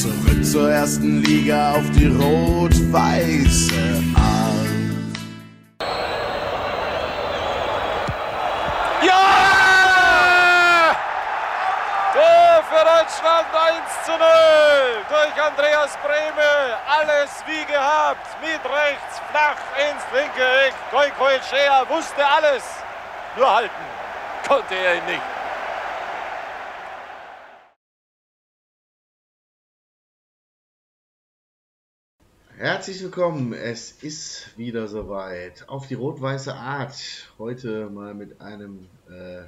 Zurück zur ersten Liga auf die rot-weiße Art. Ja! Tor für Deutschland 1 zu 0 durch Andreas Brehme. Alles wie gehabt. Mit rechts, flach ins linke Eck. Goikoechea wusste alles. Nur halten konnte er ihn nicht. Herzlich willkommen, es ist wieder soweit. Auf die rot-weiße Art. Heute mal mit einem äh,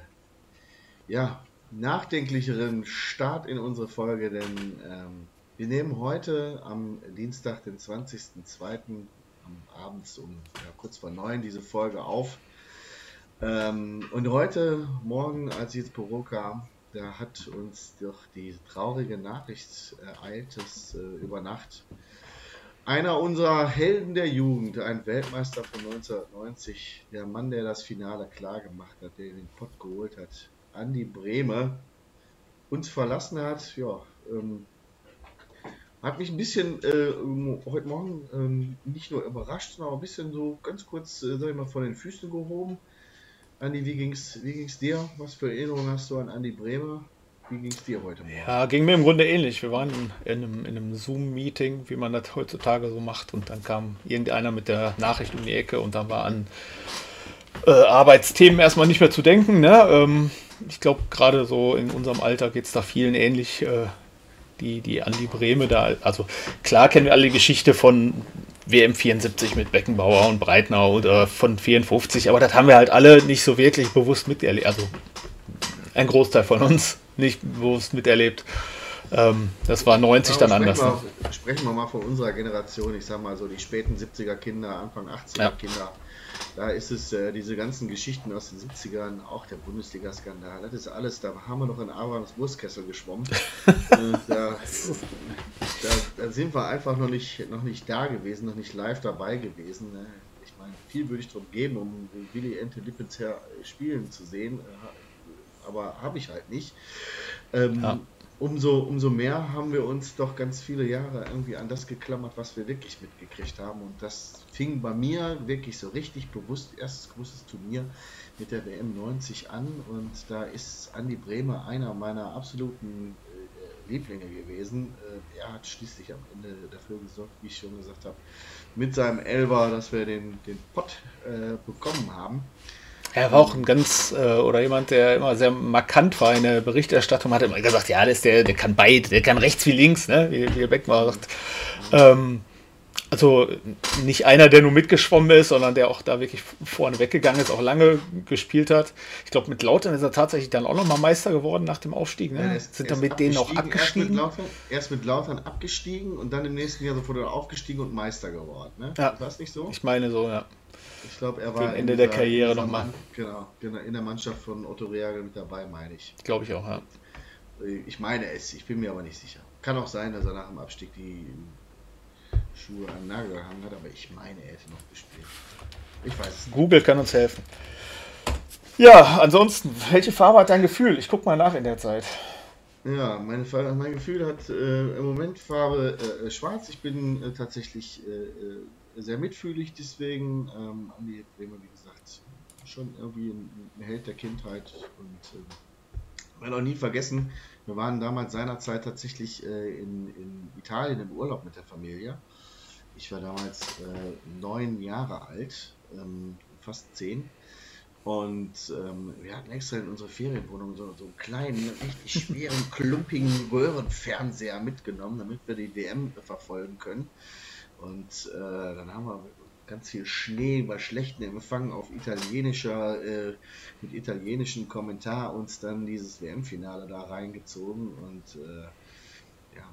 ja, nachdenklicheren Start in unsere Folge, denn ähm, wir nehmen heute am Dienstag, den 20.02. am Abend um ja, kurz vor neun diese Folge auf. Ähm, und heute Morgen, als ich ins Büro kam, da hat uns doch die traurige Nachricht ereilt, dass äh, über Nacht einer unserer Helden der Jugend, ein Weltmeister von 1990, der Mann, der das Finale klar gemacht hat, der den Pott geholt hat, Andi Brehme, uns verlassen hat. Ja, ähm, hat mich ein bisschen äh, heute Morgen ähm, nicht nur überrascht, sondern auch ein bisschen so ganz kurz, äh, sag ich mal, von den Füßen gehoben. Andi, wie ging's, wie ging's dir? Was für Erinnerungen hast du an Andi Brehme? Wie ging es dir heute Morgen? Ja, ging mir im Grunde ähnlich. Wir waren in einem, in einem Zoom-Meeting, wie man das heutzutage so macht, und dann kam irgendeiner mit der Nachricht um die Ecke und dann war an äh, Arbeitsthemen erstmal nicht mehr zu denken. Ne? Ähm, ich glaube, gerade so in unserem Alter geht es da vielen ähnlich. Äh, die, die Andi Breme da, also klar kennen wir alle die Geschichte von WM 74 mit Beckenbauer und Breitner oder von 54, aber das haben wir halt alle nicht so wirklich bewusst miterlebt. Also ein Großteil von uns nicht bewusst miterlebt. Ähm, das war 90 dann anders. Wir, sprechen wir mal von unserer Generation, ich sag mal so die späten 70er Kinder, Anfang 80er ja. Kinder. Da ist es äh, diese ganzen Geschichten aus den 70ern, auch der Bundesliga-Skandal, das ist alles, da haben wir noch in Abrahams Wurstkessel geschwommen. äh, da, da, da, sind wir einfach noch nicht, noch nicht da gewesen, noch nicht live dabei gewesen. Ne? Ich meine, viel würde ich darum geben, um Willy Ente Lippens her spielen zu sehen. Aber habe ich halt nicht. Ähm, ja umso, umso mehr haben wir uns doch ganz viele Jahre irgendwie an das geklammert, was wir wirklich mitgekriegt haben. Und das fing bei mir wirklich so richtig bewusst, erstes großes Turnier mit der WM 90 an. Und da ist Andi Bremer einer meiner absoluten äh, Lieblinge gewesen. Äh, er hat schließlich am Ende dafür gesorgt, wie ich schon gesagt habe, mit seinem Elber, dass wir den, den Pott äh, bekommen haben. Er war auch ein ganz, äh, oder jemand, der immer sehr markant war in der Berichterstattung, hat immer gesagt, ja, der, ist der, der kann beide, der kann rechts wie links, ne? wie, wie Beckmar sagt. Ähm, also nicht einer, der nur mitgeschwommen ist, sondern der auch da wirklich vorne weggegangen ist, auch lange gespielt hat. Ich glaube, mit Lautern ist er tatsächlich dann auch nochmal Meister geworden nach dem Aufstieg. Ne? Ja, ist, Sind dann mit denen auch abgestiegen? Erst mit, Lautern, erst mit, Lautern, abgestiegen und dann im nächsten Jahr sofort aufgestiegen und Meister geworden. Ne? Ja. War es nicht so? Ich meine so, ja. Ich glaube, er war am Ende der Karriere nochmal. Genau, genau, in der Mannschaft von Otto Reagel mit dabei, meine ich. Glaube ich auch, ja. Ich meine es, ich bin mir aber nicht sicher. Kann auch sein, dass er nach dem Abstieg die Schuhe an den Nagel gehangen hat, aber ich meine, er hätte noch gespielt. Ich weiß es nicht. Google kann uns helfen. Ja, ansonsten, welche Farbe hat dein Gefühl? Ich gucke mal nach in der Zeit. Ja, meine, mein Gefühl hat äh, im Moment Farbe äh, schwarz. Ich bin äh, tatsächlich äh, äh, sehr mitfühlig deswegen. Ähm, Andi Bremer, wie gesagt, schon irgendwie ein, ein Held der Kindheit und äh, werde auch nie vergessen, wir waren damals seinerzeit tatsächlich äh, in, in Italien im Urlaub mit der Familie. Ich war damals äh, neun Jahre alt, ähm, fast zehn. Und ähm, wir hatten extra in unsere Ferienwohnung so, so einen kleinen, richtig schweren, klumpigen Röhrenfernseher mitgenommen, damit wir die WM verfolgen können. Und äh, dann haben wir ganz viel Schnee bei schlechten Empfang auf italienischer, äh, mit italienischem Kommentar uns dann dieses WM-Finale da reingezogen und äh, ja,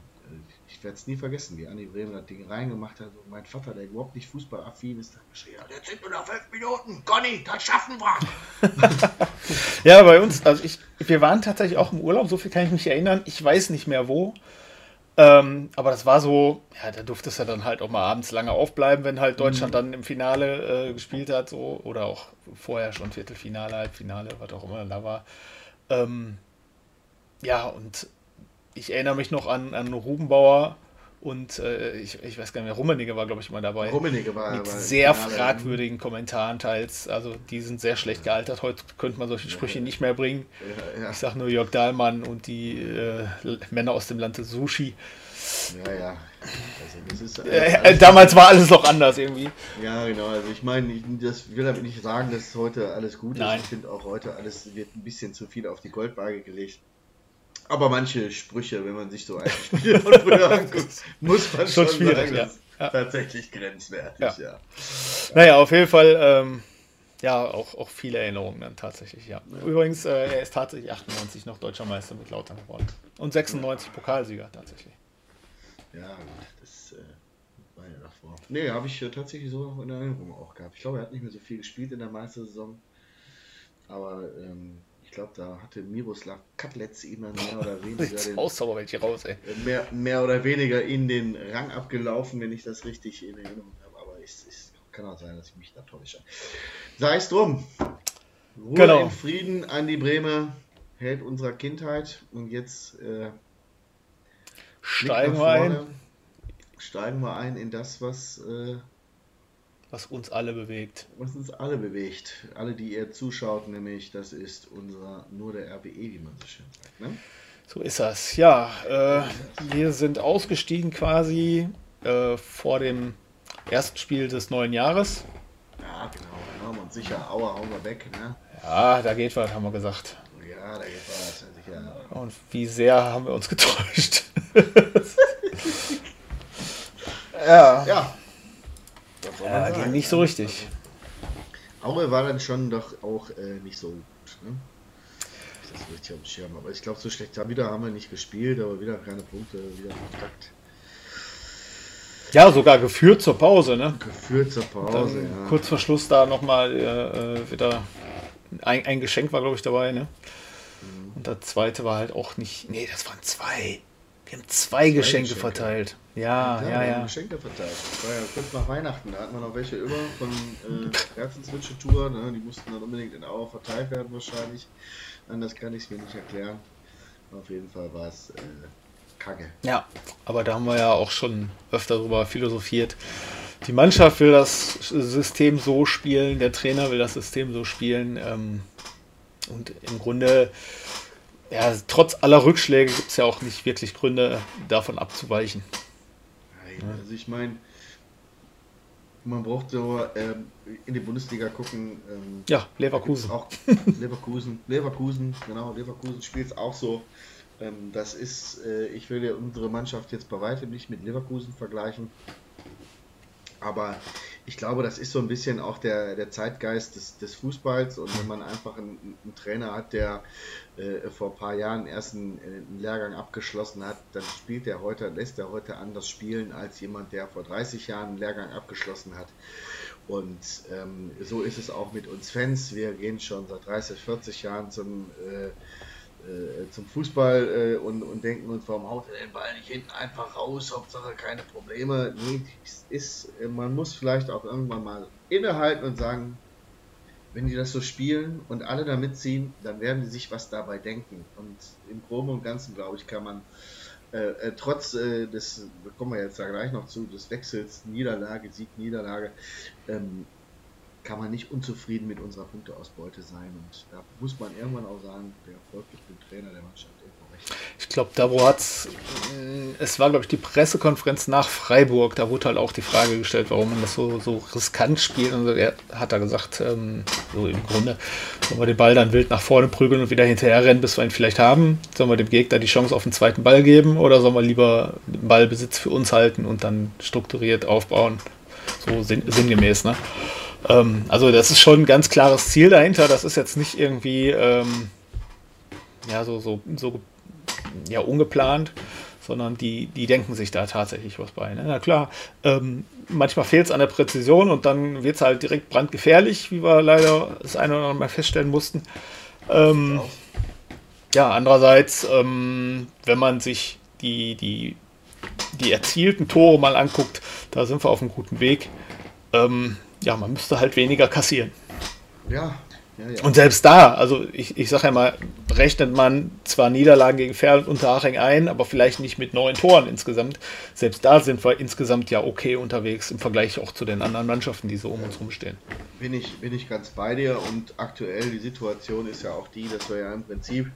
ich werde es nie vergessen, wie Anni Bremen das Ding reingemacht hat und mein Vater, der überhaupt nicht fußballaffin ist, hat geschrien, jetzt sind nur noch fünf Minuten, Conny, das schaffen wir. ja, bei uns, also ich, wir waren tatsächlich auch im Urlaub, so viel kann ich mich erinnern, ich weiß nicht mehr wo. Ähm, aber das war so, ja, da durfte es ja dann halt auch mal abends lange aufbleiben, wenn halt Deutschland mhm. dann im Finale äh, gespielt hat, so, oder auch vorher schon Viertelfinale, Halbfinale, was auch immer da war. Ähm, ja, und ich erinnere mich noch an, an Rubenbauer und äh, ich, ich weiß gar nicht mehr, Rummenigge war, glaube ich, mal dabei. Rummenigge war Mit sehr fragwürdigen Kommentaren teils. Also die sind sehr schlecht gealtert. Heute könnte man solche Sprüche nicht mehr bringen. Ja, ja, Ich sag nur Jörg Dahlmann und die äh, Männer aus dem Land des Sushi. ja, ja. Also ist, Äh, äh, damals war alles noch anders irgendwie. Ja, genau. Also ich meine, ich das will damit nicht sagen, dass heute alles gut Nein. ist. Ich finde auch heute alles wird ein bisschen zu viel auf die Goldwaage gelegt. Aber manche Sprüche, wenn man sich so alte Spiele von früher anguckt, muss man Schon schon, sagen, ja. Ja. tatsächlich grenzwertig. Ja. Ja. Naja, auf jeden Fall, ähm, ja, auch, auch viele Erinnerungen dann tatsächlich, ja. Übrigens, äh, er ist tatsächlich 98 noch deutscher Meister mit Lautern geworden. Und 96 Pokalsieger tatsächlich. Ja, das äh, war ja davor. Nee, habe ich äh, tatsächlich so noch in Erinnerung auch gehabt. Ich glaube, er hat nicht mehr so viel gespielt in der Meistersaison. Aber ähm, glaube, da hatte Miroslav Katlets ihm dann mehr oder weniger den, welche raus, ey. mehr, mehr oder weniger in den Rang abgelaufen, wenn ich das richtig in Erinnerung habe. Aber es, es kann auch sein, dass ich mich da täusche. Sei es drum. Ruhe Genau. in Frieden an die Breme, Held unserer Kindheit. Und jetzt äh, Steigen wir ein. Steigen wir ein in das, was, äh, was uns alle bewegt. was uns alle bewegt. Alle, die ihr zuschaut, nämlich das ist unser nur der RWE, wie man so schön sagt. Ne? So ist das. Ja, äh, wir sind ausgestiegen quasi äh, vor dem ersten Spiel des neuen Jahres. Ja, genau, genau. Und sicher, Aua, hauen wir weg. Ne? Ja, da geht was, haben wir gesagt. Ja, da geht was. Sicher. Und wie sehr haben wir uns getäuscht. ja. Ja. Ja, ging nicht so ne? richtig. Aue war dann schon doch auch äh, nicht so gut. Ne? Ich das richtig auf dem Schirm. Aber ich glaube, so schlecht haben wieder haben wir nicht gespielt, aber wieder keine Punkte, wieder Kontakt. Ja, sogar geführt zur Pause, ne? Geführt zur Pause, ja. kurz vor Schluss da nochmal äh, äh, wieder ein, ein Geschenk war, glaube ich, dabei, ne? Mhm. Und das zweite war halt auch nicht. Nee, das waren zwei. Wir haben zwei, Geschenke, Geschenke. verteilt. Ja, ja, wir haben ja. Geschenke verteilt. Das war ja kurz nach Weihnachten. Da hatten wir noch welche über von äh, Tour. Ne? Die mussten dann unbedingt in Auer verteilt werden wahrscheinlich. Anders kann ich es mir nicht erklären. Auf jeden Fall war es äh, kacke. Ja, aber da haben wir ja auch schon öfter drüber philosophiert. Die Mannschaft will das System so spielen, der Trainer will das System so spielen. Ähm, und im Grunde, ja, trotz aller Rückschläge gibt es ja auch nicht wirklich Gründe, davon abzuweichen. Nein, also ich meine, man braucht so ähm, in die Bundesliga gucken. Ähm, Ja, Leverkusen. Auch Leverkusen, Leverkusen, genau, Leverkusen spielt es auch so. Ähm, das ist, äh, ich will ja unsere Mannschaft jetzt bei weitem nicht mit Leverkusen vergleichen. Aber ich glaube, das ist so ein bisschen auch der, der Zeitgeist des, des Fußballs. Und wenn man einfach einen, einen Trainer hat, der äh, vor ein paar Jahren erst einen, einen Lehrgang abgeschlossen hat, dann spielt er heute, lässt er heute anders spielen als jemand, der vor 30 Jahren einen Lehrgang abgeschlossen hat. Und ähm, so ist es auch mit uns Fans. Wir gehen schon seit 30, 40 Jahren zum, äh, äh, zum Fußball äh, und, und denken uns, warum haut er den Ball nicht hinten einfach raus? Hauptsache keine Probleme. Nee, ist, äh, man muss vielleicht auch irgendwann mal innehalten und sagen, wenn die das so spielen und alle da mitziehen, dann werden die sich was dabei denken. Und im Groben und Ganzen, glaube ich, kann man äh, äh, trotz äh, des, kommen wir jetzt da gleich noch zu, des Wechsels, Niederlage, Sieg, Niederlage, ähm, kann man nicht unzufrieden mit unserer Punkteausbeute sein. Und da muss man irgendwann auch sagen, der Erfolg gibt dem Trainer der Mannschaft irgendwo recht. Ich glaube, Dabo hat es war, glaube ich, die Pressekonferenz nach Freiburg, da wurde halt auch die Frage gestellt, warum man das so, so riskant spielt. Und er hat da gesagt, ähm, so im Grunde, sollen wir den Ball dann wild nach vorne prügeln und wieder hinterher rennen, bis wir ihn vielleicht haben? Sollen wir dem Gegner die Chance auf den zweiten Ball geben oder sollen wir lieber den Ballbesitz für uns halten und dann strukturiert aufbauen? So sinn, sinngemäß, ne? Ähm, also das ist schon ein ganz klares Ziel dahinter. Das ist jetzt nicht irgendwie ähm, ja so, so, so ja, ungeplant, sondern die, die denken sich da tatsächlich was bei. Ne? Na klar, ähm, manchmal fehlt es an der Präzision und dann wird es halt direkt brandgefährlich, wie wir leider das eine oder andere Mal feststellen mussten. Ähm, ja, andererseits, ähm, wenn man sich die, die, die erzielten Tore mal anguckt, da sind wir auf einem guten Weg. Ähm, ja, man müsste halt weniger kassieren. Ja, Ja, ja. Und selbst da, also ich, ich sage ja mal, rechnet man zwar Niederlagen gegen Ferl und Unterhaching ein, aber vielleicht nicht mit neun Toren insgesamt. Selbst da sind wir insgesamt ja okay unterwegs im Vergleich auch zu den anderen Mannschaften, die so um uns rumstehen. Bin ich, bin ich ganz bei dir und aktuell die Situation ist ja auch die, dass wir ja im Prinzip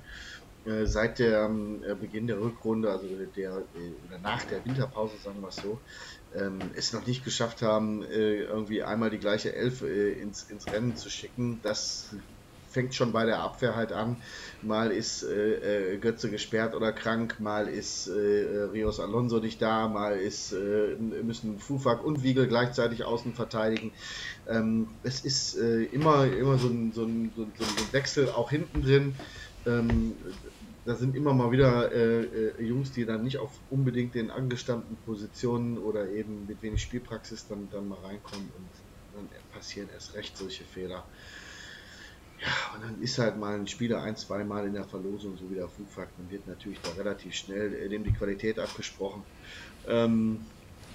äh, seit dem äh, Beginn der Rückrunde, also der, äh, nach der Winterpause, sagen wir es so, ähm, es noch nicht geschafft haben, äh, irgendwie einmal die gleiche Elf äh, ins, ins Rennen zu schicken. Das fängt schon bei der Abwehr halt an. Mal ist äh, äh Götze gesperrt oder krank, mal ist äh, Rios Alonso nicht da, mal ist, äh, müssen Fufak und Wiegel gleichzeitig außen verteidigen. Ähm, es ist immer, immer so ein, so, ein, so, ein, Wechsel auch hinten drin. Ähm, da sind immer mal wieder äh, äh, Jungs, die dann nicht auf unbedingt den angestammten Positionen oder eben mit wenig Spielpraxis dann, dann mal reinkommen und dann passieren erst recht solche Fehler. Ja, und dann ist halt mal ein Spieler ein, zwei Mal in der Verlosung, so wie der Fugfakt, dann wird natürlich da relativ schnell äh, dem die Qualität abgesprochen. Ähm,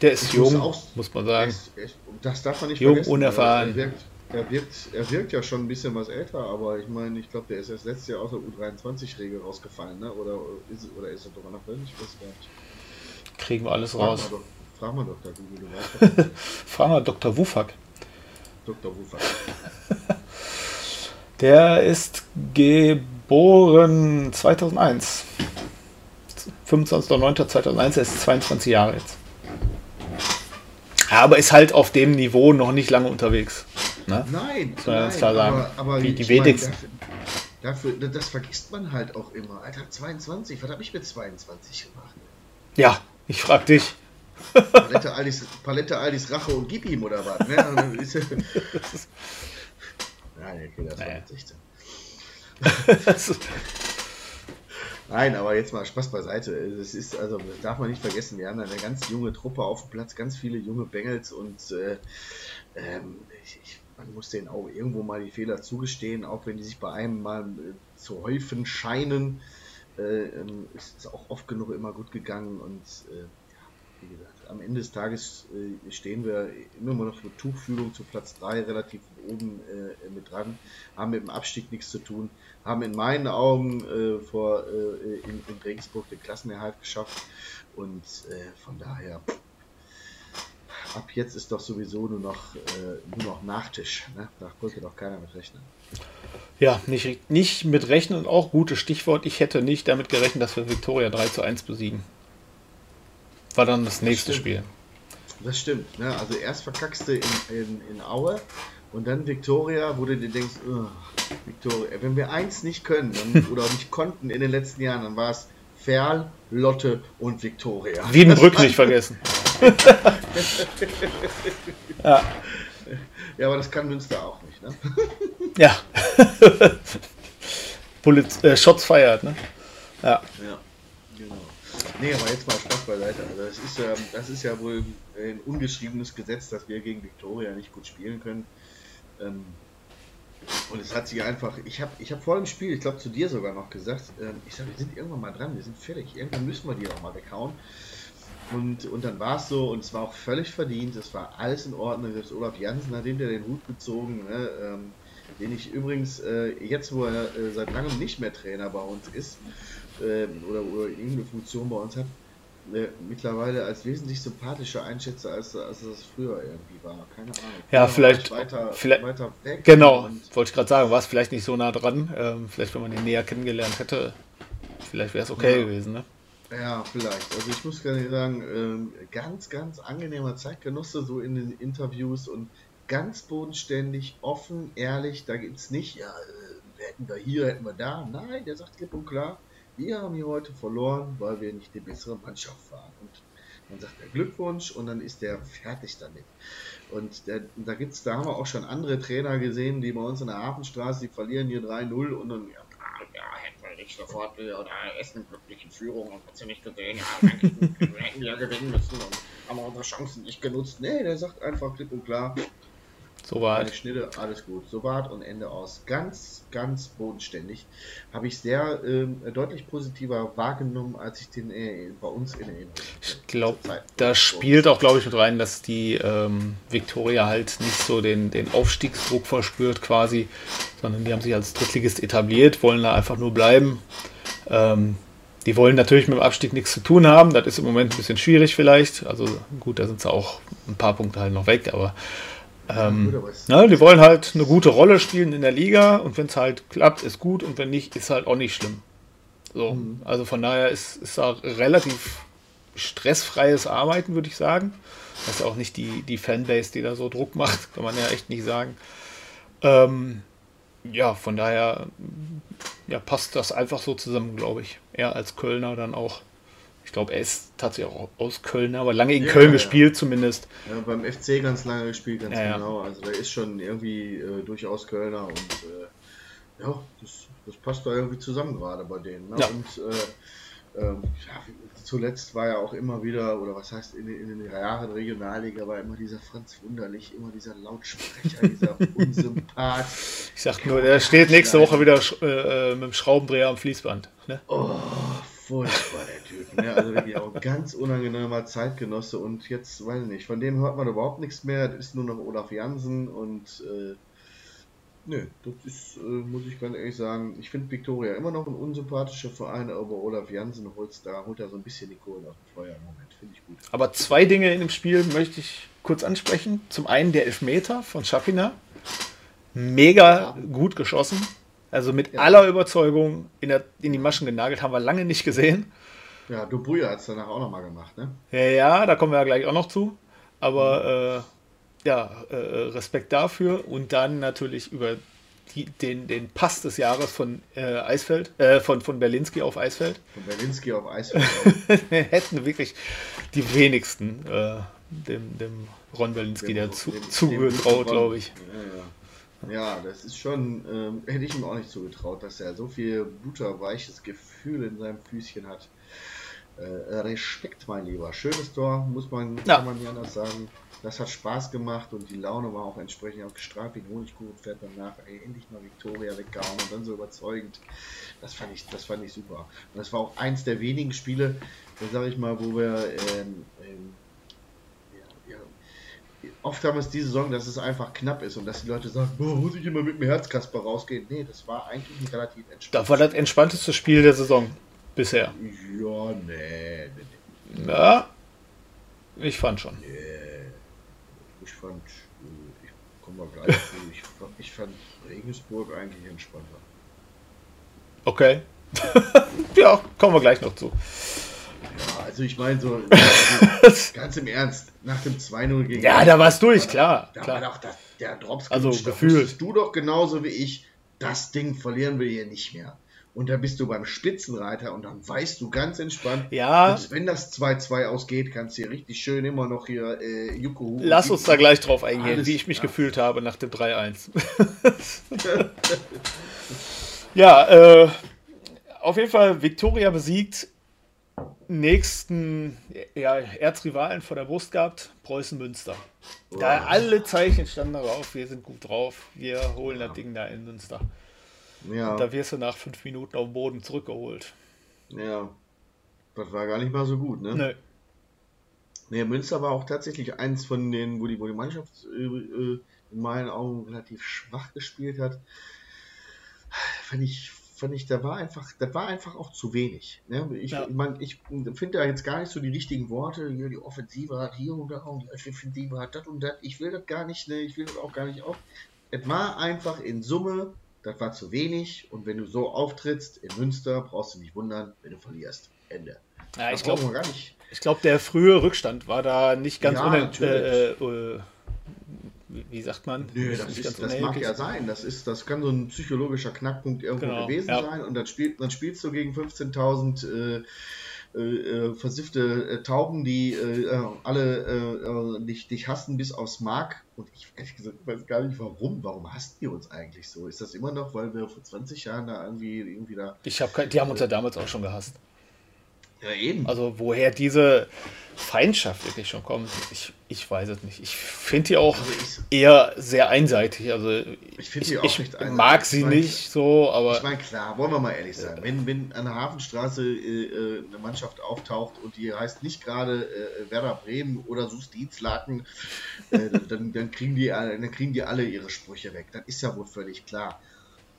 der ist jung, muss, auch, muss man sagen. Ist, das darf man nicht jung, vergessen. Jung, unerfahren. Er wirkt, er wirkt, ja schon ein bisschen was älter, aber ich meine, ich glaube, der ist erst letztes Jahr aus der U23-Regel rausgefallen, ne? Oder ist, oder ist er doch noch drin? Ich weiß gar nicht. Kriegen wir alles raus. Frag mal, doch, frag mal Dr. Google, du weißt Frag mal Dr. Wufak. Dr. Wufak. der ist geboren 2001. 25.09.2001, er ist 22 Jahre jetzt. Ja, aber ist halt auf dem Niveau noch nicht lange unterwegs. Ne? Nein, man nein, klar sagen. Aber, aber die, die wenigsten. dafür, dafür, das vergisst man halt auch immer. Alter, 22, was habe ich mit 22 gemacht? Ja, ich frag dich. Palette Aldis, Palette Aldis Rache und gib ihm oder was? Ne? Nein, okay, das war 16. Nein, aber jetzt mal Spaß beiseite. Es ist, also, das darf man nicht vergessen, wir haben eine ganz junge Truppe auf dem Platz, ganz viele junge Bengels und äh, ähm, ich, man muss denen auch irgendwo mal die Fehler zugestehen, auch wenn die sich bei einem mal äh, zu häufen scheinen. Äh, ähm, ist es auch oft genug immer gut gegangen und äh, wie gesagt, am Ende des Tages äh, stehen wir immer noch mit Tuchfühlung zu Platz 3 relativ oben äh, mit dran, haben mit dem Abstieg nichts zu tun, haben in meinen Augen äh, vor in, in, Regensburg den Klassenerhalt geschafft und von daher ab jetzt ist doch sowieso nur noch, äh, nur noch Nachtisch. Ne? Da konnte doch keiner mit rechnen. Ja, nicht, nicht mit rechnen und auch gutes Stichwort. Ich hätte nicht damit gerechnet, dass wir Victoria 3 zu 1 besiegen. War dann das nächste das Spiel. Das stimmt. Ne? Also erst verkackst du in, in, in Aue und dann Victoria, wo du dir denkst, Victoria, wenn wir eins nicht können dann, oder nicht konnten in den letzten Jahren, dann war es Ferl, Lotte und Victoria. Wiedenbrück nicht vergessen. ja. Ja, aber das kann Münster auch nicht, ne? ja. Bullet, äh, Shots feiert, ne? Ja. Ja, genau. Nee, aber jetzt mal Spaß beiseite. Also das ist, ähm, das ist ja wohl ein ungeschriebenes Gesetz, dass wir gegen Victoria nicht gut spielen können. Ähm, und es hat sich einfach, ich habe ich hab vor dem Spiel, ich glaube zu dir sogar noch gesagt, ähm, ich sage, wir sind irgendwann mal dran, wir sind fertig, irgendwann müssen wir die auch mal weghauen. Und, und dann war es so und es war auch völlig verdient, es war alles in Ordnung. Selbst Olaf Jansen hat hinter den Hut gezogen, ne, ähm, den ich übrigens äh, jetzt, wo er äh, seit langem nicht mehr Trainer bei uns ist äh, oder, oder irgendeine Funktion bei uns hat, mittlerweile als wesentlich sympathischer einschätze, als, als das früher irgendwie war. Keine Ahnung. Ja, vielleicht, weiter, vielleicht weiter weg. Genau, wollte ich gerade sagen, war es vielleicht nicht so nah dran. Ähm, vielleicht, wenn man ihn näher kennengelernt hätte, vielleicht wäre es okay ja. gewesen. Ne? Ja, vielleicht. Also ich muss nicht sagen, ähm, ganz, ganz angenehmer Zeitgenosse so in den Interviews und ganz bodenständig, offen, ehrlich. Da gibt es nicht, ja, äh, hätten wir hier, hätten wir da. Nein, der sagt klipp und klar, wir haben hier heute verloren, weil wir nicht die bessere Mannschaft waren. Und dann sagt er Glückwunsch und dann ist der fertig damit. Und der, da gibt's, da haben wir auch schon andere Trainer gesehen, die bei uns in der Hafenstraße, die verlieren hier 3-0 und dann, ja, ja, hätten wir nicht sofort oder Essen glücklich in Führung und hast du nicht gesehen, ja, wir hätten ja gewinnen müssen und haben unsere Chancen nicht genutzt. Nee, der sagt einfach klipp und klar, Soweit. Schnitte, alles gut. Soweit und Ende aus. Ganz, ganz bodenständig. Habe ich sehr ähm, deutlich positiver wahrgenommen, als ich den äh, bei uns in Erinnerung Ich glaube, da spielt auch, glaube ich, mit rein, dass die ähm, Victoria halt nicht so den, den Aufstiegsdruck verspürt quasi, sondern die haben sich als Drittligist etabliert, wollen da einfach nur bleiben. Ähm, die wollen natürlich mit dem Abstieg nichts zu tun haben. Das ist im Moment ein bisschen schwierig vielleicht. Also gut, da sind sie auch ein paar Punkte halt noch weg, aber ähm, na, die wollen halt eine gute Rolle spielen in der Liga und wenn es halt klappt, ist gut und wenn nicht, ist halt auch nicht schlimm. So, mhm. also von daher ist es auch relativ stressfreies Arbeiten, würde ich sagen. Das ist auch nicht die, die Fanbase, die da so Druck macht, kann man ja echt nicht sagen. Ähm, ja, von daher ja, passt das einfach so zusammen, glaube ich. Er als Kölner dann auch. Ich glaube, er ist tatsächlich auch aus Köln, aber lange in ja, Köln ja. gespielt zumindest. Ja, beim FC ganz lange gespielt, ganz ja, genau. Also der ist schon irgendwie äh, durchaus Kölner und äh, ja, das, das, passt da irgendwie zusammen gerade bei denen. Ne? Und äh, ähm, zuletzt war ja auch immer wieder, oder was heißt, in, in den Jahren Regionalliga war immer dieser Franz Wunderlich, immer dieser Lautsprecher, dieser Unsympath. Ich sag nur, der steht nächste Woche wieder äh, mit dem Schraubendreher am Fließband. Ne? Oh, furchtbar, der Typ. Ne? Also wirklich auch ganz unangenehmer Zeitgenosse und jetzt, weiß ich nicht, von dem hört man überhaupt nichts mehr. Das ist nur noch Olaf Jansen und äh, nö, das ist, äh, muss ich ganz ehrlich sagen, ich finde Viktoria immer noch ein unsympathischer Verein, aber Olaf Jansen holt da, holt da so ein bisschen die Kohle aus dem Feuer im Moment. Finde ich gut. Aber zwei Dinge in dem Spiel möchte ich kurz ansprechen. Zum einen der Elfmeter von Schapina. Mega ja. gut geschossen. Also mit ja. aller Überzeugung in, der, in die Maschen genagelt, haben wir lange nicht gesehen. Ja, Dubuya hat es danach auch nochmal gemacht, ne? Ja, ja, da kommen wir ja gleich auch noch zu. Aber äh, ja, äh, Respekt dafür. Und dann natürlich über die, den, den Pass des Jahres von äh, Eisfeld, äh, von, von Berlinski auf Eisfeld. Von Berlinski auf Eisfeld. Hätten wirklich die wenigsten äh, dem, dem Ron Berlinski, der zu, zugetraut, glaube ich. Ja, ja. Ja, das ist schon, ähm, hätte ich ihm auch nicht zugetraut, dass er so viel butterweiches Gefühl in seinem Füßchen hat. Äh, Respekt, mein Lieber. Schönes Tor, muss man, ja. kann man nicht anders sagen. Das hat Spaß gemacht und die Laune war auch entsprechend auch gestrahlt wie ein Honigkuchen fährt danach. Ey, endlich mal Victoria weggehauen und dann so überzeugend. Das fand ich, das fand ich super. Und das war auch eins der wenigen Spiele, sage ich mal, wo wir ähm, ähm, oft haben wir es diese Saison, dass es einfach knapp ist und dass die Leute sagen, boah, muss ich immer mit dem Herzkasper rausgehen. Nee, das war eigentlich ein relativ entspanntes Das war das entspannteste Spiel der Saison bisher. Ja, nee. nee, nee. Na, ich fand schon. Nee. Ich fand, ich komme mal gleich zu, ich, ich fand Regensburg eigentlich entspannter. Okay. ja, kommen wir gleich noch zu. Ja, also ich meine so, ganz im Ernst, nach dem 2-0 gegen... Ja, da war es durch, klar. Da klar. war doch das, der Drops Also gefühlt. du doch genauso wie ich, das Ding verlieren wir hier nicht mehr. Und da bist du beim Spitzenreiter und dann weißt du ganz entspannt, ja. wenn das 2-2 ausgeht, kannst du hier richtig schön immer noch hier äh, Yuko. Lass uns da gleich drauf eingehen, wie ich mich ja. gefühlt habe nach dem 3-1. ja, äh, auf jeden Fall Viktoria besiegt nächsten ja, Erzrivalen vor der Brust gehabt, Preußen Münster. Oh. Da alle Zeichen standen darauf, wir sind gut drauf, wir holen ja. das Ding da in Münster. Ja. Und da wirst du nach fünf Minuten auf den Boden zurückgeholt. Ja, das war gar nicht mal so gut, ne? Nee. Nee, Münster war auch tatsächlich eins von denen, wo die, wo die Mannschaft äh, äh in meinen Augen relativ schwach gespielt hat. Fand ich fand ich, da war einfach, das war einfach auch zu wenig. Ne? Ich, ja. man, ich finde da jetzt gar nicht so die richtigen Worte. Hier, die Offensive hat hier und da und die Offensive hat das und das. Ich will das gar nicht, ne? ich will das auch gar nicht auf. Es war einfach in Summe, das war zu wenig. Und wenn du so auftrittst in Münster, brauchst du nicht wundern, wenn du verlierst. Ende. Ja, ich glaube, ich glaube, der frühe Rückstand war da nicht ganz ja, äh, äh, wie sagt man? Nö, das, ist, das mag ja sein. Das, ist, das kann so ein psychologischer Knackpunkt irgendwo genau, gewesen ja. sein. Und dann, spielt, dann spielst du gegen 15.000 äh, äh, versiffte äh, Tauben, die äh, äh, alle äh, dich, dich hassen bis aufs Mark. Und ich ehrlich gesagt weiß gar nicht warum. Warum hasst ihr uns eigentlich so? Ist das immer noch, weil wir vor 20 Jahren da irgendwie, irgendwie da. Ich habe die haben uns ja damals auch schon gehasst. Ja, eben. Also woher diese Feindschaft wirklich schon kommt, ich, ich weiß es nicht. Ich finde die auch Also ich- eher sehr einseitig. Also Ich finde ich, ich mag sie Ich mein- nicht so, aber Ich meine, klar, wollen wir mal ehrlich sein. Wenn, wenn an der Hafenstraße äh, äh, eine Mannschaft auftaucht und die heißt nicht gerade äh, Werder Bremen oder Sus Dienstlaken, äh, dann, dann, kriegen die, alle- dann kriegen die alle ihre Sprüche weg. Das ist ja wohl völlig klar.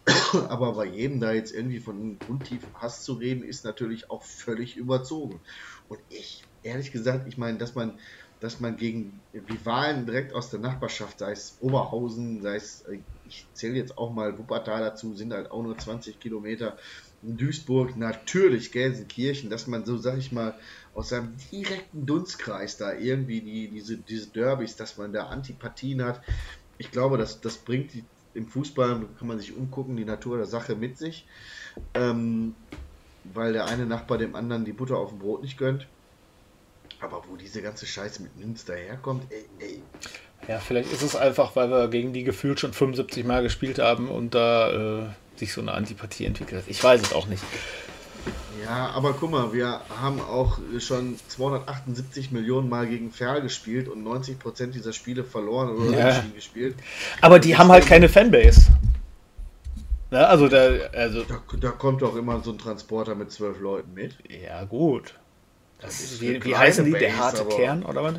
Aber bei jedem da jetzt irgendwie von grundtiefem Hass zu reden, ist natürlich auch völlig überzogen. Und ich, ehrlich gesagt, ich meine, dass man, dass man gegen Rivalen direkt aus der Nachbarschaft, sei es Oberhausen, sei es, äh, ich zähle jetzt auch mal Wuppertal dazu, sind halt auch nur 20 Kilometer. Duisburg, natürlich Gelsenkirchen, dass man so, sag ich mal, aus seinem direkten Dunstkreis da irgendwie die, diese, diese Derbys, dass man da Antipathien hat. Ich glaube, das, das bringt die, im Fußball, kann man sich umgucken, die Natur der Sache mit sich. Ähm, weil der eine Nachbar dem anderen die Butter auf dem Brot nicht gönnt. Aber wo diese ganze Scheiße mit Münster herkommt, ey, ey. ja, vielleicht ist es einfach, weil wir gegen die gefühlt schon 75 Mal gespielt haben und da äh, sich so eine Antipathie entwickelt hat. Ich weiß es auch nicht. Ja, aber guck mal, wir haben auch schon 278 Millionen Mal gegen Ferl gespielt und 90% dieser Spiele verloren oder Ja. gespielt. Aber die haben halt keine Fanbase. Ja, also da, also Da, da kommt doch immer so ein Transporter mit zwölf Leuten mit. ja gut. Das ist Wie, wie heißen die? Der Base, harte aber- Kern oder was?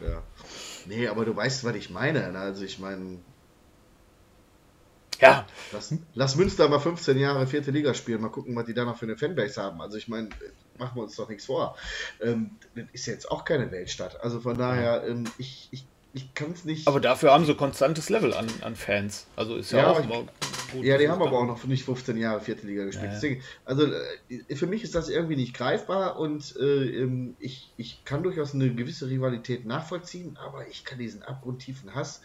Ja. Nee, aber du weißt, was ich meine. ne? Also ich meine, Ja, lass, lass Münster mal 15 Jahre vierte Liga spielen, mal gucken, was die da noch für eine Fanbase haben. Also ich meine, machen wir uns doch nichts vor. Ähm, das ist jetzt auch keine Weltstadt. Also von daher, ähm, ich, ich, ich kann es nicht. aber dafür haben sie konstantes Level an, an Fans. Also ist ja, Ja, auch ich- gut. Ja, die haben aber auch noch nicht 15 Jahre vierte Liga gespielt. Ja, ja. Deswegen, also äh, für mich ist das irgendwie nicht greifbar und äh, ähm, ich, ich kann durchaus eine gewisse Rivalität nachvollziehen, aber ich kann diesen abgrundtiefen Hass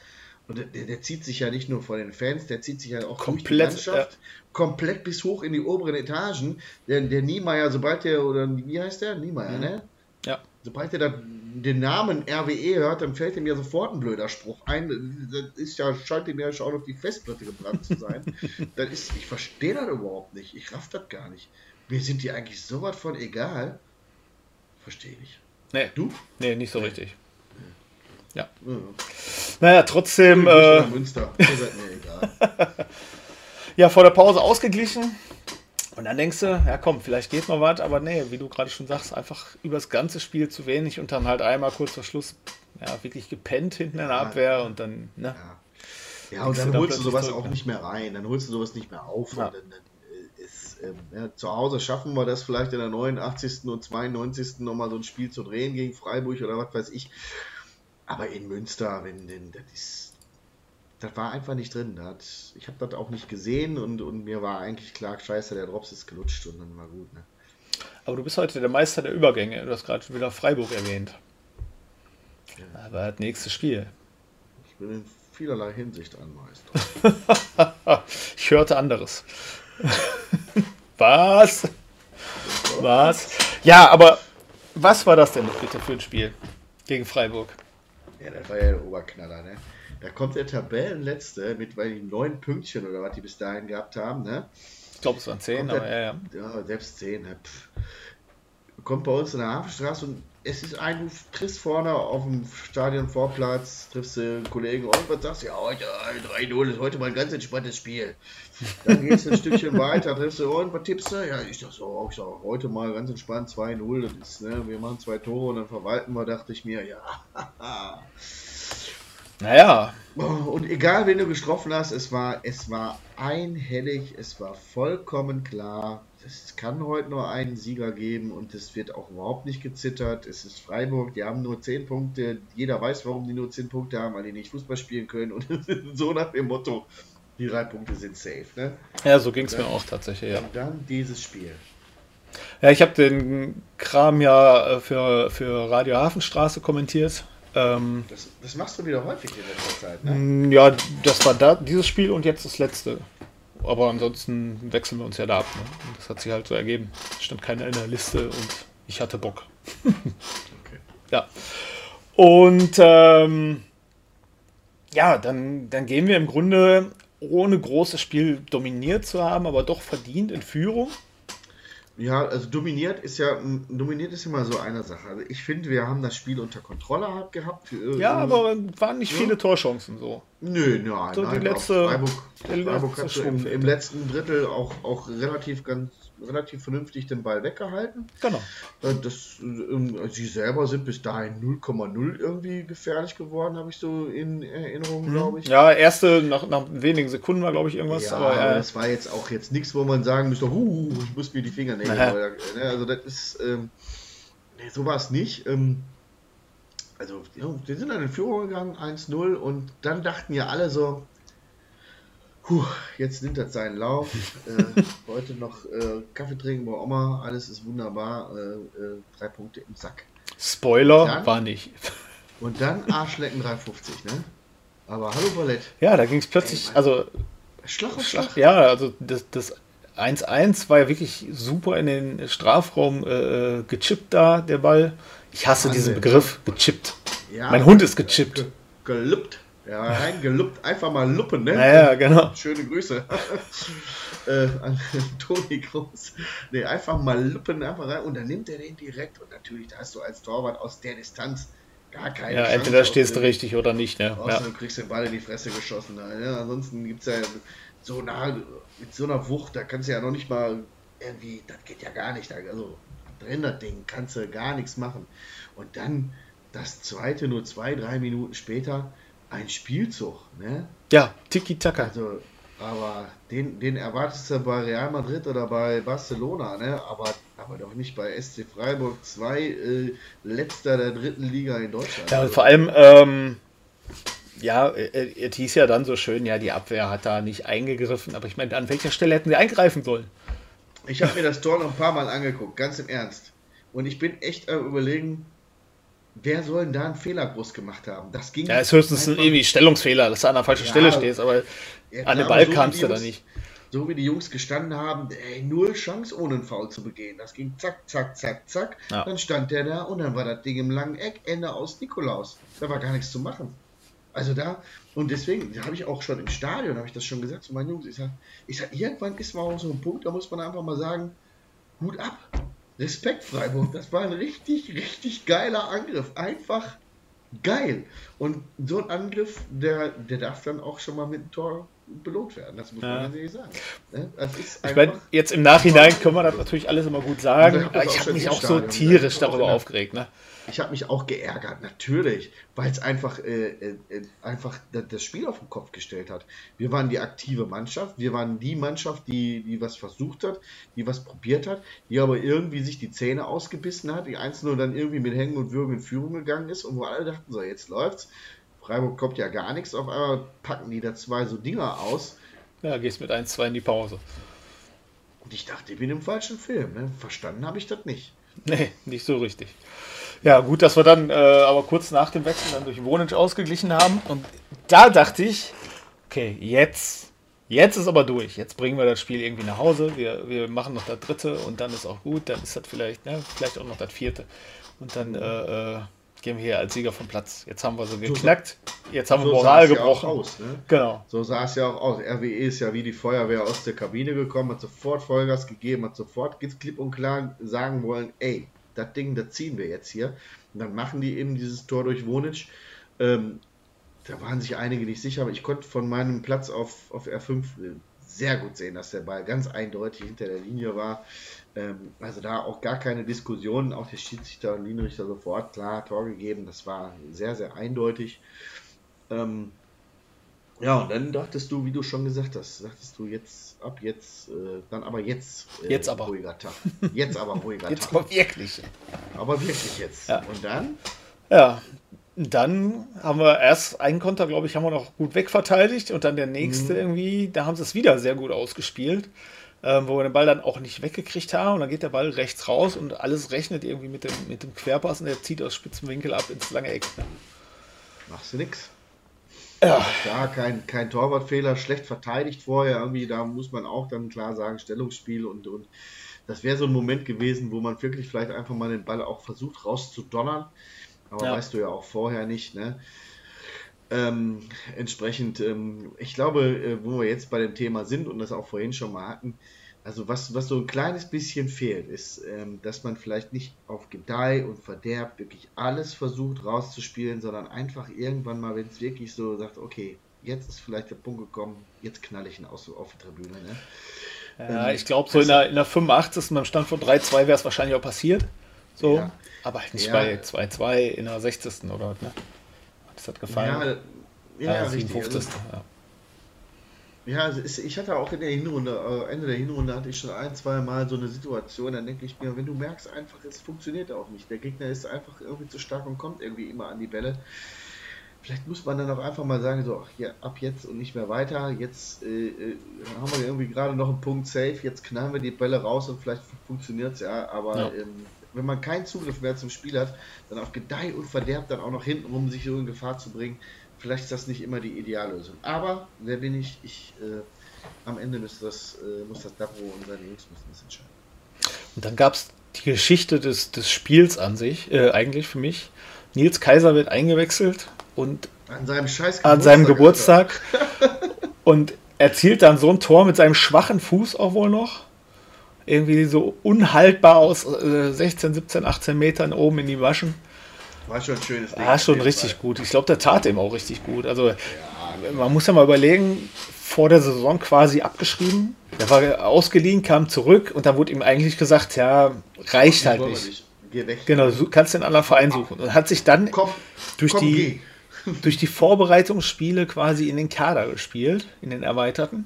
und der, der zieht sich ja nicht nur von den Fans, der zieht sich ja auch Komplett, durch die Mannschaft, komplett bis hoch in die oberen Etagen. Der, der Niemeyer, sobald der, oder wie heißt der? Niemeyer, ne? Ja. Sobald er da den Namen RWE hört, dann fällt ihm ja sofort ein blöder Spruch ein. Das ist ja, scheint ihm ja schon auf die Festplatte gebrannt zu sein. das ist, ich verstehe das überhaupt nicht. Ich raff das gar nicht. Mir sind die eigentlich so was von egal. Verstehe ich. Nee, Du? nee, nicht so richtig. Ja. Naja, trotzdem, äh, Münster. Ihr seid mir egal. ja, vor der Pause ausgeglichen. Und dann denkst du, ja komm, vielleicht geht noch was, aber nee, wie du gerade schon sagst, einfach übers ganze Spiel zu wenig und dann halt einmal kurz vor Schluss ja, wirklich gepennt hinten in der Abwehr und dann, ne? Ja. Ja, und dann du da holst du sowas zurück, auch ne? nicht mehr rein. Dann holst du sowas nicht mehr auf. Ja. Und dann, dann ist, ähm, ja, zu Hause schaffen wir das vielleicht in der 89. und 92. nochmal so ein Spiel zu drehen gegen Freiburg oder was weiß ich. Aber in Münster, wenn denn, das ist. Das war einfach nicht drin. Das ich habe das auch nicht gesehen und, und mir war eigentlich klar, scheiße, der Drops ist gelutscht und dann war gut. Ne? Aber du bist heute der Meister der Übergänge. Du hast gerade schon wieder Freiburg erwähnt. Aber das nächste Spiel. Ich bin in vielerlei Hinsicht ein Meister. Ich hörte anderes. was? Was? Ja, aber was war das denn bitte für ein Spiel gegen Freiburg? Ja, das war ja der Oberknaller, ne? Da kommt der Tabellenletzte mit weil die neun Pünktchen oder was die bis dahin gehabt haben, ne? Ich glaube, es waren zehn, aber ja, ja. Ja, selbst zehn. Ne? Pff. Kommt bei uns in der Hafenstraße und es ist ein, triffst vorne auf dem Stadionvorplatz, triffst du einen Kollegen und was sagst du? Ja, heute äh, 3-0 ist heute mal ein ganz entspanntes Spiel. Dann gehst du ein Stückchen weiter, triffst du und was tippst du? Ja, ich dachte so, ich sag, heute mal ganz entspannt 2-0, das ist, ne, wir machen zwei Tore und dann verwalten wir, dachte ich mir, ja, Naja, Und egal, wen du getroffen hast, es war, es war einhellig, es war vollkommen klar. Es kann heute nur einen Sieger geben und es wird auch überhaupt nicht gezittert. Es ist Freiburg, die haben nur 10 Punkte. Jeder weiß, warum die nur 10 Punkte haben, weil die nicht Fußball spielen können. Und so nach dem Motto, die drei Punkte sind safe. Ne? ja, so ging es mir auch tatsächlich, ja. Und dann dieses Spiel. Ja, ich habe den Kram ja äh, für, für Radio Hafenstraße kommentiert. Ähm, Das, das machst du wieder häufig in letzter Zeit. Ne? Ja, das war da, dieses Spiel und jetzt das letzte. Aber ansonsten wechseln wir uns ja da ab. Ne? Das hat sich halt so ergeben. Es stand keiner in der Liste und ich hatte Bock. Okay. Ja. Und ähm, ja, dann, dann gehen wir im Grunde, ohne großes Spiel dominiert zu haben, aber doch verdient in Führung. Ja, also dominiert ist ja dominiert ist immer so eine Sache. Also ich finde, wir haben das Spiel unter Kontrolle gehabt. Äh, ja, aber waren nicht viele Torchancen so. Nö, nein, so nein. Die letzte, Freiburg, Freiburg hat im, im, letzten Drittel auch, auch relativ ganz relativ vernünftig den Ball weggehalten. Genau. Äh, das, ähm, sie selber sind bis dahin 0,0 irgendwie gefährlich geworden, habe ich so in Erinnerung, mhm. glaube ich. Ja, erste nach, nach wenigen Sekunden war, glaube ich, irgendwas. Ja, aber, äh, das war jetzt auch jetzt nichts, wo man sagen müsste, huh, ich muss mir die Finger nehmen. Ne, also das ist, ähm, nee, so war es nicht. Ähm, also, ja, wir sind dann in Führung gegangen, 1-0, und dann dachten ja alle so, Puh, jetzt nimmt das seinen Lauf. äh, heute noch äh, Kaffee trinken bei Oma, alles ist wunderbar. Äh, äh drei Punkte im Sack. Spoiler dann, war nicht. Und dann Arschlecken 350, ne? Aber hallo Ballett. Ja, da ging es plötzlich, Ey, also. Schlag auf Schlag. Schlag. Ja, also das, das 1-1 war ja wirklich super in den Strafraum äh, gechippt da, der Ball. Ich hasse Wahnsinn. diesen Begriff, gechippt. Ja, mein Hund ist gechippt. Gelüppt. Ja, reingeluppt, einfach mal luppen, ne? Ja, genau. Schöne Grüße äh, an Toni Groß. Ne, einfach mal luppen, einfach rein und dann nimmt er den direkt und natürlich, da hast du als Torwart aus der Distanz gar keine Ja, Chance entweder stehst du richtig oder nicht, ne? Ja. Du kriegst den Ball in die Fresse geschossen. Ne? Ansonsten gibt es ja so nah, mit so einer Wucht, da kannst du ja noch nicht mal irgendwie, das geht ja gar nicht. Also drin das Ding, kannst du gar nichts machen. Und dann das zweite nur zwei, drei Minuten später ein Spielzug, ne? Ja, Tiki-Taka. Also, aber den, den erwartest du bei Real Madrid oder bei Barcelona, ne? Aber, aber doch nicht bei SC Freiburg 2, äh, letzter der dritten Liga in Deutschland. Ja, und vor allem, ähm, ja, es hieß ja dann so schön, ja, die Abwehr hat da nicht eingegriffen, aber ich meine, an welcher Stelle hätten sie eingreifen sollen? Ich habe mir das Tor noch ein paar Mal angeguckt, ganz im Ernst. Und ich bin echt am überlegen, wer soll denn da einen Fehler groß gemacht haben? Das ging. Ja, es ist höchstens ein irgendwie Stellungsfehler, dass du an der falschen ja, Stelle stehst, aber ja, an den Ball so kamst du da nicht. So wie die Jungs gestanden haben, ey, null Chance ohne einen Foul zu begehen. Das ging zack, zack, zack, zack. Ja. Dann stand der da und dann war das Ding im langen Eck, Ende aus Nikolaus. Da war gar nichts zu machen. Also da, und deswegen habe ich auch schon im Stadion, habe ich das schon gesagt zu meinen Jungs, ich sage, ich sag, irgendwann ist mal auch so ein Punkt, da muss man einfach mal sagen, Hut ab. Respekt, Freiburg. Das war ein richtig, richtig geiler Angriff. Einfach geil. Und so ein Angriff, der, der darf dann auch schon mal mit einem Tor belohnt werden. Das muss ja. man natürlich sagen. Ne? ich meine, jetzt im Nachhinein können wir das natürlich alles immer gut sagen. Aber ich habe mich auch so tierisch darüber aufgeregt. Ne? Ich habe mich auch geärgert, natürlich, weil es einfach, äh, äh, einfach das Spiel auf den Kopf gestellt hat. Wir waren die aktive Mannschaft, wir waren die Mannschaft, die, die was versucht hat, die was probiert hat, die aber irgendwie sich die Zähne ausgebissen hat, die eins nur dann irgendwie mit Hängen und Würgen in Führung gegangen ist und wo alle dachten, so jetzt läuft's. Freiburg kommt ja gar nichts, auf einmal packen die da zwei so Dinger aus. Ja, gehst mit 1-2 in die Pause. Und ich dachte, ich bin im falschen Film. Ne? Verstanden habe ich das nicht. Nee, nicht so richtig. Ja, gut, dass wir dann äh, aber kurz nach dem Wechsel dann durch Wohnitsch ausgeglichen haben. Und da dachte ich, okay, jetzt, jetzt ist aber durch. Jetzt bringen wir das Spiel irgendwie nach Hause. Wir, wir machen noch das dritte und dann ist auch gut. Dann ist das vielleicht, ne, vielleicht auch noch das vierte. Und dann äh, äh, gehen wir hier als Sieger vom Platz. Jetzt haben wir so geknackt. Jetzt haben so wir Moral gebrochen. Ja aus, ne? Genau. So sah es ja auch aus. RWE ist ja wie die Feuerwehr aus der Kabine gekommen, hat sofort Vollgas gegeben, hat sofort klipp und klar sagen wollen, ey, das Ding, das ziehen wir jetzt hier. Und dann machen die eben dieses Tor durch Wonic. Ähm, da waren sich einige nicht sicher, aber ich konnte von meinem Platz auf, auf R5 sehr gut sehen, dass der Ball ganz eindeutig hinter der Linie war. Ähm, also da auch gar keine Diskussion, auch der Schiedsrichter und Linienrichter sofort klar Tor gegeben. Das war sehr, sehr eindeutig. Ähm, ja, und dann dachtest du, wie du schon gesagt hast, dachtest du jetzt, ab jetzt, äh, dann aber jetzt, äh, jetzt aber. ruhiger Tag. Jetzt aber ruhiger jetzt Tag. Jetzt aber wirklich. Aber wirklich jetzt. Ja. Und dann? Ja, dann haben wir erst einen Konter, glaube ich, haben wir noch gut wegverteidigt und dann der nächste mhm. irgendwie, da haben sie es wieder sehr gut ausgespielt, ähm, wo wir den Ball dann auch nicht weggekriegt haben und dann geht der Ball rechts raus und alles rechnet irgendwie mit dem, mit dem Querpass und der zieht aus spitzem Winkel ab ins lange Eck. Machst du nix. Ja. Da kein, kein Torwartfehler, schlecht verteidigt vorher. Irgendwie, da muss man auch dann klar sagen, Stellungsspiel und, und das wäre so ein Moment gewesen, wo man wirklich vielleicht einfach mal den Ball auch versucht rauszudonnern. Aber ja. weißt du ja auch vorher nicht, ne? Ähm, entsprechend, ähm, ich glaube, äh, wo wir jetzt bei dem Thema sind und das auch vorhin schon mal hatten, Also was, was so ein kleines bisschen fehlt, ist, ähm, dass man vielleicht nicht auf Gedeih und Verderb wirklich alles versucht rauszuspielen, sondern einfach irgendwann mal, wenn es wirklich so sagt, okay, jetzt ist vielleicht der Punkt gekommen, jetzt knall ich ihn aus auf die Tribüne. Ne? Ja, ähm, ich glaube, so in der, in der 85. beim Stand von 3-2 wäre es wahrscheinlich auch passiert. So, ja. aber halt nicht ja. bei 2-2 in der 60. oder was, ne? Das hat gefallen. Ja, ja, ja 57. Also, ja. Ich hatte auch in der Hinrunde, äh, Ende der Hinrunde hatte ich schon ein, zwei Mal so eine Situation, dann denke ich mir, wenn du merkst einfach, es funktioniert auch nicht. Der Gegner ist einfach irgendwie zu stark und kommt irgendwie immer an die Bälle. Vielleicht muss man dann auch einfach mal sagen, so, ach, ja, ab jetzt und nicht mehr weiter. Jetzt äh, äh, haben wir irgendwie gerade noch einen Punkt safe, jetzt knallen wir die Bälle raus und vielleicht funktioniert es ja. Aber ja. Ähm, wenn man keinen Zugriff mehr zum Spiel hat, dann auf Gedeih und Verderb dann auch noch hintenrum sich so in Gefahr zu bringen, vielleicht ist das nicht immer die Ideallösung. Aber wer bin ich? Ich äh, am Ende muss das, äh, muss das Dabro und seine Jungs müssen das entscheiden. Und dann gab es die Geschichte des, des Spiels an sich, äh, eigentlich für mich. Nils Kaiser wird eingewechselt und an seinem Scheiß Geburtstag, an seinem Geburtstag und erzielt dann so ein Tor mit seinem schwachen Fuß auch wohl noch. Irgendwie so unhaltbar aus äh, 16, 17, 18 Metern oben in die Maschen. War schon ein schönes Ding. Ja, schon richtig Fall. gut. Ich glaube, der tat ihm auch richtig gut. Also, ja, man muss ja mal überlegen, vor der Saison quasi abgeschrieben. Der war ausgeliehen, kam zurück und da wurde ihm eigentlich gesagt, ja, reicht halt nicht. nicht. Genau, du kannst den anderen Verein suchen. Und hat sich dann komm, durch, komm, die, durch die Vorbereitungsspiele quasi in den Kader gespielt, in den erweiterten.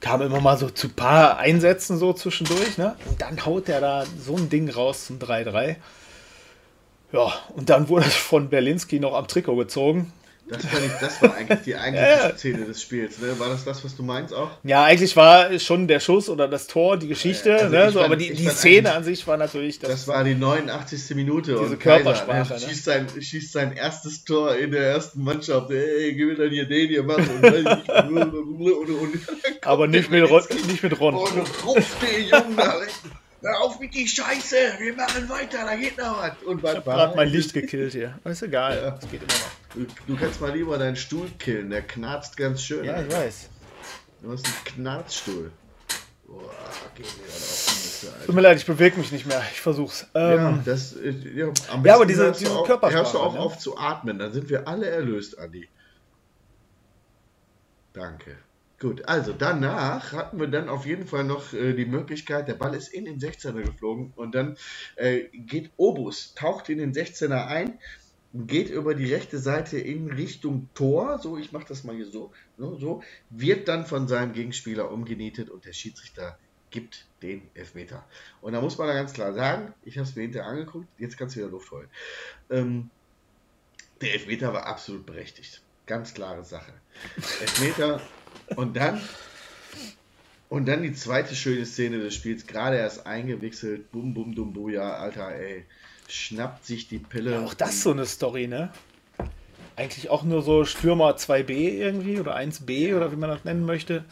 Kam immer mal so zu ein paar Einsätzen so zwischendurch, ne? Und dann haut er da so ein Ding raus zum 3-3. Ja, und dann wurde es von Berlinski noch am Trikot gezogen. Das war, nicht, das war eigentlich die eigentliche Szene des Spiels, ne? War das das, was du meinst auch? Ja, eigentlich war schon der Schuss oder das Tor die Geschichte, also ne? so, fand, aber die, die Szene an sich war natürlich. Das, das war die 89. Minute diese und Körpersprache. Kaiser, ne? schießt, sein, schießt sein erstes Tor in der ersten Mannschaft. Ey, gib mir dann hier den hier machen. Und, und, und, aber nicht mit, Ron, nicht mit Ron. Jungen da Hör auf mit die Scheiße, wir machen weiter, da geht noch was. Und ich hab gerade mein Licht gekillt hier. ist egal, ja. das geht immer noch. Du, du, kannst mal lieber deinen Stuhl killen, der knarzt ganz schön. Ja, ich weiß. Du hast einen Knarzstuhl. Boah, geht mir Tut mir leid, ich bewege mich nicht mehr. Ich versuch's. Ähm, ja, das, ja, am ja, aber diese, diese auch, Körpersprache. Hörst du auch ne? auf zu atmen, dann sind wir alle erlöst, Andi. Danke. Gut, also danach hatten wir dann auf jeden Fall noch äh, die Möglichkeit, der Ball ist in den 16er geflogen und dann äh, geht Obus, taucht in den 16er ein, geht über die rechte Seite in Richtung Tor, so ich mache das mal hier so, so, ne, so, wird dann von seinem Gegenspieler umgenietet und der Schiedsrichter gibt den Elfmeter. Und da muss man da ganz klar sagen, ich habe es mir hinterher angeguckt, jetzt kannst du wieder Luft holen. Ähm, der Elfmeter war absolut berechtigt. Ganz klare Sache. Elfmeter und dann, und dann die zweite schöne Szene des Spiels, gerade erst eingewechselt, bum bum dum buja, Alter, ey, schnappt sich die Pille. Ja, auch das so eine Story, ne? Eigentlich auch nur so Stürmer 2b irgendwie oder 1b oder wie man das nennen möchte.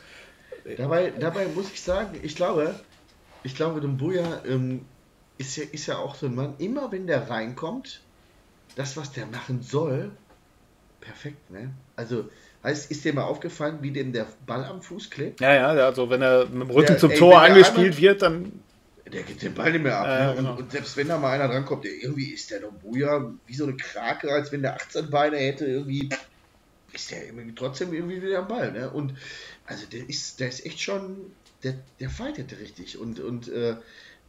Dabei, dabei muss ich sagen, ich glaube, ich glaube, Dumbuya ähm, ist, ja, ist ja auch so ein Mann, immer wenn der reinkommt, das, was der machen soll, perfekt, ne? Also, Heißt, ist dir mal aufgefallen, wie dem der Ball am Fuß klebt? Ja, ja, also wenn er mit dem Rücken der, zum ey, Tor angespielt einmal, wird, dann. Der gibt den Ball nicht mehr ab. Äh, genau. und, und, selbst wenn da mal einer drankommt, der, irgendwie ist der Dombuja wie so eine Krake, als wenn der 18 Beine hätte, irgendwie ist der irgendwie trotzdem irgendwie wieder am Ball. Ne? Und also der ist, der ist echt schon, der, der fightet richtig. Und, und äh,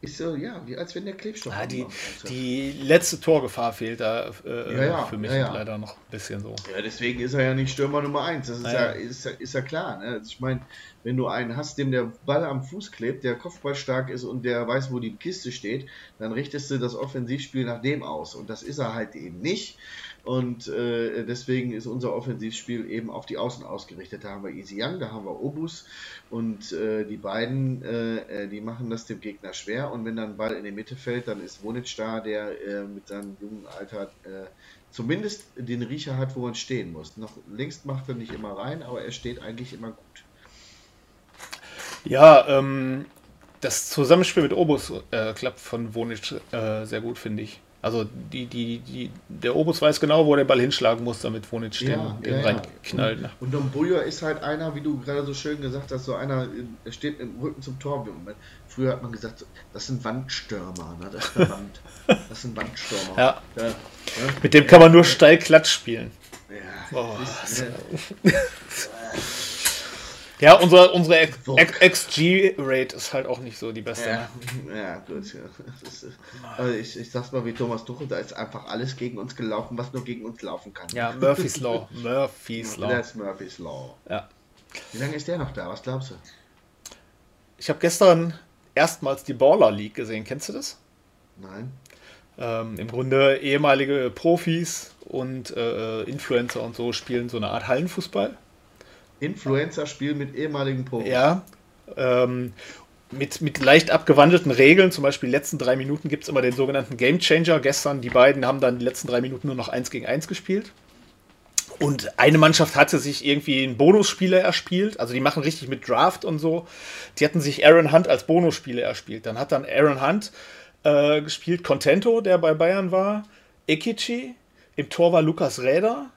ist so, ja, wie als wenn der Klebstoff. Ja, die, die letzte Torgefahr fehlt da äh, ja, ja, für mich ja, leider noch ein bisschen so. Ja, deswegen ist er ja nicht Stürmer Nummer 1. Das ist ja, ist, ist ja klar. Ne? Also ich meine, wenn du einen hast, dem der Ball am Fuß klebt, der Kopfball stark ist und der weiß, wo die Kiste steht, dann richtest du das Offensivspiel nach dem aus. Und das ist er halt eben nicht. Und äh, deswegen ist unser Offensivspiel eben auf die Außen ausgerichtet. Da haben wir Easy Young, da haben wir Obus und äh, die beiden, äh, äh, die machen das dem Gegner schwer. Und wenn dann Ball in die Mitte fällt, dann ist Wonic da, der äh, mit seinem jungen Alter äh, zumindest den Riecher hat, wo man stehen muss. Noch längst macht er nicht immer rein, aber er steht eigentlich immer gut. Ja, ähm, das Zusammenspiel mit Obus klappt von Wonic sehr gut, finde ich. Also die, die, die, der Obus weiß genau, wo der Ball hinschlagen muss, damit stehen Ja, den ja, ja. reinknallt. Ne? Und Dombuja ist halt einer, wie du gerade so schön gesagt hast, so einer, der steht im Rücken zum Tor. Früher hat man gesagt, das sind Wandstürmer, ne? Das ist eine Wand. Das sind Wandstürmer. Ja. Ja, ja. Mit dem kann man nur steil Klatsch spielen. Ja, Oh, ist, Ja, unsere, unsere XG-Rate ist halt auch nicht so die beste. ja, ja, gut. Ja. Ist, also ich, ich sag's mal wie Thomas Tuchel, da ist einfach alles gegen uns gelaufen, was nur gegen uns laufen kann. Ja, Murphy's Law. Murphy's Law. Das ist Murphy's Law. Ja. Wie lange ist der noch da? Was glaubst du? Ich habe gestern erstmals die Baller League gesehen. Kennst du das? Nein? Ähm, Im Grunde ehemalige Profis und äh, Influencer und so spielen so eine Art Hallenfußball. Influencer spielen mit ehemaligen Profis. Ja. Ähm, mit, mit leicht abgewandelten Regeln, zum Beispiel die letzten drei Minuten gibt es immer den sogenannten Game Changer. Gestern, die beiden haben dann die letzten drei Minuten nur noch eins gegen eins gespielt. Und eine Mannschaft hatte sich irgendwie einen Bonusspieler erspielt. Also die machen richtig mit Draft und so. Die hatten sich Aaron Hunt als Bonusspieler erspielt. Dann hat dann Aaron Hunt äh, gespielt, Contento, der bei Bayern war, Ekichi, im Tor war Lukas Räder.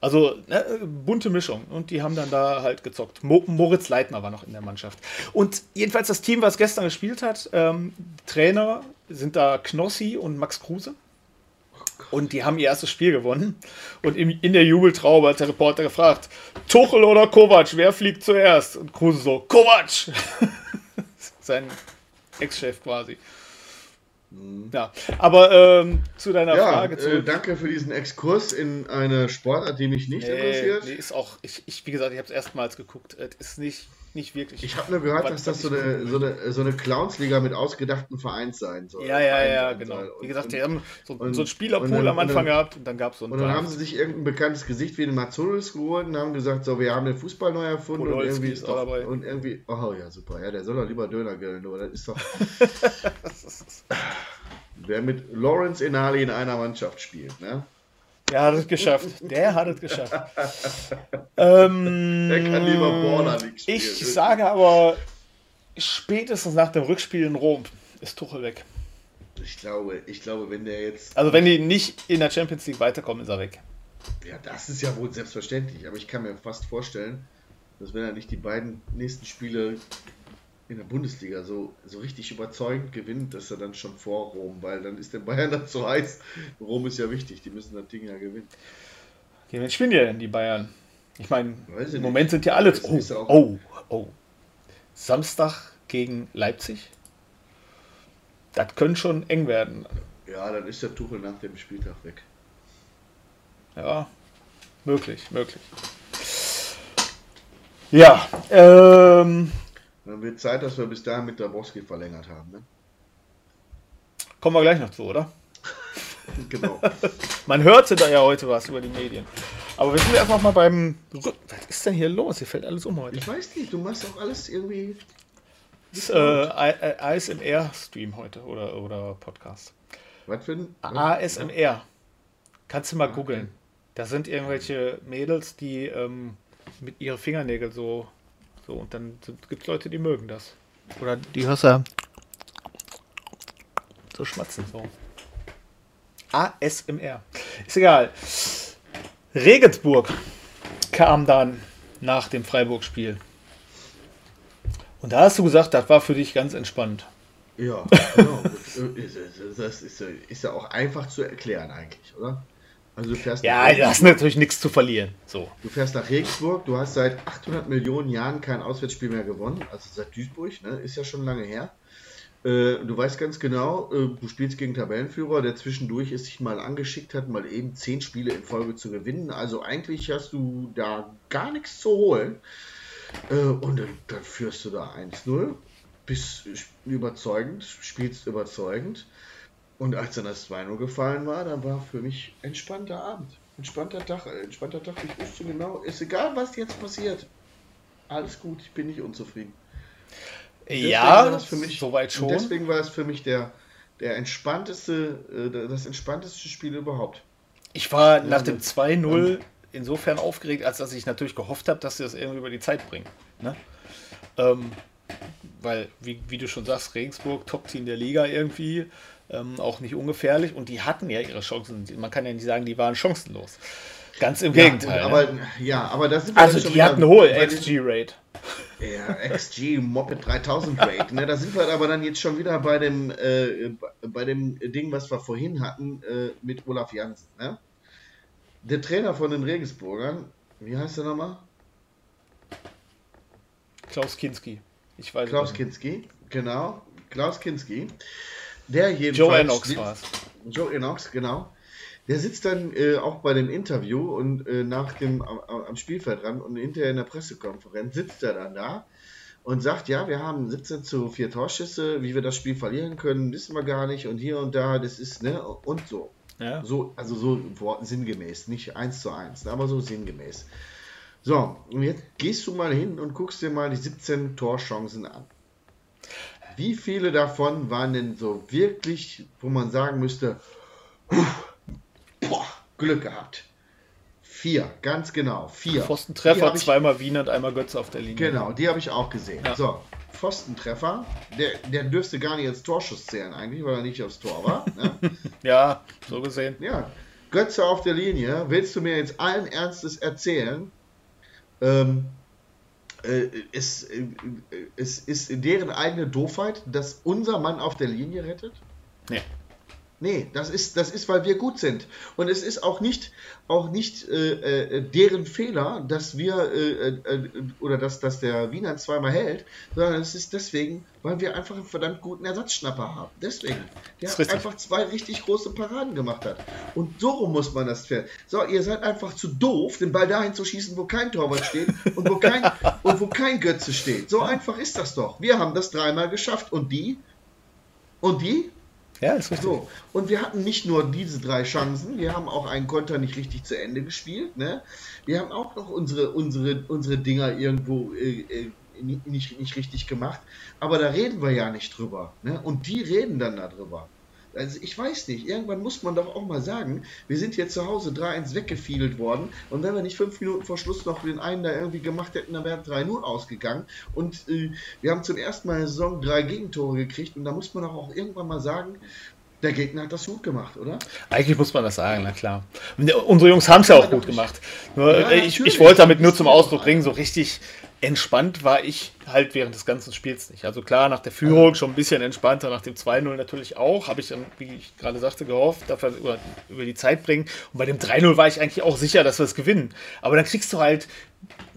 Also ne, bunte Mischung. Und die haben dann da halt gezockt. Mo Moritz Leitner war noch in der Mannschaft. Und jedenfalls das Team, was gestern gespielt hat, ähm, Trainer sind da Knossi und Max Kruse. Und die haben ihr erstes Spiel gewonnen. Und im, in der Jubeltraube hat der Reporter gefragt: Tuchel oder Kovac, wer fliegt zuerst? Und Kruse so: Kovac! Sein Ex-Chef quasi. Ja, aber ähm, zu deiner Ja, Frage äh, zurück. danke für diesen Exkurs in eine Sportart, die mich nicht Nee, interessiert. nee, ist auch, ich, ich, wie gesagt, ich habe es erstmals geguckt. Es ist nicht, nicht wirklich. Ich habe nur gehört, Was- dass das so eine, so eine, so eine Clownsliga mit ausgedachten Vereins sein soll. ja, ja, ja, sein genau. Wie Und- gesagt, die und, haben so, und- so einen Spielerpool und dann- am Anfang und dann- gehabt und dann gab es so einen und dann haben sie sich irgendein bekanntes Gesicht wie den Mazzulis geholt und haben gesagt, so, wir haben den Fußball neu erfunden und Podolski irgendwie ist doch, dabei. und irgendwie, oh ja, super, ja, der soll doch lieber Döner grillen, aber das ist doch, wer mit Lawrence Enali in einer Mannschaft spielt, ne? Der hat es geschafft. Der hat es geschafft. ähm, Der kann lieber Border League spielen. Ich sage aber, spätestens nach dem Rückspiel in Rom ist Tuchel weg. Ich glaube, ich glaube, wenn der jetzt, Also wenn die nicht in der Champions League weiterkommen, ist er weg. ja, das ist ja wohl selbstverständlich, aber ich kann mir fast vorstellen, dass wenn er nicht die beiden nächsten Spiele in der Bundesliga so, so richtig überzeugend gewinnt, dass er dann schon vor Rom, weil dann ist der Bayern dann zu heiß. Rom ist ja wichtig, die müssen das Ding ja gewinnen. Gegen wen spielen die denn, die Bayern? Ich meine, im nicht. Moment sind ja alle. Oh, oh, oh. Samstag gegen Leipzig. Das könnte schon eng werden. Ja, dann ist der Tuchel nach dem Spieltag weg. Ja, möglich, möglich. Ja, ähm, Dann wird Zeit, dass wir bis dahin mit Dabrowski verlängert haben. Ne? kommen wir gleich noch zu, oder? Genau. Man hörte da ja heute was über die Medien. Aber wir sind noch mal beim. Was ist denn hier los? Hier fällt alles um heute. Ich weiß nicht, du machst auch alles irgendwie. Das ist äh, ASMR-Stream heute oder, oder Podcast. Was für ein. ASMR. Kannst du mal googeln. Da sind irgendwelche Mädels, die ähm, mit ihren Fingernägeln so. So, und dann gibt es Leute, die mögen das. Oder die hörst du so schmatzen. So. ASMR. Ist egal. Regensburg kam dann nach dem Freiburg-Spiel. Und da hast du gesagt, das war für dich ganz entspannt. Ja, genau. das ist, ja- ist ja auch einfach zu erklären eigentlich, oder? Also du fährst Ja, du hast natürlich nichts zu verlieren. So. Du fährst nach Regensburg, du hast seit 800 Millionen Jahren kein Auswärtsspiel mehr gewonnen, also seit Duisburg, ne? ist ja schon lange her. Äh, du weißt ganz genau, äh, du spielst gegen Tabellenführer, der zwischendurch es sich mal angeschickt hat, mal eben 10 Spiele in Folge zu gewinnen. Also eigentlich hast du da gar nichts zu holen. Äh, und dann, dann führst du da 1-0, bist überzeugend, spielst überzeugend. Und als dann das 2-0 gefallen war, dann war für mich entspannter Abend. Entspannter Tag, äh, entspannter Tag. Ich wusste genau, ist egal, was jetzt passiert. Alles gut, ich bin nicht unzufrieden. Deswegen Ja, das für mich, soweit Und schon. deswegen war es für mich der, der entspannteste, äh, das entspannteste Spiel überhaupt. Ich war nach dem ne? 2-0 insofern aufgeregt, als dass ich natürlich gehofft habe, dass sie das irgendwie über die Zeit bringen. Ne? Ähm, weil, wie, wie du schon sagst, Regensburg, Top-Team der Liga irgendwie. Ähm, auch nicht ungefährlich und die hatten ja ihre Chancen. Man kann ja nicht sagen, die waren chancenlos. Ganz im Gegenteil. Ja, aber, ne? ja, aber das sind Also die hatten eine hohe XG-Rate. Ja, XG Moped 3000 Rate. Ne, da sind wir aber dann jetzt schon wieder bei dem, äh, bei dem Ding, was wir vorhin hatten äh, mit Olaf Janssen. Ne? Der Trainer von den Regensburgern, wie heißt der nochmal? Klaus Kinski. Ich weiß Klaus Kinski, genau. Klaus Kinski. Der jedenfalls. Joe Enox war es. Joe Enox, genau. Der sitzt dann äh, auch bei dem Interview und äh, nach dem am, am Spielfeld ran und hinterher in der Pressekonferenz sitzt er dann da und sagt, ja, wir haben 17 zu 4 Torschüsse, wie wir das Spiel verlieren können, wissen wir gar nicht und hier und da, das ist, ne, und so. Ja. So, also so sinngemäß, nicht eins zu eins, aber so sinngemäß. So, und jetzt gehst du mal hin und guckst dir mal die 17 Torchancen an. Wie viele davon waren denn so wirklich, wo man sagen müsste, boah, Glück gehabt? Vier, ganz genau, vier. Pfostentreffer, ich- zweimal Wiener und einmal Götze auf der Linie. Genau, die habe ich auch gesehen. Ja. So, Pfostentreffer, der, der dürfte gar nicht als Torschuss zählen eigentlich, weil er nicht aufs Tor war. Ne? Ja, so gesehen. Ja, Götze auf der Linie. Willst du mir jetzt allen Ernstes erzählen? Ähm, äh, es, äh, es ist deren eigene Doofheit, dass unser Mann auf der Linie rettet? Nee. Nee, das ist, das ist, weil wir gut sind. Und es ist auch nicht, auch nicht äh, äh, deren Fehler, dass wir äh, äh, oder dass, dass der Wiener zweimal hält, sondern es ist deswegen, weil wir einfach einen verdammt guten Ersatzschnapper haben. Deswegen. Der hat richtig. einfach zwei richtig große Paraden gemacht hat. Und so rum muss man das Pferd. So, ihr seid einfach zu doof, den Ball dahin zu schießen, wo kein Torwart steht und wo kein, und wo kein Götze steht. So einfach ist das doch. Wir haben das dreimal geschafft. Und die? Und die? Ja, ist richtig. So, und wir hatten nicht nur diese drei Chancen, wir haben auch einen Konter nicht richtig zu Ende gespielt. Ne? Wir haben auch noch unsere, unsere, unsere Dinger irgendwo äh, äh, nicht, nicht, richtig gemacht. Aber da reden wir ja nicht drüber. Ne? Und die reden dann darüber. Also ich weiß nicht, irgendwann muss man doch auch mal sagen, wir sind hier zu Hause 3-1 weggefiedelt worden und wenn wir nicht fünf Minuten vor Schluss noch den einen da irgendwie gemacht hätten, dann wäre 3-0 ausgegangen und äh, wir haben zum ersten Mal in der Saison drei Gegentore gekriegt und da muss man doch auch irgendwann mal sagen, der Gegner hat das gut gemacht, oder? Eigentlich muss man das sagen, na klar. Unsere Jungs haben es ja auch gut gemacht. Nur, Ja, äh, ich, ich wollte damit nur zum Ausdruck bringen, so richtig entspannt war ich halt während des ganzen Spiels nicht. Also klar, nach der Führung schon ein bisschen entspannter, nach dem 2-0 natürlich auch, habe ich dann, wie ich gerade sagte, gehofft, dass wir über, über die Zeit bringen. Und bei dem 3-0 war ich eigentlich auch sicher, dass wir es gewinnen. Aber dann kriegst du halt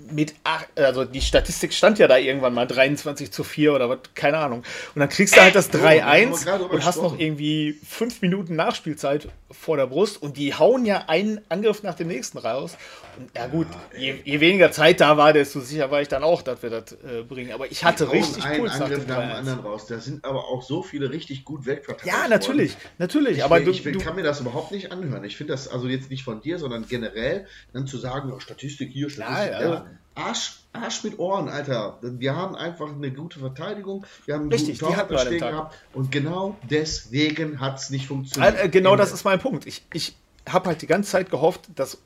mit, ach- also die Statistik stand ja da irgendwann mal 23 zu 4 oder was, keine Ahnung. Und dann kriegst du halt das So, da haben wir 3-1 gerade drüber und hast noch irgendwie fünf Minuten Nachspielzeit vor der Brust und die hauen ja einen Angriff nach dem nächsten raus. Und ja gut, je, je weniger Zeit da war, desto sicher war ich dann auch, dass wir das äh, bringen. Aber ich hatte richtig einen Puls nach dem Angriff nach dem 3-1. anderen raus. Da sind aber auch so viele richtig gut wegverteidigt. Ja, natürlich, natürlich. Ich, aber will, du, ich will, du, kann mir das überhaupt nicht anhören. Ich finde das also jetzt nicht von dir, sondern generell, dann zu sagen, ja, Statistik hier, Statistik Ja. Arsch, Arsch mit Ohren, Alter. Wir haben einfach eine gute Verteidigung, wir haben einen Richtig, guten die hatten wir Torwart an dem stehen Tag. gehabt und genau deswegen hat es nicht funktioniert. äh, genau das ist mein Punkt. Ich, ich habe halt die ganze Zeit gehofft, dass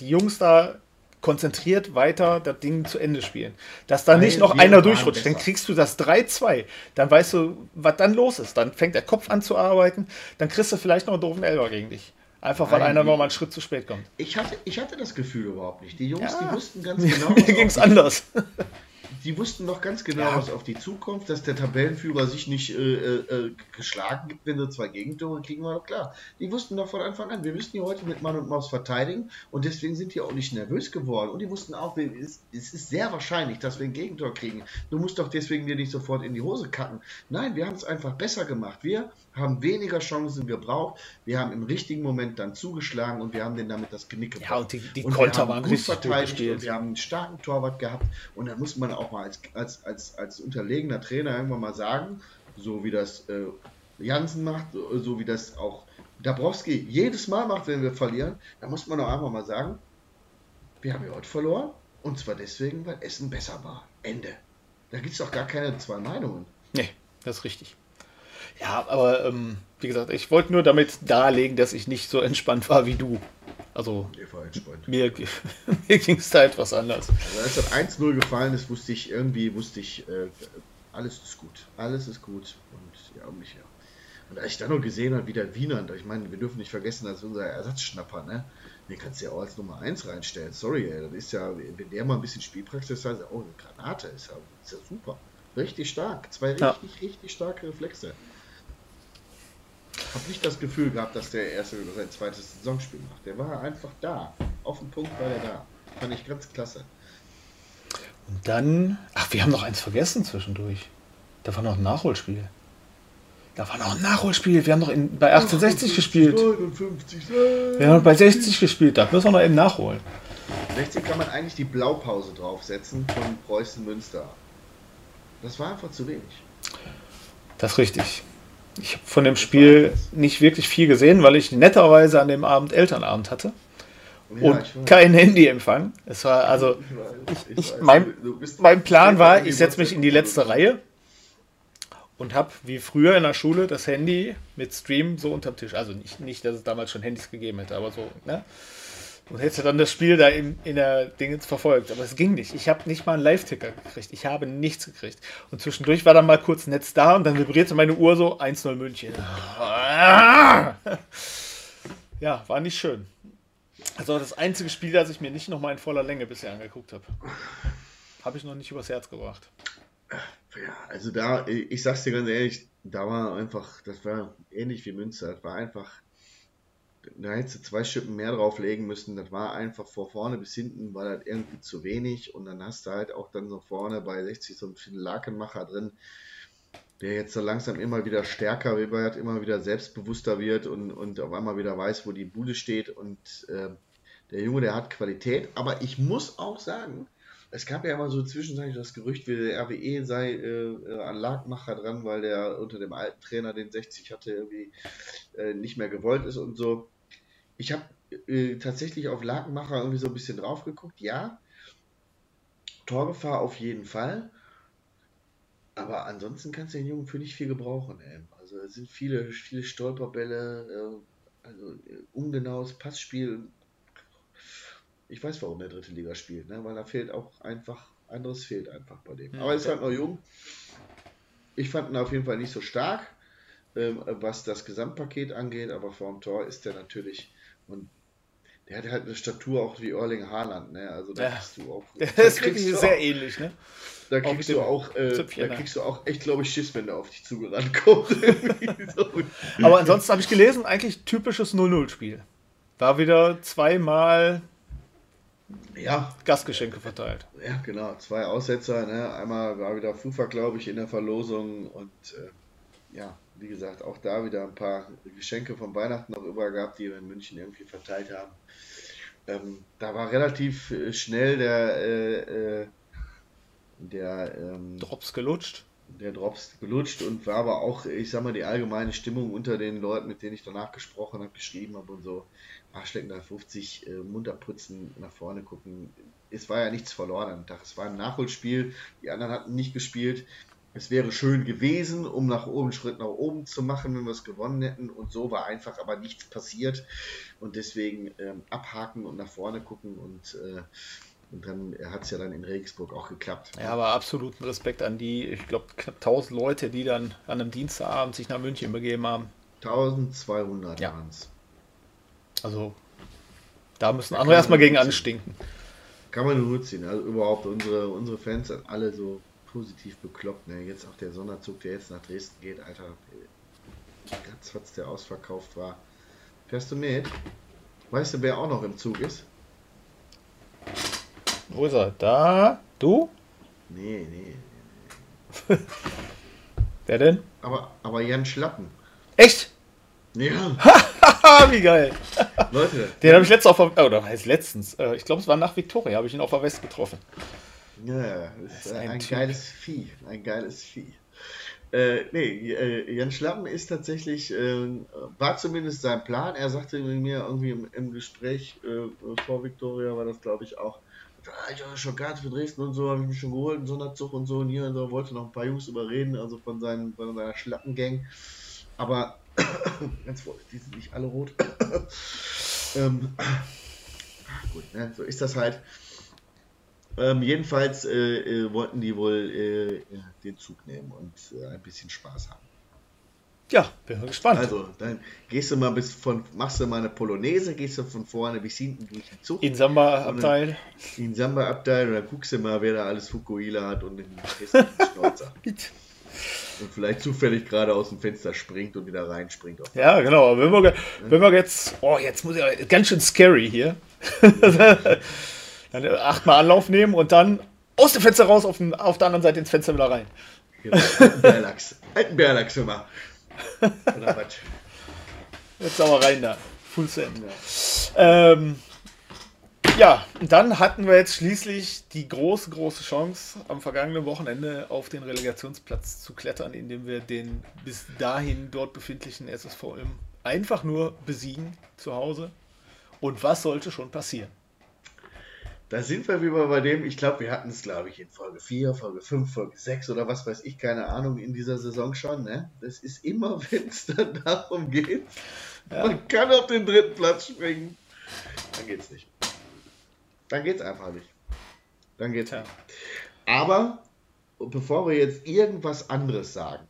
die Jungs da konzentriert weiter das Ding zu Ende spielen. Dass da Weil nicht noch einer durchrutscht. Dann kriegst du das 3-2. Dann weißt du, was dann los ist. Dann fängt der Kopf an zu arbeiten. Dann kriegst du vielleicht noch einen doofen Elber gegen dich. Einfach weil Nein, einer die- noch mal einen Schritt zu spät kommt. Ich hatte, ich hatte das Gefühl überhaupt nicht. Die Jungs, Ja. die wussten ganz genau, Mir ging es die- anders. die wussten doch ganz genau, Ja. was auf die zukommt, dass der Tabellenführer sich nicht äh, äh, äh, geschlagen gibt, wenn sie zwei Gegentore kriegen, war doch klar. Die wussten doch von Anfang an, wir müssen hier heute mit Mann und Maus verteidigen und deswegen sind die auch nicht nervös geworden. Und die wussten auch, es ist sehr wahrscheinlich, dass wir ein Gegentor kriegen. Du musst doch deswegen dir nicht sofort in die Hose kacken. Nein, wir haben es einfach besser gemacht. Wir haben weniger Chancen gebraucht. Wir haben im richtigen Moment dann zugeschlagen und wir haben denen damit das Genick gebrochen. Ja, und die, die Und Konter waren gut verteidigt und wir haben einen starken Torwart gehabt und dann muss man auch mal als, als, als, als unterlegener Trainer irgendwann mal sagen, so wie das äh, Jansen macht, so, so wie das auch Dabrowski jedes Mal macht, wenn wir verlieren, da muss man auch einfach mal sagen, wir haben ja heute verloren und zwar deswegen, weil Essen besser war. Ende. Da gibt es doch gar keine zwei Meinungen. Nee, das ist richtig. Ja, aber ähm, wie gesagt, ich wollte nur damit darlegen, dass ich nicht so entspannt war wie du. Also mir, mir ging es da etwas anders. Also als das 1-0 gefallen ist, wusste ich irgendwie, wusste ich, äh, alles ist gut. Alles ist gut und ja, um mich her. Und als ich dann noch gesehen habe, wie der Wiener, ich meine, wir dürfen nicht vergessen, das ist unser Ersatzschnapper, ne? Den kannst du ja auch als Nummer 1 reinstellen. Sorry, ey, das ist ja, wenn der mal ein bisschen Spielpraxis hat, oh, eine Granate ist ja, ist ja super. Richtig stark. Zwei richtig, ja. richtig starke Reflexe. Habe nicht das Gefühl gehabt, dass der erste oder sein zweites Saisonspiel macht. Der war einfach da. Auf dem Punkt war er da. Fand ich ganz klasse. Und dann, ach, wir haben noch eins vergessen zwischendurch. Da war noch ein Nachholspiel. Da war noch ein Nachholspiel. Wir haben noch in, bei 1860 gespielt. 59, wir haben bei 60 gespielt. Da müssen wir noch eben nachholen. 60 kann man eigentlich die Blaupause draufsetzen von Preußen Münster. Das war einfach zu wenig. Das ist richtig. Ich habe von dem Spiel nicht wirklich viel gesehen, weil ich netterweise an dem Abend Elternabend hatte. Ja, und kein Handyempfang. Es war also, ich, ich, mein, mein Plan war, ich setze mich in die letzte Reihe und habe wie früher in der Schule das Handy mit Stream so unterm Tisch. Also nicht, nicht, dass es damals schon Handys gegeben hätte, aber so, ne? Und hätte dann das Spiel da in, in der Dingens verfolgt. Aber es ging nicht. Ich habe nicht mal einen Live-Ticker gekriegt. Ich habe nichts gekriegt. Und zwischendurch war dann mal kurz Netz da und dann vibrierte meine Uhr so 1-0 München. Ja, war nicht schön. Also das einzige Spiel, das ich mir nicht nochmal in voller Länge bisher angeguckt habe. Habe ich noch nicht übers Herz gebracht. Ja, also da, ich sag's dir ganz ehrlich, da war einfach, das war ähnlich wie Münster. Das war einfach da hättest du zwei Schippen mehr drauflegen müssen. Das war einfach vor vorne bis hinten, war das irgendwie zu wenig. Und dann hast du halt auch dann so vorne bei 60 so einen Lakenmacher drin, der jetzt so langsam immer wieder stärker wird, immer wieder selbstbewusster wird und, und auf einmal wieder weiß, wo die Bude steht. Und äh, der Junge, der hat Qualität. Aber ich muss auch sagen, es gab ja immer so zwischenzeitlich das Gerücht, wie der RWE sei äh, an Lagmacher dran, weil der unter dem alten Trainer, den 60 hatte, irgendwie äh, nicht mehr gewollt ist und so. Ich habe äh, tatsächlich auf Lakenmacher irgendwie so ein bisschen drauf geguckt. Ja, Torgefahr auf jeden Fall. Aber ansonsten kannst du den Jungen für nicht viel gebrauchen. Ey. Also es sind viele, viele Stolperbälle, äh, also äh, ungenaues Passspiel. Ich weiß, warum der dritte Liga spielt, ne? weil da fehlt auch einfach, anderes fehlt einfach bei dem. Aber er ist halt noch jung. Ich fand ihn auf jeden Fall nicht so stark, ähm, was das Gesamtpaket angeht, aber vor dem Tor ist er natürlich und der hat halt eine Statur auch wie Erling Haaland, ne? Also da ja. kriegst du auch. Das ist wirklich sehr auch, ähnlich, ne? Da kriegst du auch, äh, da kriegst du auch echt, glaube ich, Schiss, wenn der auf dich zugerannt kommt. Aber ansonsten habe ich gelesen, eigentlich typisches 0-0-Spiel. Da wieder zweimal ja. Gastgeschenke verteilt. Ja, genau. Zwei Aussetzer, ne? Einmal war wieder Fufa, glaube ich, in der Verlosung und äh, ja, wie gesagt, auch da wieder ein paar Geschenke von Weihnachten noch über gehabt, die wir in München irgendwie verteilt haben. Ähm, da war relativ äh, schnell der, äh, äh, der ähm, Drops gelutscht. Der Drops gelutscht und war aber auch, ich sag mal, die allgemeine Stimmung unter den Leuten, mit denen ich danach gesprochen habe, geschrieben habe und so. Arschlecken 350, äh, munter putzen, nach vorne gucken. Es war ja nichts verloren am Tag. Es war ein Nachholspiel. Die anderen hatten nicht gespielt es wäre schön gewesen, um nach oben einen Schritt nach oben zu machen, wenn wir es gewonnen hätten. Und so war einfach aber nichts passiert. Und deswegen ähm, abhaken und nach vorne gucken. Und, äh, und dann hat es ja dann in Regensburg auch geklappt. Ja, aber absoluten Respekt an die, ich glaube, knapp 1000 Leute, die dann an einem Dienstagabend sich nach München begeben haben. 1200 ja. waren es. Also, da müssen da andere erstmal gegen anstinken. Kann man nur ziehen. Also überhaupt unsere, unsere Fans sind alle so positiv bekloppt. Ne? Jetzt auch der Sonderzug, der jetzt nach Dresden geht, Alter. Ganz was der ausverkauft war. Fährst du mit? Weißt du, wer auch noch im Zug ist? Wo ist er? Da? Du? Nee, nee. nee. wer denn? Aber, aber Jan Schlappen. Echt? Ja. Wie geil. Leute. Den habe ich letztens auf der, oder heißt letztens, äh, ich glaube es war nach Victoria, habe ich ihn auf der West getroffen. Ja, das ist ein, ein geiles Vieh. Ein geiles Vieh. Äh, nee, äh, Jan Schlappen ist tatsächlich, äh, war zumindest sein Plan. Er sagte mir irgendwie im, im Gespräch äh, vor Victoria, war das glaube ich auch, ich habe schon Karte für Dresden und so, habe ich mich schon geholt, einen Sonderzug und so und hier und so, wollte noch ein paar Jungs überreden, also von, seinen, von seiner Schlappengang. Aber ganz vorsichtig, die sind nicht alle rot. ähm, gut, ne, so ist das halt. Ähm, jedenfalls äh, äh, wollten die wohl äh, den Zug nehmen und äh, ein bisschen Spaß haben. Ja, bin mal gespannt. Also, dann gehst du mal bis von, machst du mal eine Polonaise, gehst du von vorne bis hinten durch den Zug. In Samba-Abteil. In Samba-Abteil und dann guckst du mal, wer da alles Fukuhila hat und den Schnauzer. und vielleicht zufällig gerade aus dem Fenster springt und wieder reinspringt. Ja, genau. Wenn wir, wenn wir jetzt, oh, jetzt muss ich, ganz schön scary hier. dann achtmal Anlauf nehmen und dann aus dem Fenster raus, auf, den, auf der anderen Seite ins Fenster wieder rein. Genau, alten Bärlachs. Alten Bärlachs immer. Oder was? Jetzt aber rein da. Full Send. Ja. Ähm, ja, und dann hatten wir jetzt schließlich die große, große Chance, am vergangenen Wochenende auf den Relegationsplatz zu klettern, indem wir den bis dahin dort befindlichen SSVM einfach nur besiegen zu Hause. Und was sollte schon passieren? Da sind wir wieder bei dem, ich glaube, wir hatten es, glaube ich, in Folge 4, Folge 5, Folge 6 oder was weiß ich, keine Ahnung, in dieser Saison schon. Ne? Das ist immer, wenn es dann darum geht, ja. man kann auf den dritten Platz springen, dann geht's nicht. Dann geht's einfach nicht. Dann geht's ja. nicht. Aber bevor wir jetzt irgendwas anderes sagen,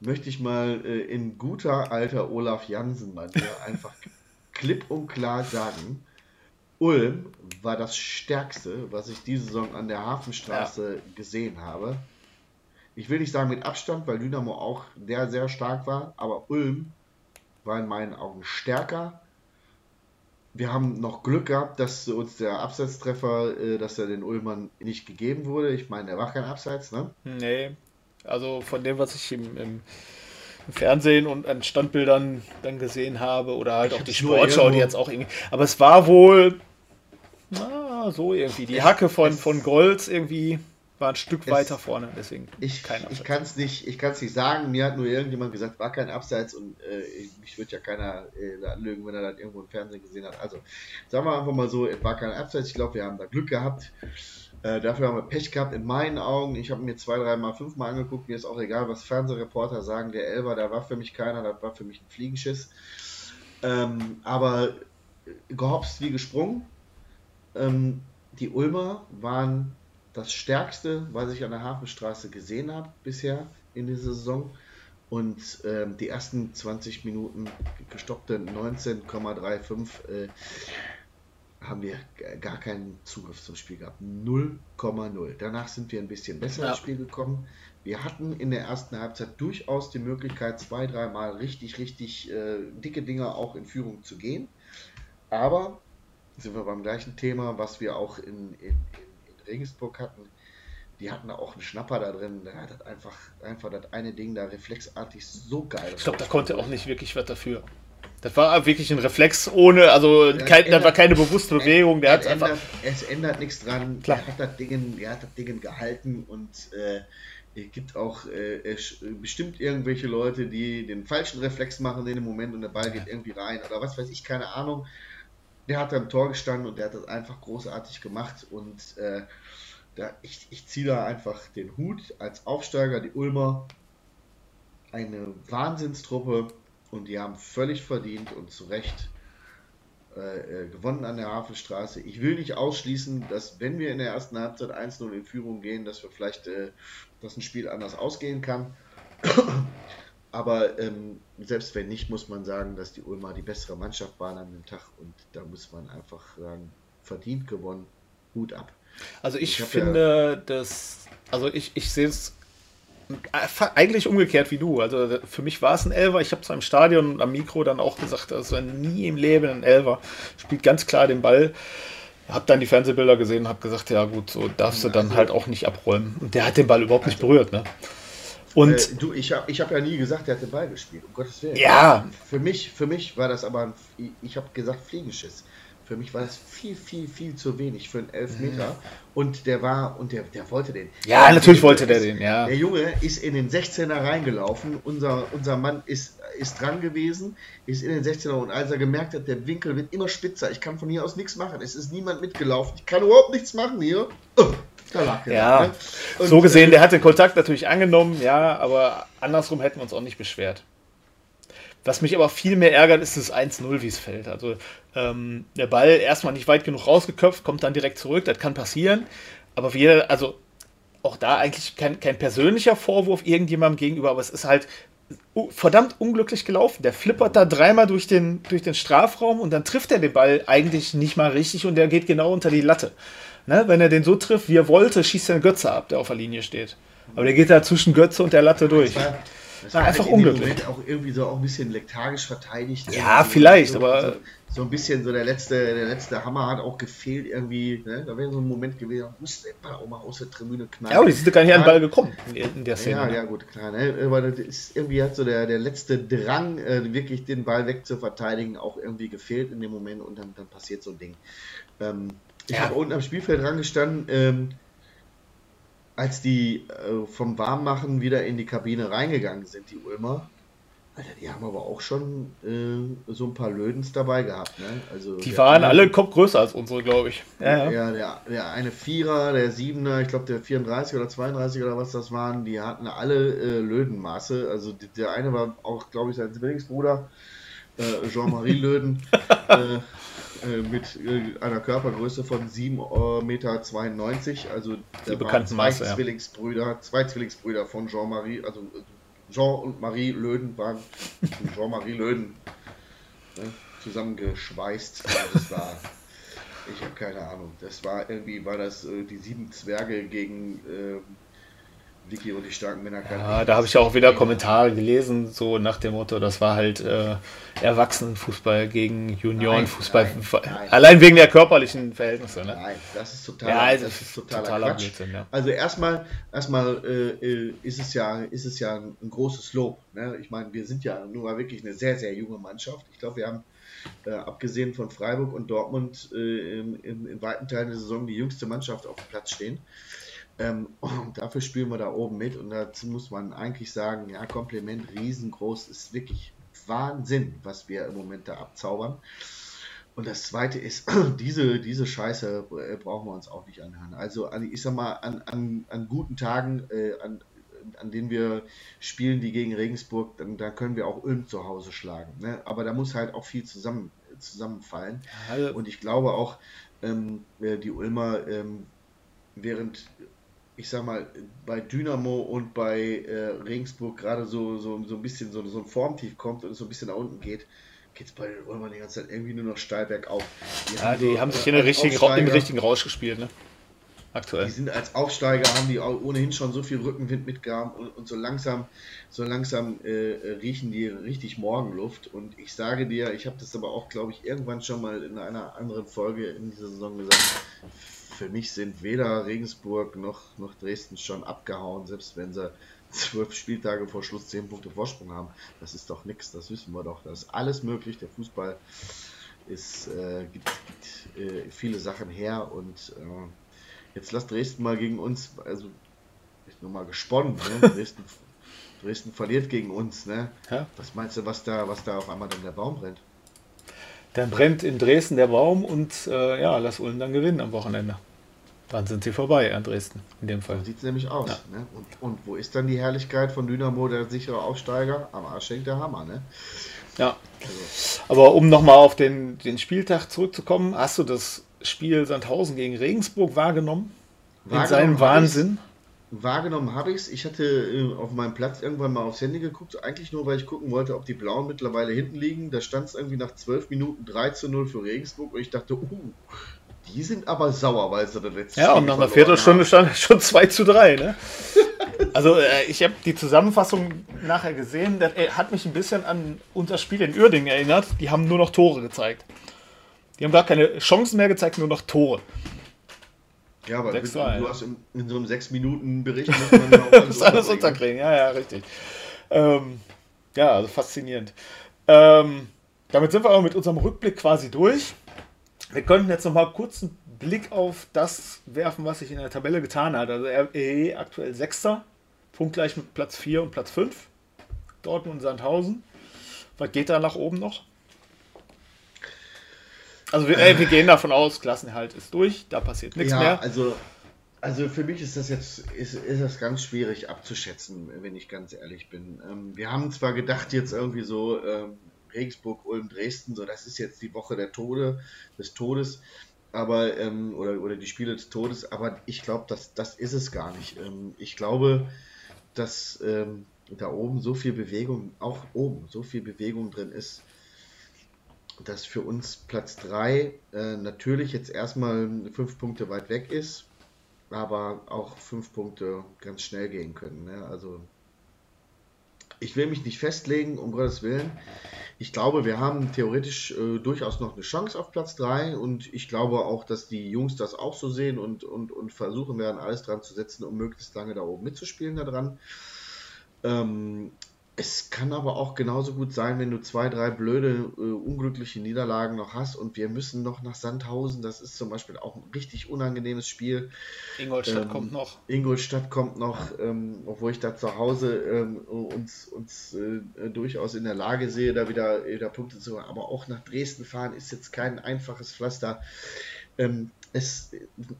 möchte ich mal äh, in guter alter Olaf Jansen mal einfach klipp und klar sagen, Ulm war das Stärkste, was ich diese Saison an der Hafenstraße ja. gesehen habe. Ich will nicht sagen mit Abstand, weil Dynamo auch sehr, sehr stark war, aber Ulm war in meinen Augen stärker. Wir haben noch Glück gehabt, dass uns der Abseitstreffer, äh, dass er den Ulmern nicht gegeben wurde. Ich meine, der war kein Abseits, ne? Nee. Also von dem, was ich im, im Fernsehen und an Standbildern dann gesehen habe oder halt ich auch die Sportschau, die jetzt auch irgendwie. Aber es war wohl na, so irgendwie. Die Hacke von, von Golds irgendwie war ein Stück weiter vorne, deswegen ich, Ich kann es nicht, nicht sagen. Mir hat nur irgendjemand gesagt, war kein Abseits und äh, mich wird ja keiner äh, anlügen, wenn er das irgendwo im Fernsehen gesehen hat. Also sagen wir einfach mal so, es war kein Abseits. Ich glaube, wir haben da Glück gehabt. Äh, dafür haben wir Pech gehabt in meinen Augen. Ich habe mir zwei, dreimal, fünfmal angeguckt. Mir ist auch egal, was Fernsehreporter sagen. Der Elber, da war für mich keiner, das war für mich ein Fliegenschiss. Ähm, aber gehopst wie gesprungen. Ähm, die Ulmer waren das Stärkste, was ich an der Hafenstraße gesehen habe bisher in dieser Saison. Und ähm, die ersten 20 Minuten gestoppte 19,35 äh, haben wir gar keinen Zugriff zum Spiel gehabt. 0,0. Danach sind wir ein bisschen besser ja. ins Spiel gekommen. Wir hatten in der ersten Halbzeit durchaus die Möglichkeit, zwei, dreimal richtig, richtig äh, dicke Dinger auch in Führung zu gehen. Aber sind wir beim gleichen Thema, was wir auch in, in, in, Regensburg hatten. Die hatten auch einen Schnapper da drin. Der hat einfach, einfach das eine Ding da reflexartig so geil. Ich glaube, da konnte auch nicht wirklich was dafür. Das war wirklich ein Reflex ohne, also ja, kein, ändert, das war keine bewusste Bewegung. Der hat einfach. Es ändert nichts dran. Klar. Er hat das Ding, er hat das Ding gehalten und äh, es gibt auch äh, bestimmt irgendwelche Leute, die den falschen Reflex machen in dem Moment und der Ball geht irgendwie rein oder was weiß ich, keine Ahnung der hat da im Tor gestanden und der hat das einfach großartig gemacht und äh, da, ich, ich ziehe da einfach den Hut als Aufsteiger, die Ulmer, eine Wahnsinnstruppe und die haben völlig verdient und zu Recht äh, äh, gewonnen an der Hafenstraße. Ich will nicht ausschließen, dass wenn wir in der ersten Halbzeit 1-0 in Führung gehen, dass wir vielleicht, äh, dass ein Spiel anders ausgehen kann. Aber ähm, selbst wenn nicht, muss man sagen, dass die Ulmer die bessere Mannschaft waren an dem Tag und da muss man einfach sagen, verdient gewonnen, Hut ab. Also ich, ich finde, ja, dass, also ich, ich sehe es eigentlich umgekehrt wie du. Also für mich war es ein Elver. Ich habe es im Stadion am Mikro dann auch gesagt, das war nie im Leben ein Elver. Spielt ganz klar den Ball. Hab dann die Fernsehbilder gesehen und habe gesagt, ja gut, so darfst du dann also, halt auch nicht abräumen. Und der hat den Ball überhaupt also, nicht berührt. Ne? Und äh, du, ich habe ich hab ja nie gesagt, der hat den Ball gespielt, um Gottes Willen. Ja. Für mich, für mich war das aber, ein, ich habe gesagt, Fliegenschiss. Für mich war das viel, viel, viel zu wenig für einen Elfmeter. Mhm. Und der war, und der, der wollte den. Ja, der natürlich wollte der den, ja. Der Junge ist in den 16er reingelaufen. Unser, unser Mann ist, ist dran gewesen, ist in den 16er. Und als er gemerkt hat, der Winkel wird immer spitzer, ich kann von hier aus nichts machen. Es ist niemand mitgelaufen. Ich kann überhaupt nichts machen hier. Oh ja, ne? so gesehen, der hat den Kontakt natürlich angenommen, ja, aber andersrum hätten wir uns auch nicht beschwert. Was mich aber viel mehr ärgert, ist das 1-0, wie es fällt. Also ähm, der Ball erstmal nicht weit genug rausgeköpft, kommt dann direkt zurück, das kann passieren. Aber wir, also auch da eigentlich kein, kein persönlicher Vorwurf irgendjemandem gegenüber, aber es ist halt verdammt unglücklich gelaufen. Der flippert da dreimal durch den, durch den Strafraum und dann trifft er den Ball eigentlich nicht mal richtig und der geht genau unter die Latte. Ne? Wenn er den so trifft, wie er wollte, schießt er einen Götze ab, der auf der Linie steht. Aber der geht da zwischen Götze und der Latte durch. Das war, einfach unglücklich. auch irgendwie so auch ein bisschen lethargisch verteidigt. Ja, vielleicht, so, aber. So, so, ein bisschen so der letzte, der letzte Hammer hat auch gefehlt irgendwie. Ne? Da wäre so ein Moment gewesen, musste der auch mal aus der Tribüne knallen. Ja, aber die sind gar nicht an den Ball gekommen in der Szene. Ja, ne? ja, gut, klar. Ne? Aber das ist irgendwie hat so der, der letzte Drang, äh, wirklich den Ball wegzuverteidigen, auch irgendwie gefehlt in dem Moment und dann, dann passiert so ein Ding. Ähm, ich ja. habe unten am Spielfeld dran gestanden, ähm, als die äh, vom Warmmachen wieder in die Kabine reingegangen sind, die Ulmer. Alter, die haben aber auch schon äh, so ein paar Lödens dabei gehabt. Ne? Also die waren alle einen Kopf größer als unsere, glaube ich. Ja, ja. ja der, der, eine Vierer, der Siebener, ich glaube der 34 oder 32 oder was das waren, die hatten alle äh, Lödenmaße. Also die, der eine war auch, glaube ich, sein Zwillingsbruder, äh, Jean-Marie Löden. Äh, äh, mit äh, einer Körpergröße von 7,92 äh, Meter. Also der Die bekannten zwei Maße, Zwillingsbrüder, ja. zwei Zwillingsbrüder von Jean-Marie, also Jean und Marie Löden waren Jean-Marie Löden ne, zusammengeschweißt. Also das war, ich habe keine Ahnung. Das war irgendwie, war das äh, die sieben Zwerge gegen äh, Vicky und die starken Männer kann. Ja, da habe ich auch wieder Kommentare gelesen, so nach dem Motto, das war halt äh, Erwachsenenfußball gegen Juniorenfußball. Allein wegen der körperlichen Verhältnisse. Ne? Nein, das ist total, ja, also das ist totaler, totaler Quatsch. Blödsinn, ja. Also erstmal, erstmal äh, äh, ist es ja, ist es ja ein, großes Lob. Ne? Ich meine, wir sind ja nun mal wirklich eine sehr, sehr junge Mannschaft. Ich glaube, wir haben äh, abgesehen von Freiburg und Dortmund äh, in, in, in weiten Teilen der Saison die jüngste Mannschaft auf dem Platz stehen. Ähm, und dafür spielen wir da oben mit und dazu muss man eigentlich sagen, ja, Kompliment riesengroß, ist wirklich Wahnsinn, was wir im Moment da abzaubern. Und das zweite ist, diese, diese Scheiße äh, brauchen wir uns auch nicht anhören. Also, ich sag mal, an, an, an guten Tagen, äh, an, an denen wir spielen, wie gegen Regensburg, dann, da können wir auch Ulm zu Hause schlagen. Ne? Aber da muss halt auch viel zusammen, zusammenfallen. Ja, und ich glaube auch, ähm, äh, die Ulmer, ähm, während ich sag mal, bei Dynamo und bei äh, Regensburg gerade so, so, so ein bisschen so, so ein Formtief kommt und es so ein bisschen nach unten geht, geht es bei den Römern die ganze Zeit irgendwie nur noch steil bergauf. Die ja, haben die so, haben sich in den richtigen, im richtigen Rausch gespielt, ne? Aktuell. Die sind als Aufsteiger, haben die ohnehin schon so viel Rückenwind mitgehabt und, und so langsam, so langsam äh, riechen die richtig Morgenluft. Und ich sage dir, ich habe das aber auch, glaube ich, irgendwann schon mal in einer anderen Folge in dieser Saison gesagt für mich sind weder Regensburg noch, noch Dresden schon abgehauen, selbst wenn sie zwölf Spieltage vor Schluss zehn Punkte Vorsprung haben. Das ist doch nichts, das wissen wir doch. Das ist alles möglich. Der Fußball ist, äh, gibt, gibt äh, viele Sachen her und äh, jetzt lass Dresden mal gegen uns, also ist nur mal gesponnen, ne? Dresden, Dresden verliert gegen uns, ne? Ja. Was meinst du, was da, was da auf einmal dann der Baum brennt? Dann brennt in Dresden der Baum und äh, ja, lass Ulm dann gewinnen am Wochenende. Dann sind sie vorbei an Dresden, in dem Fall. So sieht es nämlich aus. Ja. Ne? Und, und, wo ist dann die Herrlichkeit von Dynamo, der sichere Aufsteiger? Am Arsch hängt der Hammer, ne? Ja. Also. Aber um nochmal auf den, den Spieltag zurückzukommen, hast du das Spiel Sandhausen gegen Regensburg wahrgenommen? wahrgenommen in seinem Wahnsinn? Wahrgenommen habe ich es. Ich hatte äh, auf meinem Platz irgendwann mal aufs Handy geguckt, eigentlich nur, weil ich gucken wollte, ob die Blauen mittlerweile hinten liegen. Da stand es irgendwie nach 12 Minuten 3 zu 0 für Regensburg und ich dachte, uh, die sind aber sauer, weil sie das letzte Ja, und nach einer Viertelstunde stand schon 2 zu 3, ne? also äh, ich habe die Zusammenfassung nachher gesehen, das äh, hat mich ein bisschen an unser Spiel in Uerdingen erinnert. Die haben nur noch Tore gezeigt. Die haben gar keine Chancen mehr gezeigt, nur noch Tore. Ja, aber mit, du hast in, in, so einem 6-Minuten-Bericht muss man ja auch das alles unterkriegen. Ja, ja, richtig. Ähm, ja, also faszinierend. Ähm, damit sind wir aber mit unserem Rückblick quasi durch. Wir könnten jetzt noch mal kurz einen Blick auf das werfen, was sich in der Tabelle getan hat. Also RE aktuell Sechster, punktgleich mit Platz 4 und Platz 5. Dortmund und Sandhausen. Was geht da nach oben noch? Also wir, äh, wir gehen davon aus, Klassenhalt ist durch, da passiert nichts ja, mehr. Also, also für mich ist das jetzt ist, ist das ganz schwierig abzuschätzen, wenn ich ganz ehrlich bin. Ähm, wir haben zwar gedacht, jetzt irgendwie so, ähm, Regensburg, Ulm, Dresden, so das ist jetzt die Woche der Tode, des Todes, aber ähm, oder, oder die Spiele des Todes, aber ich glaube, das, das ist es gar nicht. Ähm, ich glaube, dass ähm, da oben so viel Bewegung, auch oben so viel Bewegung drin ist, dass für uns Platz 3 äh, natürlich jetzt erstmal fünf Punkte weit weg ist, aber auch fünf Punkte ganz schnell gehen können. Ne? Also ich will mich nicht festlegen, um Gottes Willen. Ich glaube, wir haben theoretisch äh, durchaus noch eine Chance auf Platz 3 und ich glaube auch, dass die Jungs das auch so sehen und, und, und versuchen werden, alles dran zu setzen, um möglichst lange da oben mitzuspielen daran. Ähm, es kann aber auch genauso gut sein, wenn du zwei, drei blöde, äh, unglückliche Niederlagen noch hast und wir müssen noch nach Sandhausen. Das ist zum Beispiel auch ein richtig unangenehmes Spiel. Ingolstadt ähm, kommt noch. Ingolstadt kommt noch, ähm, obwohl ich da zu Hause ähm, uns, uns äh, durchaus in der Lage sehe, da wieder, wieder Punkte zu machen. Aber auch nach Dresden fahren ist jetzt kein einfaches Pflaster. Ähm, es,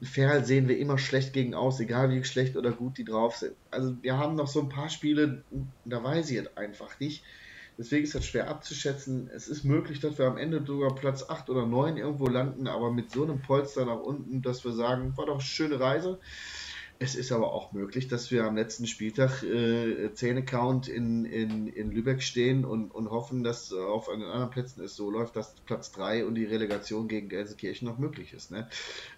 Ferl sehen wir immer schlecht gegen aus, egal wie schlecht oder gut die drauf sind. Also wir haben noch so ein paar Spiele, da weiß ich es einfach nicht. Deswegen ist das schwer abzuschätzen. Es ist möglich, dass wir am Ende sogar Platz 8 oder 9 irgendwo landen, aber mit so einem Polster nach unten, dass wir sagen, war doch eine schöne Reise. Es ist aber auch möglich, dass wir am letzten Spieltag äh, Zähne-Count in, in, in Lübeck stehen und, und hoffen, dass auf den anderen Plätzen es so läuft, dass Platz 3 und die Relegation gegen Gelsenkirchen noch möglich ist. Ne?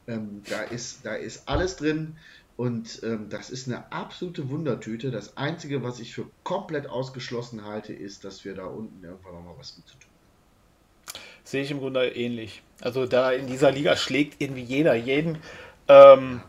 Ähm, da, ist da ist alles drin und ähm, das ist eine absolute Wundertüte. Das Einzige, was ich für komplett ausgeschlossen halte, ist, dass wir da unten irgendwann nochmal was mit zu tun haben. Sehe ich im Grunde ähnlich. Also da in dieser Liga schlägt irgendwie jeder jeden. Ähm,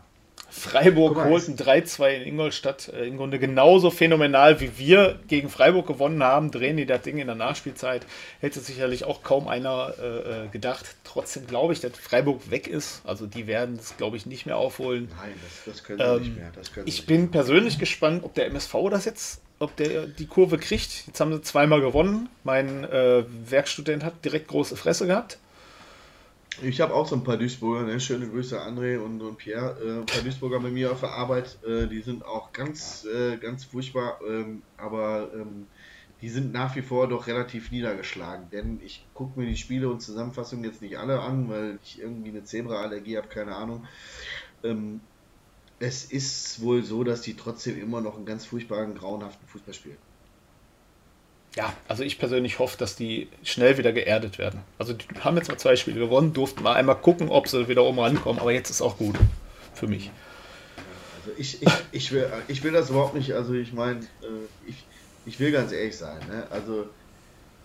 Freiburg holt ein 3-2 in Ingolstadt. Äh, Im Grunde genauso phänomenal, wie wir gegen Freiburg gewonnen haben, drehen die das Ding in der Nachspielzeit. Hätte sicherlich auch kaum einer äh, äh gedacht. Trotzdem glaube ich, dass Freiburg weg ist. Also die werden es, glaube ich, nicht mehr aufholen. Nein, das, das können sie ähm, nicht mehr. ich bin mehr. persönlich gespannt, ob der MSV das jetzt, ob der die Kurve kriegt. Jetzt haben sie zweimal gewonnen. Mein äh, Werkstudent hat direkt große Fresse gehabt. Ich habe auch so ein paar Duisburger, ne? schöne Grüße André und, und Pierre, äh, ein paar Duisburger bei mir auf der Arbeit, äh, die sind auch ganz, äh, ganz furchtbar, ähm, aber ähm, die sind nach wie vor doch relativ niedergeschlagen, denn ich gucke mir die Spiele und Zusammenfassungen jetzt nicht alle an, weil ich irgendwie eine Zebraallergie habe, keine Ahnung. Ähm, es ist wohl so, dass die trotzdem immer noch einen ganz furchtbaren, grauenhaften Fußball spielen ja, also ich persönlich hoffe, dass die schnell wieder geerdet werden. Also die haben jetzt mal zwei Spiele gewonnen, durften mal einmal gucken, ob sie wieder oben rankommen, aber jetzt ist auch gut für mich. Also ich, ich, ich, will, ich will das überhaupt nicht, also ich meine, äh, ich, ich will ganz ehrlich sein, ne? also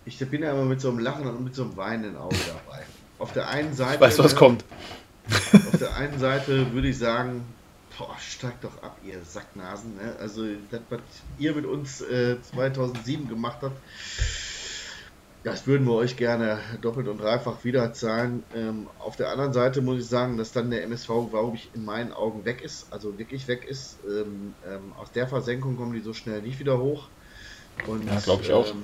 ich bin ja immer mit so einem Lachen und mit so einem weinenden Auge dabei. Auf der einen Seite... Ich weiß, was kommt. Auf der einen Seite würde ich sagen, Boah, steigt doch ab, ihr Sacknasen. Ne? Also, das, was ihr mit uns äh, 2007 gemacht habt, das würden wir euch gerne doppelt und dreifach wieder zahlen. Ähm, auf der anderen Seite muss ich sagen, dass dann der MSV, glaube ich, in meinen Augen weg ist. Also wirklich weg ist. Ähm, ähm, aus der Versenkung kommen die so schnell nicht wieder hoch. Und, ja, glaube ich auch. Ähm,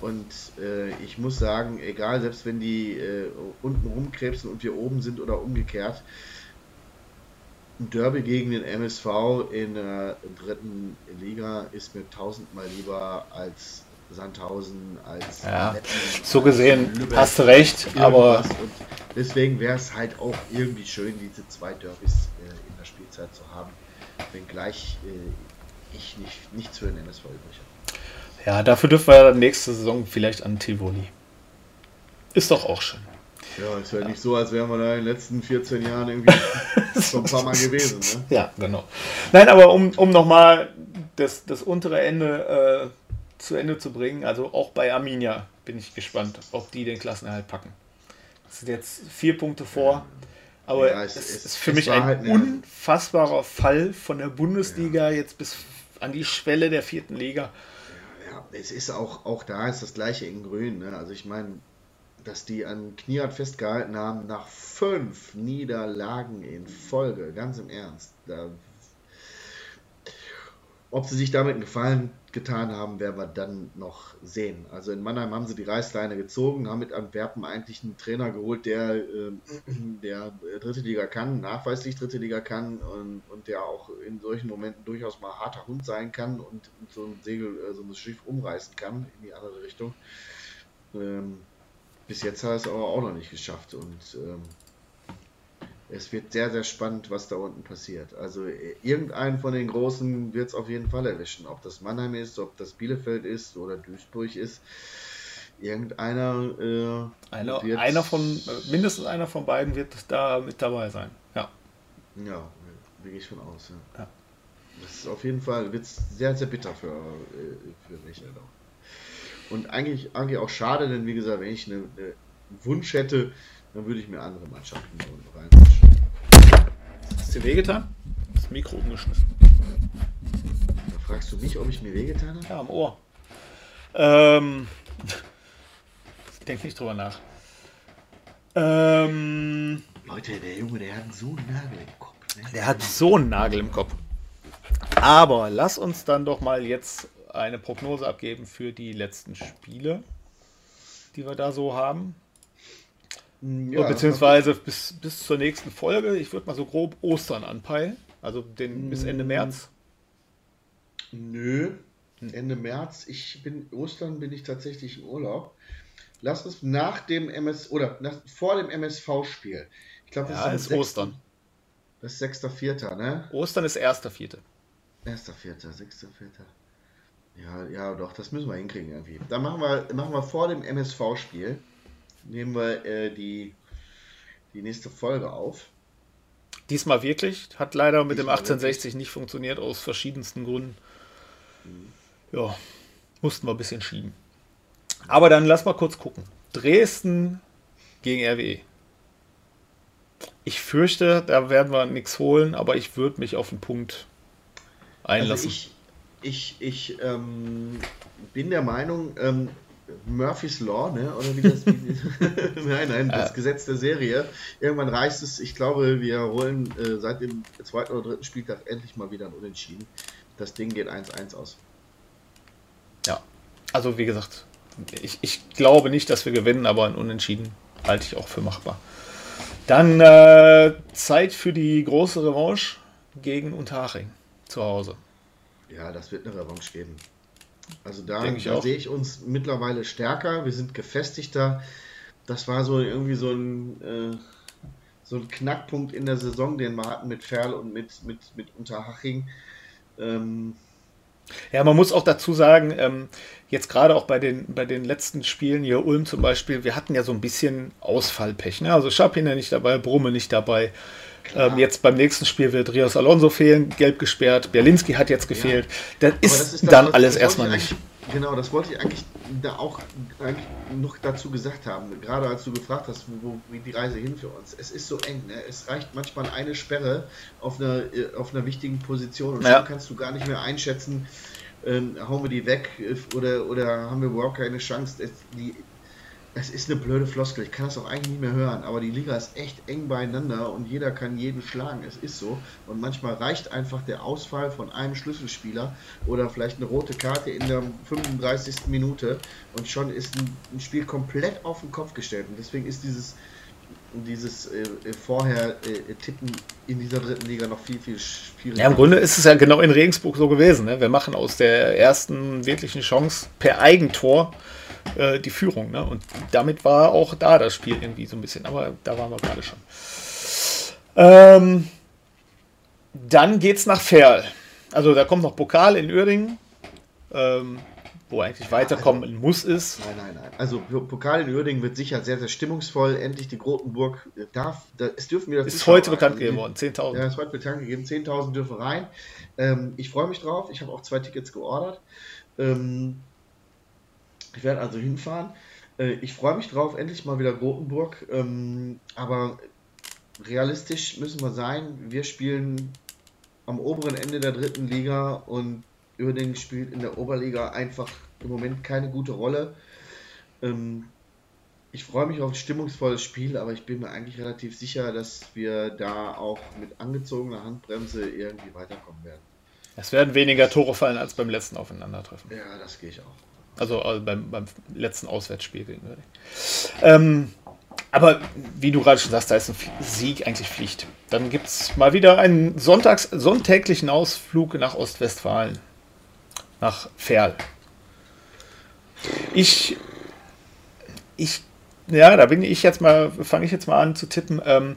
und äh, ich muss sagen, egal, selbst wenn die äh, unten rumkrebsen und wir oben sind oder umgekehrt, Derby gegen den MSV in der dritten Liga ist mir tausendmal lieber als Sandhausen, als ja, Letten, so gesehen Lübeck, hast du recht, aber und deswegen wäre es halt auch irgendwie schön, diese zwei Derbys äh, in der Spielzeit zu haben, wenngleich äh, ich nicht, nichts für den MSV übrig habe. Ja, dafür dürfen wir nächste Saison vielleicht an Tivoli. Ist doch auch schön. Ja, ist ja, ja, nicht so, als wären wir da in den letzten 14 Jahren irgendwie schon ein paar Mal gewesen. Ne? Ja, genau. Nein, aber um, um nochmal das, das untere Ende äh, zu Ende zu bringen, also auch bei Arminia bin ich gespannt, ob die den Klassenerhalt packen. Das sind jetzt vier Punkte vor. Aber ja, es, es, es, ist für mich ein halt unfassbarer Fall von der Bundesliga ja. jetzt bis an die Schwelle der vierten Liga. Ja, es ist auch, auch da ist das gleiche in Grün. Ne? Also ich meine, dass die an Kniat festgehalten haben nach fünf Niederlagen in Folge. Ganz im Ernst. Da, ob sie sich damit einen Gefallen getan haben, werden wir dann noch sehen. Also in Mannheim haben sie die Reißleine gezogen, haben mit Antwerpen eigentlich einen Trainer geholt, der, äh, der dritte Liga kann, nachweislich dritte Liga kann und, und, der auch in solchen Momenten durchaus mal harter Hund sein kann und, so ein Segel, äh, so ein Schiff umreißen kann in die andere Richtung. Ähm, bis jetzt hat er es aber auch noch nicht geschafft. Und ähm, es wird sehr, sehr spannend, was da unten passiert. Also irgendeinen von den Großen wird es auf jeden Fall erwischen. Ob das Mannheim ist, ob das Bielefeld ist oder Duisburg ist. Irgendeiner äh, einer, einer von, mindestens einer von beiden wird da mit dabei sein. Ja. Ja, da gehe ich von aus. Ja. ja. Das ist auf jeden Fall wird's sehr, sehr bitter für, äh, für mich. Und eigentlich, eigentlich auch schade, denn wie gesagt, wenn ich einen eine Wunsch hätte, dann würde ich mir andere Mannschaften reinwünschen. Hast du dir wehgetan? Das Mikro umgeschmissen. Da fragst du mich, ob ich mir wehgetan habe? Ja, am Ohr. Ähm, ich denke nicht drüber nach. Ähm, Leute, der Junge, der hat so einen Nagel im Kopf. Ne? Der hat so einen Nagel im Kopf. Aber lass uns dann doch mal jetzt eine Prognose abgeben für die letzten Spiele, die wir da so haben. Ja, Beziehungsweise bis, bis zur nächsten Folge. Ich würde mal so grob Ostern anpeilen. Also den, bis Ende mm. März. Nö, Ende März. Ich bin, Ostern bin ich tatsächlich im Urlaub. Lass uns nach dem MS oder nach, vor dem MSV-Spiel. Ich glaube, das ja, ist, ist 6, Ostern. Das ist 6.4., ne? Ostern ist 1.4. 1.4., 6.4. Ja, ja, doch, das müssen wir hinkriegen irgendwie. Dann machen wir, machen wir vor dem MSV-Spiel, nehmen wir äh, die, die nächste Folge auf. Diesmal wirklich. Hat leider mit Diesmal dem 1860 wirklich. nicht funktioniert, aus verschiedensten Gründen. Mhm. Ja, mussten wir ein bisschen schieben. Aber dann lass mal kurz gucken. Dresden gegen RWE. Ich fürchte, da werden wir nichts holen, aber ich würde mich auf den Punkt einlassen. Also ich, ich, ich ähm, bin der Meinung, ähm, Murphy's Law, ne? Oder wie das. Wie, nein, nein, das Gesetz der Serie. Irgendwann reicht es. Ich glaube, wir holen äh, seit dem zweiten oder dritten Spieltag endlich mal wieder ein Unentschieden. Das Ding geht 1-1 aus. Ja, also wie gesagt, ich, ich glaube nicht, dass wir gewinnen, aber ein Unentschieden halte ich auch für machbar. Dann äh, Zeit für die große Revanche gegen Unterhaching zu Hause. Ja, das wird eine Revanche geben. Also da, da sehe ich uns mittlerweile stärker, wir sind gefestigter. Das war so irgendwie so ein, äh, so ein Knackpunkt in der Saison, den wir hatten mit Ferl und mit, mit, mit Unterhaching. Ähm, ja, man muss auch dazu sagen, ähm, jetzt gerade auch bei den, bei den letzten Spielen hier Ulm zum Beispiel, wir hatten ja so ein bisschen Ausfallpech. Ne? Also Schapiner nicht dabei, Brumme nicht dabei. Ähm, jetzt beim nächsten Spiel wird Rios Alonso fehlen, gelb gesperrt. Berlinski hat jetzt gefehlt. Ja. Das, ist das, ist dann alles erstmal nicht. Genau, das wollte ich eigentlich da auch eigentlich noch dazu gesagt haben. Gerade als du gefragt hast, wo, wie die Reise hin für uns. Es ist so eng. Ne? Es reicht manchmal eine Sperre auf einer, äh, auf einer wichtigen Position und ja. dann kannst du gar nicht mehr einschätzen, ähm, hauen wir die weg äh, oder, oder haben wir überhaupt keine Chance. Die, es ist eine blöde Floskel, ich kann das auch eigentlich nicht mehr hören, aber die Liga ist echt eng beieinander und jeder kann jeden schlagen, es ist so. Und manchmal reicht einfach der Ausfall von einem Schlüsselspieler oder vielleicht eine rote Karte in der 35. Minute und schon ist ein, Spiel komplett auf den Kopf gestellt. Und deswegen ist dieses, dieses äh, vorher äh, in dieser dritten Liga noch viel, viel schwieriger. Ja, im Grunde ist es ja genau in Regensburg so gewesen. Ne? Wir machen aus der ersten wirklichen Chance per Eigentor äh, die Führung. Ne? Und damit war auch da das Spiel irgendwie so ein bisschen, aber da waren wir gerade schon. Ähm, dann geht's nach Ferl. Also da kommt noch Pokal in Uerdingen. Ähm, wo eigentlich weiterkommen also, muss ist. Nein, nein, nein. Also Pokal in Uerdingen wird sicher sehr, sehr stimmungsvoll. Endlich die Grotenburg darf, da, es dürfen wieder Ist heute bekannt gegeben worden, 10.000. Ja, ist heute bekannt gegeben, 10.000 dürfen rein. Ähm, ich freue mich drauf, ich habe auch zwei Tickets geordert. Ähm, ich werde also hinfahren. Äh, ich freue mich drauf, endlich mal wieder Grotenburg. Ähm, aber realistisch müssen wir sein. Wir spielen am oberen Ende der dritten Liga und Uerdingen spielt in der Oberliga einfach im Moment keine gute Rolle. Ähm, ich freue mich auf ein stimmungsvolles Spiel, aber ich bin mir eigentlich relativ sicher, dass wir da auch mit angezogener Handbremse irgendwie weiterkommen werden. Es werden weniger Tore fallen als beim letzten Aufeinandertreffen. Ja, das gehe ich auch. Also, also beim, beim, letzten Auswärtsspiel gegen ähm, aber wie du gerade schon sagst, da ist ein Sieg eigentlich Pflicht. Dann gibt es mal wieder einen Sonntags sonntäglichen Ausflug nach Ostwestfalen. Nach Ferl. Ich, ich, ja, da bin ich jetzt mal, fange ich jetzt mal an zu tippen. Ähm,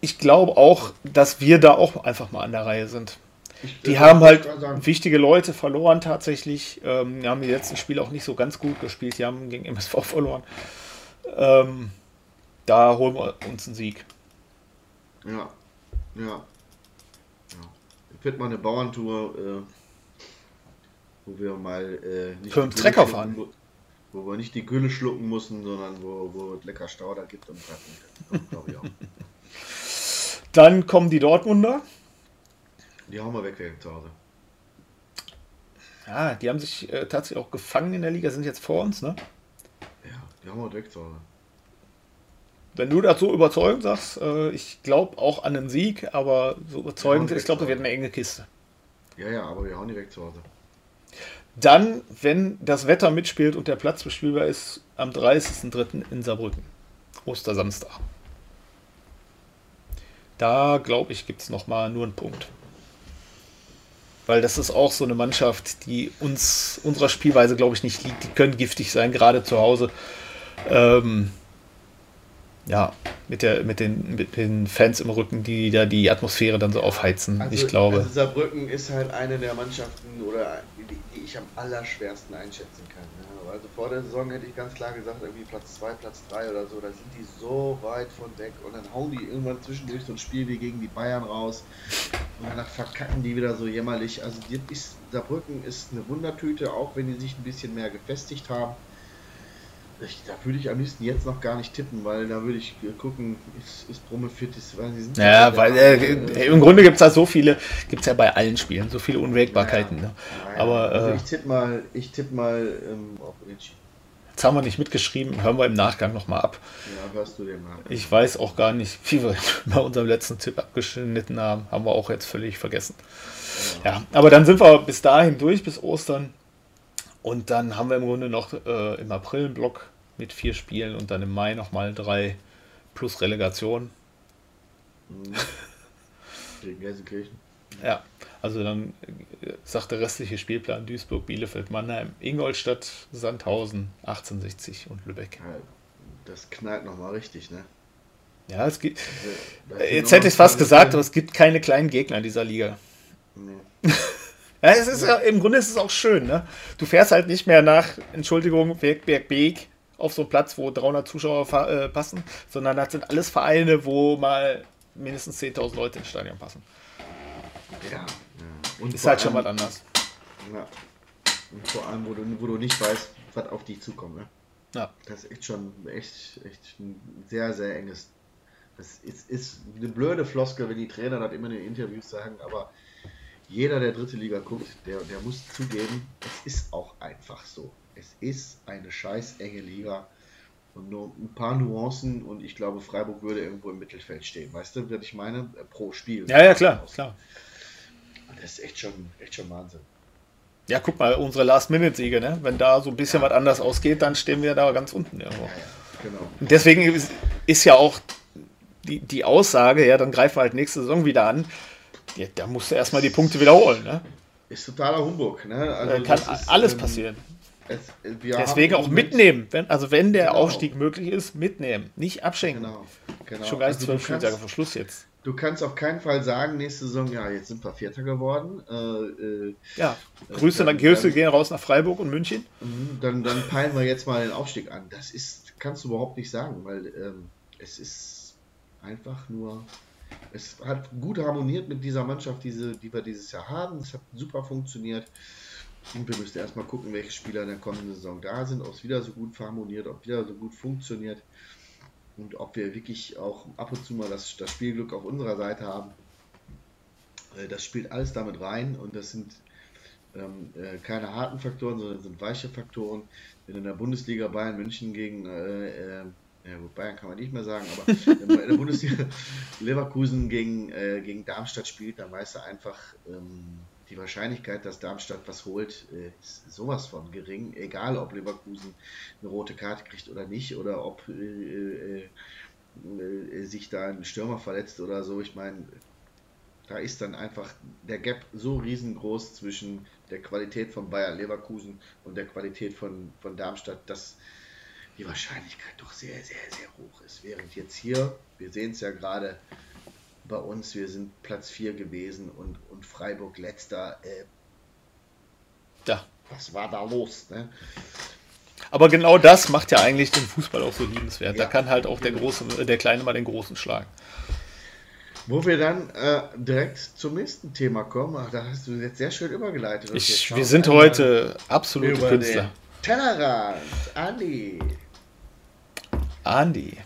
ich glaube auch, dass wir da auch einfach mal an der Reihe sind. Ich, Die äh, haben halt ich wichtige Leute verloren tatsächlich. Ähm, die haben die letzten Spiele auch nicht so ganz gut gespielt. Die haben gegen MSV verloren. Ähm, da holen wir uns einen Sieg. Ja, ja. ja. Wird mal eine Bauerntour, äh, wo wir mal äh, nicht Für Trecker fahren. Wo wir nicht die Gülle schlucken müssen, sondern wo, wo es lecker Stauder gibt und ich auch. Dann kommen die Dortmunder. Die hauen wir weg weg zu Hause. Ja, die haben sich äh, tatsächlich auch gefangen in der Liga, sind jetzt vor uns. Ne? Ja, die hauen wir weg zu Hause. Wenn du das so überzeugend sagst, äh, ich glaube auch an einen Sieg, aber so überzeugend, ich glaube, das wird eine enge Kiste. Ja, ja, aber wir hauen die weg zu Hause. Dann, wenn das Wetter mitspielt und der Platz bespielbar ist, am 30.03. in Saarbrücken. Ostersamstag. Da, glaube ich, gibt es nochmal nur einen Punkt. Weil das ist auch so eine Mannschaft, die uns, unserer Spielweise, glaube ich, nicht liegt. Die können giftig sein, gerade zu Hause. Ähm, ja, mit, der, mit, den, mit den Fans im Rücken, die da die Atmosphäre dann so aufheizen. ich glaube. Also Saarbrücken ist halt eine der Mannschaften, oder ich am allerschwersten einschätzen kann. Ja. Also vor der Saison hätte ich ganz klar gesagt, irgendwie Platz 2, Platz 3 oder so, da sind die so weit von weg und dann hauen die irgendwann zwischendurch so ein Spiel wie gegen die Bayern raus und danach verkacken die wieder so jämmerlich. Also ist, Saarbrücken ist eine Wundertüte, auch wenn die sich ein bisschen mehr gefestigt haben. Ich, da würde ich am liebsten jetzt noch gar nicht tippen, weil da würde ich gucken, ist, ist Brumme fit, ist, weil sie sind Ja, weil Meinung, äh, im Grunde gibt es da so viele, gibt es ja bei allen Spielen, so viele Unwägbarkeiten. Ja, Ne? ja. Aber, also äh, ich tippe mal, ich tippe mal ähm, auf Unentschieden. Jetzt haben wir nicht mitgeschrieben, hören wir im Nachgang nochmal ab. Ja, hörst du den mal. Ich weiß auch gar nicht, wie wir bei unserem letzten Tipp abgeschnitten haben. Haben wir auch jetzt völlig vergessen. Ja, aber dann sind wir bis dahin durch, bis Ostern. Und dann haben wir im Grunde noch äh, im April einen Block mit vier Spielen und dann im Mai nochmal drei plus Relegation. Gegen Gelsenkirchen. Ja, also dann äh, sagt der restliche Spielplan Duisburg, Bielefeld, Mannheim, Ingolstadt, Sandhausen, 1860 und Lübeck. Das knallt nochmal richtig, ne? Ja, es gibt, äh, sind jetzt hätte ich es fast gesagt, aber es gibt keine kleinen Gegner in dieser Liga. Nee. Ja, es ist ja, im Grunde ist es auch schön, ne? Du fährst halt nicht mehr nach, Entschuldigung, Berg, Berg, Beek auf so einen Platz, wo 300 Zuschauer äh, passen, sondern das sind alles Vereine, wo mal mindestens 10.000 Leute ins Stadion passen. Ja, ja. Und Ist halt schon was allem- anderes. Ja. Und vor allem, wo du, wo du nicht weißt, was auf dich zukommt, ne? Ja. Das ist echt schon echt, echt ein sehr, sehr enges. Das ist, ist eine blöde Floskel, wenn die Trainer das immer in den Interviews sagen, aber jeder, der dritte Liga guckt, der, der muss zugeben, es ist auch einfach so. Es ist eine scheiß enge Liga und nur ein paar Nuancen und ich glaube, Freiburg würde irgendwo im Mittelfeld stehen. Weißt du, was ich meine? Äh, Pro Spiel. Ja, ja, klar, klar. Das ist echt schon, echt schon Wahnsinn. Ja, guck mal, unsere Last-Minute-Siege, ne? Wenn da so ein bisschen was anders ausgeht, dann stehen wir da ganz unten irgendwo. Ja, ja, genau. Und deswegen ist, ist ja auch die, die Aussage, ja, dann greifen wir halt nächste Saison wieder an. Ja, da musst du erstmal die Punkte wiederholen, ne? Ist totaler Humbug, ne? Also Da kann ist, alles ähm, passieren. Es, Deswegen auch mitnehmen. Wenn, also wenn der Genau. Aufstieg möglich ist, mitnehmen. Nicht abschenken. Genau, genau. Schon gar nicht Also zwölf du, Spieltage vor Schluss jetzt. du kannst auf keinen Fall sagen, nächste Saison, ja, jetzt sind wir Vierter geworden. Äh, äh, Ja. Grüße, dann- nach Grüße dann- gehen raus nach Freiburg und München. mhm, dann, dann peilen wir jetzt mal den Aufstieg an. Das ist, kannst du überhaupt nicht sagen, weil ähm, es ist einfach nur. Es hat gut harmoniert mit dieser Mannschaft, diese, die wir dieses Jahr haben. Es hat super funktioniert. Und wir müssen erstmal gucken, welche Spieler in der kommenden Saison da sind, ob es wieder so gut harmoniert, ob wieder so gut funktioniert und ob wir wirklich auch ab und zu mal das, das Spielglück auf unserer Seite haben. Äh, Das spielt alles damit rein und das sind ähm, äh, keine harten Faktoren, sondern sind weiche Faktoren. Wenn in der Bundesliga Bayern München gegen, äh, äh, ja gut, Bayern kann man nicht mehr sagen, aber in der Bundesliga Leverkusen gegen, äh, gegen Darmstadt spielt, dann weißt du einfach, ähm, die Wahrscheinlichkeit, dass Darmstadt was holt, äh, ist sowas von gering. Egal, ob Leverkusen eine rote Karte kriegt oder nicht, oder ob äh, äh, äh, sich da ein Stürmer verletzt oder so. Ich meine, da ist dann einfach der Gap so riesengroß zwischen der Qualität von Bayer Leverkusen und der Qualität von, von Darmstadt, dass die Wahrscheinlichkeit doch sehr, sehr, sehr hoch ist. Während jetzt hier, wir sehen es ja gerade, bei uns, wir sind Platz 4 gewesen und, und Freiburg letzter. Äh, ja. Was war da los? Ne? Aber genau das macht ja eigentlich den Fußball auch so liebenswert. Ja. Da kann halt auch der Große, der Kleine mal den Großen schlagen. Wo wir dann äh, direkt zum nächsten Thema kommen, Ach, da hast du jetzt sehr schön übergeleitet. Ich, wir sind heute absolute Künstler. Tellerrand, Andi. Andi.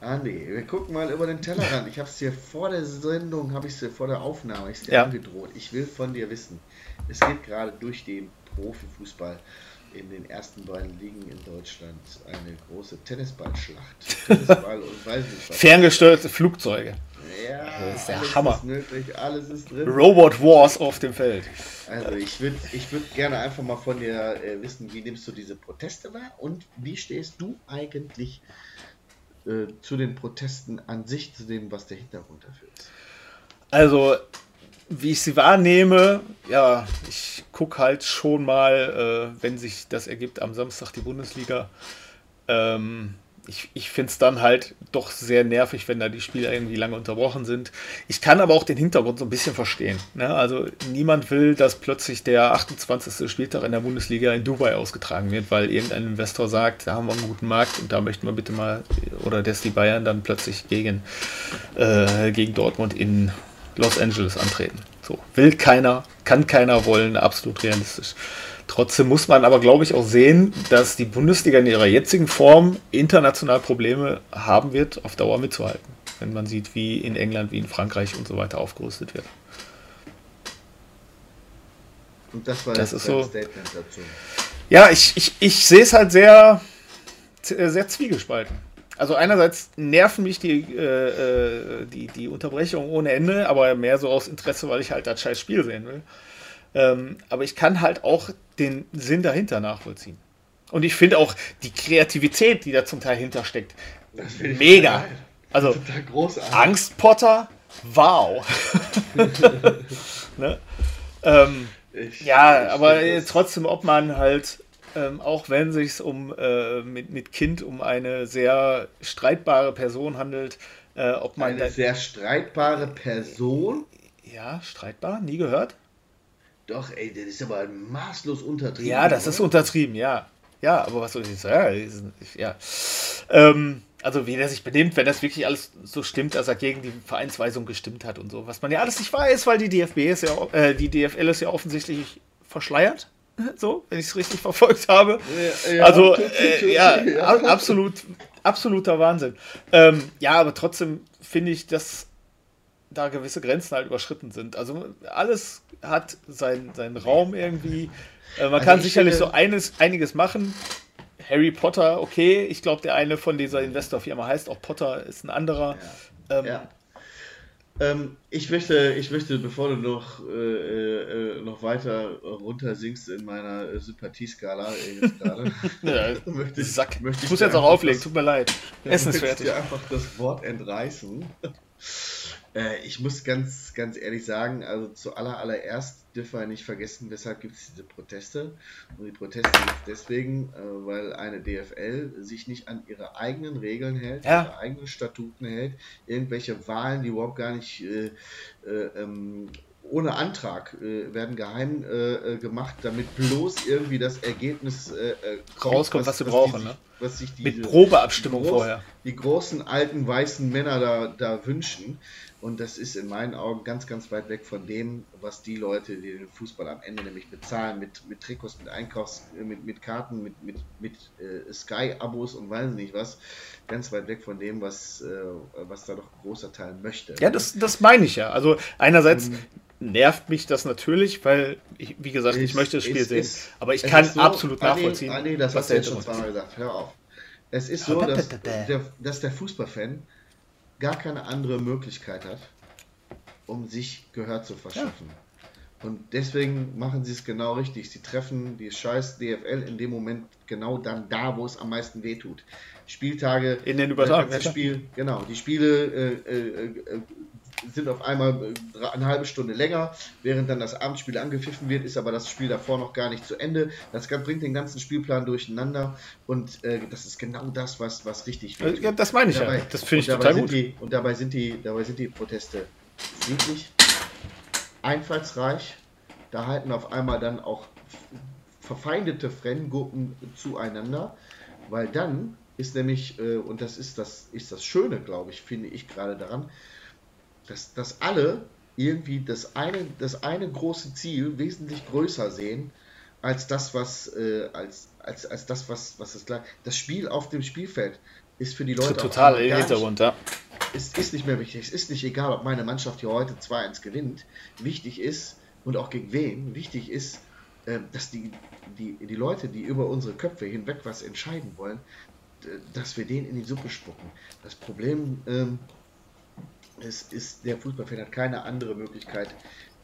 Andi, wir gucken mal über den Tellerrand. Ich habe es dir vor der Sendung, habe ich es dir vor der Aufnahme, ich dir ja. angedroht. Ich will von dir wissen, es geht gerade durch den Profifußball in den ersten beiden Ligen in Deutschland eine große Tennisballschlacht. Tennisball und. Ferngesteuerte Flugzeuge. Ja, das ist der alles Hammer. Ist möglich, alles ist drin. Robot Wars auf dem Feld. Also ich würde ich würd gerne einfach mal von dir äh, wissen, wie nimmst du diese Proteste wahr und wie stehst du eigentlich äh, zu den Protesten an sich, zu dem, was der Hintergrund dafür ist? Also wie ich sie wahrnehme, ja, ich gucke halt schon mal, äh, wenn sich das ergibt, am Samstag die Bundesliga. Ähm, ich ich finde es dann halt doch sehr nervig, wenn da die Spiele irgendwie lange unterbrochen sind. Ich kann aber auch den Hintergrund so ein bisschen verstehen. Ne? Also niemand will, dass plötzlich der 28. Spieltag in der Bundesliga in Dubai ausgetragen wird, weil irgendein Investor sagt, da haben wir einen guten Markt und da möchten wir bitte mal, oder dass die Bayern dann plötzlich gegen, äh, gegen Dortmund in Los Angeles antreten. So, will keiner, kann keiner wollen, absolut realistisch. Trotzdem muss man aber, glaube ich, auch sehen, dass die Bundesliga in ihrer jetzigen Form international Probleme haben wird, auf Dauer mitzuhalten. Wenn man sieht, wie in England, wie in Frankreich und so weiter aufgerüstet wird. Und das war das ist so, Statement dazu. Ja, ich, ich, ich sehe es halt sehr, sehr zwiegespalten. Also einerseits nerven mich die, äh, äh die, die Unterbrechungen ohne Ende, aber mehr so aus Interesse, weil ich halt das scheiß Spiel sehen will. Ähm, aber ich kann halt auch den Sinn dahinter nachvollziehen. Und ich finde auch die Kreativität, die da zum Teil hintersteckt, mega. Also Angstpotter, wow. ne? ähm, ja, aber trotzdem, ob man halt ähm, auch wenn es sich um äh, mit, mit Kind um eine sehr streitbare Person handelt, äh, ob man eine sehr streitbare Person. Ja, streitbar, nie gehört. Doch, ey, das ist aber maßlos untertrieben. Ja, das oder? ist untertrieben, ja. Ja, aber was soll ich sagen? Ja. Ähm, also wie der sich benimmt, wenn das wirklich alles so stimmt, dass er gegen die Vereinsweisung gestimmt hat und so. Was man ja alles nicht weiß, weil die DFB ist ja, äh, die DFL ist ja offensichtlich verschleiert. so, wenn ich es richtig verfolgt habe. Ja, ja, also, äh, ja, absolut, absoluter Wahnsinn. Ähm, ja, aber trotzdem finde ich, dass da gewisse Grenzen halt überschritten sind. Also alles hat seinen, seinen Raum irgendwie. Äh, man also kann sicherlich finde, so eines, einiges machen. Harry Potter, okay, ich glaube, der eine von dieser Investorfirma heißt auch Potter, ist ein anderer. Ja. Ähm, ähm, ich, möchte, ich möchte, bevor du noch, äh, äh, noch weiter runter sinkst in meiner Sympathieskala gerade, ja, möchte ich, Sack. Möchte ich, ich muss jetzt auch auflegen, das, tut mir leid. Essen ist fertig. Ich dir einfach das Wort entreißen. Äh, ich muss ganz, ganz ehrlich sagen, also zu aller, allererst dürfen wir nicht vergessen, weshalb gibt es diese Proteste. Und die Proteste gibt es deswegen, äh, weil eine DFL sich nicht an ihre eigenen Regeln hält, ja. ihre eigenen Statuten hält, irgendwelche Wahlen, die überhaupt gar nicht äh, äh, ähm, ohne Antrag äh, werden geheim äh, gemacht, damit bloß irgendwie das Ergebnis äh, rauskommt, was, was, wir brauchen. Ne? was sich die, Mit Probeabstimmung die groß, vorher. Die großen alten weißen Männer da, da wünschen. Und das ist in meinen Augen ganz, ganz weit weg von dem, was die Leute, die den Fußball am Ende nämlich bezahlen, mit, mit Trikots, mit Einkaufs-, mit, mit Karten, mit, mit, mit äh, Sky-Abos und weiß nicht was, ganz weit weg von dem, was, äh, was da doch ein großer Teil möchte. Ja, das, das meine ich ja. Also einerseits um, nervt mich das natürlich, weil, ich, wie gesagt, ich, ich möchte das Spiel ist, sehen. Ist, aber ich kann so, absolut nachvollziehen. Ah, nee, das was hast du jetzt schon zweimal gesagt. Hör auf. Es ist so, dass der, dass der Fußballfan gar keine andere Möglichkeit hat, um sich Gehör zu verschaffen. Ja. Und deswegen machen sie es genau richtig. Sie treffen die scheiß DFL in dem Moment genau dann da, wo es am meisten wehtut. Spieltage in den Übertragungen. Spiel, genau, die Spiele äh, äh, äh, sind auf einmal äh, eine halbe Stunde länger, während dann das Abendspiel angepfiffen wird, ist aber das Spiel davor noch gar nicht zu Ende. Das bringt den ganzen Spielplan durcheinander und äh, das ist genau das, was, was richtig wird. Ja, das meine ich dabei, ja. Das finde ich total gut. Die, und dabei sind, die, dabei sind die Proteste friedlich, einfallsreich. Da halten auf einmal dann auch verfeindete Fremdgruppen zueinander, weil dann ist nämlich, äh, und das ist das, ist das Schöne, glaube ich, finde ich gerade daran, dass, dass alle irgendwie das eine, das eine große Ziel wesentlich größer sehen als das, was, äh, als, als, als das, was, was ist klar. Das Spiel auf dem Spielfeld ist für die Leute total im Hintergrund, ja. Ist, ist nicht mehr wichtig. Es ist nicht egal, ob meine Mannschaft hier heute 2-1 gewinnt. Wichtig ist, und auch gegen wen, wichtig ist, äh, dass die, die, die Leute, die über unsere Köpfe hinweg was entscheiden wollen, dass wir den in die Suppe spucken. Das Problem ähm, ist, ist, der Fußballfan hat keine andere Möglichkeit,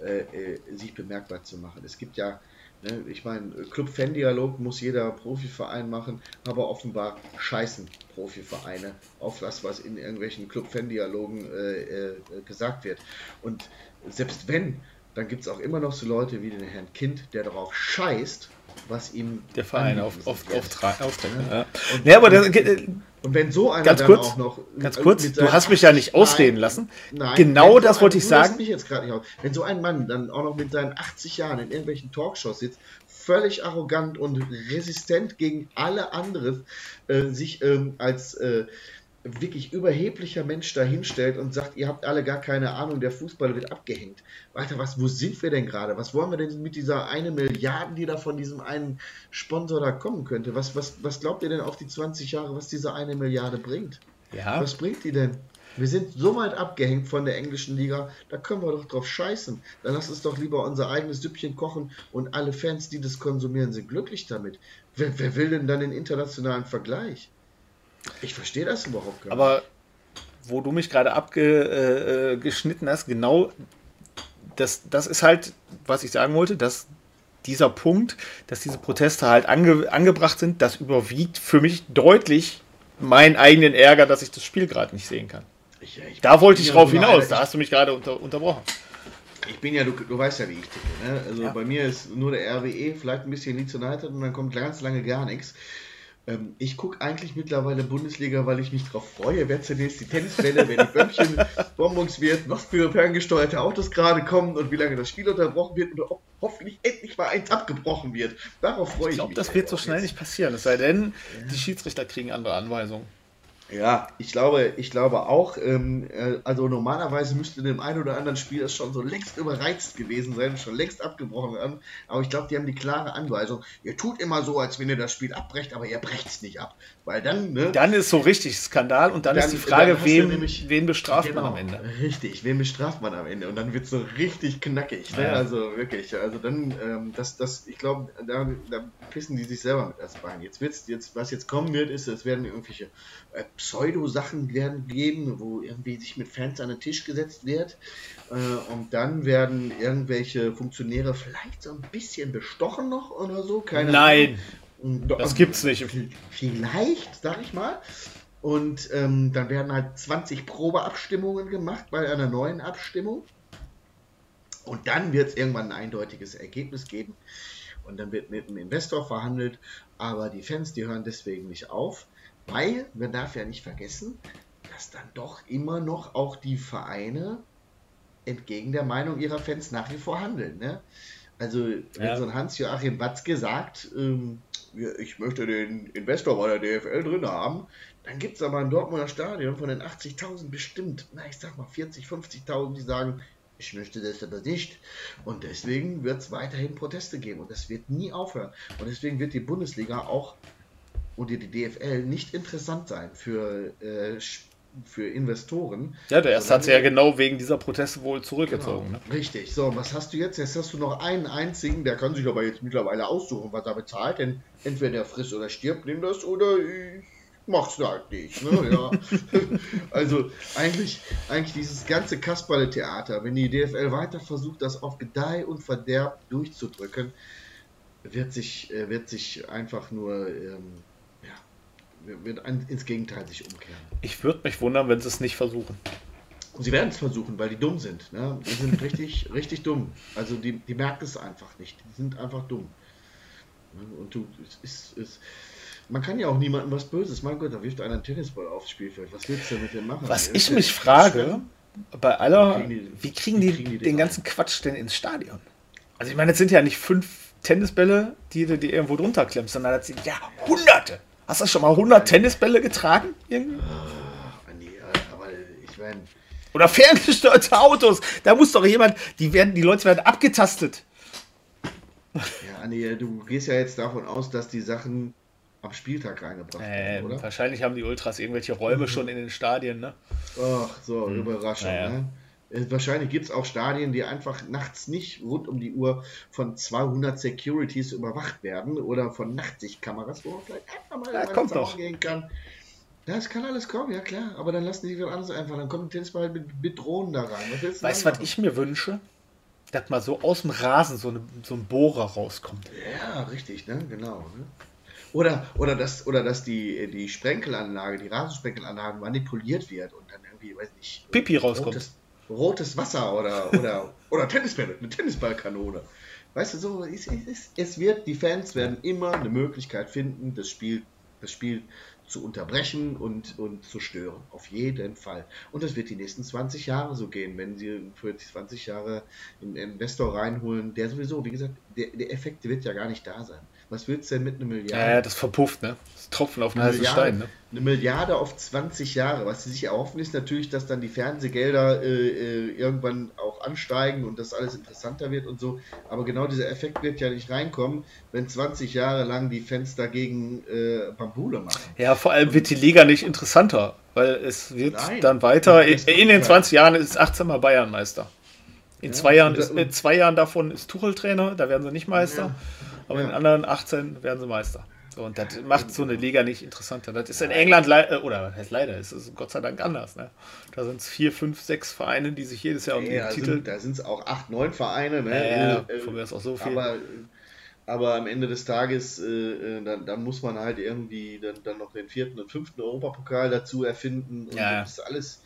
äh, äh, sich bemerkbar zu machen. Es gibt ja, ne, ich meine, Club-Fan-Dialog muss jeder Profiverein machen, aber offenbar scheißen Profivereine auf das, was in irgendwelchen Club-Fan-Dialogen äh, äh, gesagt wird. Und selbst wenn, dann gibt es auch immer noch so Leute wie den Herrn Kind, der darauf scheißt, was ihm der Verein auf, auf, aufträgt. Ja. Ja, aber das, äh, und wenn so einer ganz kurz, auch noch ganz kurz, du hast mich ja nicht ausreden lassen. Nein, genau das so wollte ich sagen. Mich jetzt nicht aus. Wenn so ein Mann dann auch noch mit seinen 80 Jahren in irgendwelchen Talkshows sitzt, völlig arrogant und resistent gegen alle anderen äh, sich ähm, als äh, wirklich überheblicher Mensch dahinstellt und sagt, ihr habt alle gar keine Ahnung, der Fußball wird abgehängt. Weiter, was, wo sind wir denn gerade? Was wollen wir denn mit dieser eine Milliarde, die da von diesem einen Sponsor da kommen könnte? Was, was, was glaubt ihr denn auf die 20 Jahre, was diese eine Milliarde bringt? Ja. Was bringt die denn? Wir sind so weit abgehängt von der englischen Liga, da können wir doch drauf scheißen. Dann lass uns doch lieber unser eigenes Süppchen kochen und alle Fans, die das konsumieren, sind glücklich damit. Wer, wer will denn dann den internationalen Vergleich? Ich verstehe das überhaupt gar nicht. Aber wo du mich gerade abgeschnitten äh, hast, genau das, das ist halt, was ich sagen wollte, dass dieser Punkt, dass diese Proteste halt ange, angebracht sind, das überwiegt für mich deutlich meinen eigenen Ärger, dass ich das Spiel gerade nicht sehen kann. Ich, ich da wollte ich drauf hinaus, da hast du mich gerade unter, unterbrochen. Ich bin ja, du, du weißt ja, wie ich ticke. Ne? Also ja. bei mir ist nur der RWE, vielleicht ein bisschen Leeds United und dann kommt ganz lange gar nichts. Ähm, ich gucke eigentlich mittlerweile Bundesliga, weil ich mich darauf freue, wer zunächst die Tennisbälle, wer die Bömmchen Bonbons wird, was für ferngesteuerte Autos gerade kommen und wie lange das Spiel unterbrochen wird und ob hoffentlich endlich mal eins abgebrochen wird. Darauf freue ich, ich glaub, mich. Ich glaube, das wird so schnell jetzt. nicht passieren, es sei denn, die Schiedsrichter kriegen andere Anweisungen. Ja, ich glaube, ich glaube auch, ähm, äh, also normalerweise müsste in dem einen oder anderen Spiel das schon so längst überreizt gewesen sein, schon längst abgebrochen werden. Aber ich glaube, die haben die klare Anweisung, ihr tut immer so, als wenn ihr das Spiel abbrecht, aber ihr brecht es nicht ab. Weil dann, ne? Dann ist so richtig Skandal und dann, dann ist die Frage, wem, nämlich, wen bestraft genau, man am Ende? Richtig, wen bestraft man am Ende? Und dann wird es so richtig knackig. Ne? Ja. Also wirklich, also dann, ähm, das, das, ich glaube, da, da pissen die sich selber mit das Bein. Jetzt wird's, jetzt, was jetzt kommen wird, ist, es werden irgendwelche äh, Pseudo-Sachen werden geben, wo irgendwie sich mit Fans an den Tisch gesetzt wird. Äh, und dann werden irgendwelche Funktionäre vielleicht so ein bisschen bestochen noch oder so. Keine Nein, Ahnung. das gibt's nicht. Vielleicht, sag ich mal. Und ähm, dann werden halt 20 Probeabstimmungen gemacht bei einer neuen Abstimmung. Und dann wird es irgendwann ein eindeutiges Ergebnis geben. Und dann wird mit dem Investor verhandelt. Aber die Fans, die hören deswegen nicht auf. Weil, man darf ja nicht vergessen, dass dann doch immer noch auch die Vereine entgegen der Meinung ihrer Fans nach wie vor handeln. Ne? Also, wenn ja. so ein Hans-Joachim Watzke sagt, ähm, ich möchte den Investor bei der DFL drin haben, dann gibt es aber ein Dortmunder Stadion von den 80.000 bestimmt, na ich sag mal 40, 50.000, die sagen, ich möchte das aber nicht. Und deswegen wird es weiterhin Proteste geben und das wird nie aufhören. Und deswegen wird die Bundesliga auch und die DFL nicht interessant sein für, äh, für Investoren. Ja, der erste hat sie ja genau wegen dieser Proteste wohl zurückgezogen. Genau, ne? Richtig. So, was hast du jetzt? Jetzt hast du noch einen einzigen, der kann sich aber jetzt mittlerweile aussuchen, was er bezahlt, denn entweder er frisst oder stirbt, nimm das oder ich mach's halt nicht. Ne? Ja. also eigentlich, eigentlich dieses ganze Kasperle-Theater, wenn die DFL weiter versucht, das auf Gedeih und Verderb durchzudrücken, wird sich, äh, wird sich einfach nur ähm, wird ins Gegenteil sich umkehren. Ich würde mich wundern, wenn sie es nicht versuchen. Sie werden es versuchen, weil die dumm sind. Ne? Die sind richtig, richtig dumm. Also die, die merken es einfach nicht. Die sind einfach dumm. Ne? Und du, es ist, es, man kann ja auch niemandem was Böses. Mein Gott, da wirft einer einen Tennisball aufs Spielfeld. Was willst du mit dem machen? Was ich ist mich ja frage, bei aller, Wie kriegen die- wie kriegen die, kriegen die den den ganzen Quatsch denn ins Stadion? Also ich meine, das sind ja nicht fünf Tennisbälle, die du dir irgendwo drunter klemmst, sondern das sind ja hunderte. Hast du schon mal 100 Tennisbälle getragen? Irgendwie? Ah, nee, aber ich meine, Oder ferngesteuerte Autos? Da muss doch jemand, die werden, die Leute werden abgetastet. ja, Anni, du gehst ja jetzt davon aus, dass die Sachen am Spieltag reingebracht werden, Ähm, oder? wahrscheinlich haben die Ultras irgendwelche Räume schon in den Stadien, ne? Ach, so, Überraschung. Naja. Ne? Äh, Wahrscheinlich gibt es auch Stadien, die einfach nachts nicht rund um die Uhr von 200 Securities überwacht werden oder von Nachtsichtkameras, wo man vielleicht einfach mal Ja, kommt doch. gehen kann. Das kann alles kommen, ja klar, aber dann lassen die wieder alles einfach. Dann kommt ein Tennisball mit, mit Drohnen da rein. Was Weißt du, was ich mir wünsche? Dass mal so aus dem Rasen so, eine, so ein Bohrer rauskommt. Ja, richtig, ne? Genau. Ne? Oder, oder dass, oder dass die, die Sprenkelanlage, die Rasensprenkelanlage manipuliert wird und dann irgendwie, weiß nicht, Pipi rauskommt. rotes, rotes Wasser oder, oder, oder Tennisbälle, eine Tennisballkanone. Weißt du, so, es, es, es wird, die Fans werden immer eine Möglichkeit finden, das Spiel, das Spiel zu unterbrechen und, und zu stören. Auf jeden Fall. Und das wird die nächsten 20 Jahre so gehen, wenn sie für die 20 Jahre einen Investor reinholen, der sowieso, wie gesagt, der, der Effekt wird ja gar nicht da sein. Was willst du denn mit einer Milliarde? Ja, das verpufft, ne? Das Tropfen auf den heißen Stein, ne? Eine Milliarde auf 20 Jahre. Was sie sich erhoffen, ist natürlich, dass dann die Fernsehgelder äh, äh, irgendwann auch ansteigen und das alles interessanter wird und so. Aber genau dieser Effekt wird ja nicht reinkommen, wenn 20 Jahre lang die Fans dagegen äh, Bambule machen. Ja, vor allem wird die Liga nicht interessanter, weil es wird Nein. dann weiter. In, in den Gegenteil. 20 Jahren ist 18 Mal Bayern Meister. In Ja, zwei Jahren ist, in zwei Jahren davon ist Tuchel Trainer, da werden sie nicht Meister. Ja. Aber in Ja. den anderen 18 werden sie Meister. Und das macht so eine Liga nicht interessanter. Das ist in England leider, oder was heißt leider, es ist Gott sei Dank anders. Ne? Da sind es vier, fünf, sechs Vereine, die sich jedes Jahr um Ja, den Titel. sind, da sind es auch 8, 9 Vereine. Ne? Ja, ja, Äh, äh, von mir ist auch so viel. Aber, aber am Ende des Tages, äh, äh, dann, dann muss man halt irgendwie dann, dann noch den vierten und fünften Europapokal dazu erfinden. Und Ja, ja. das ist alles.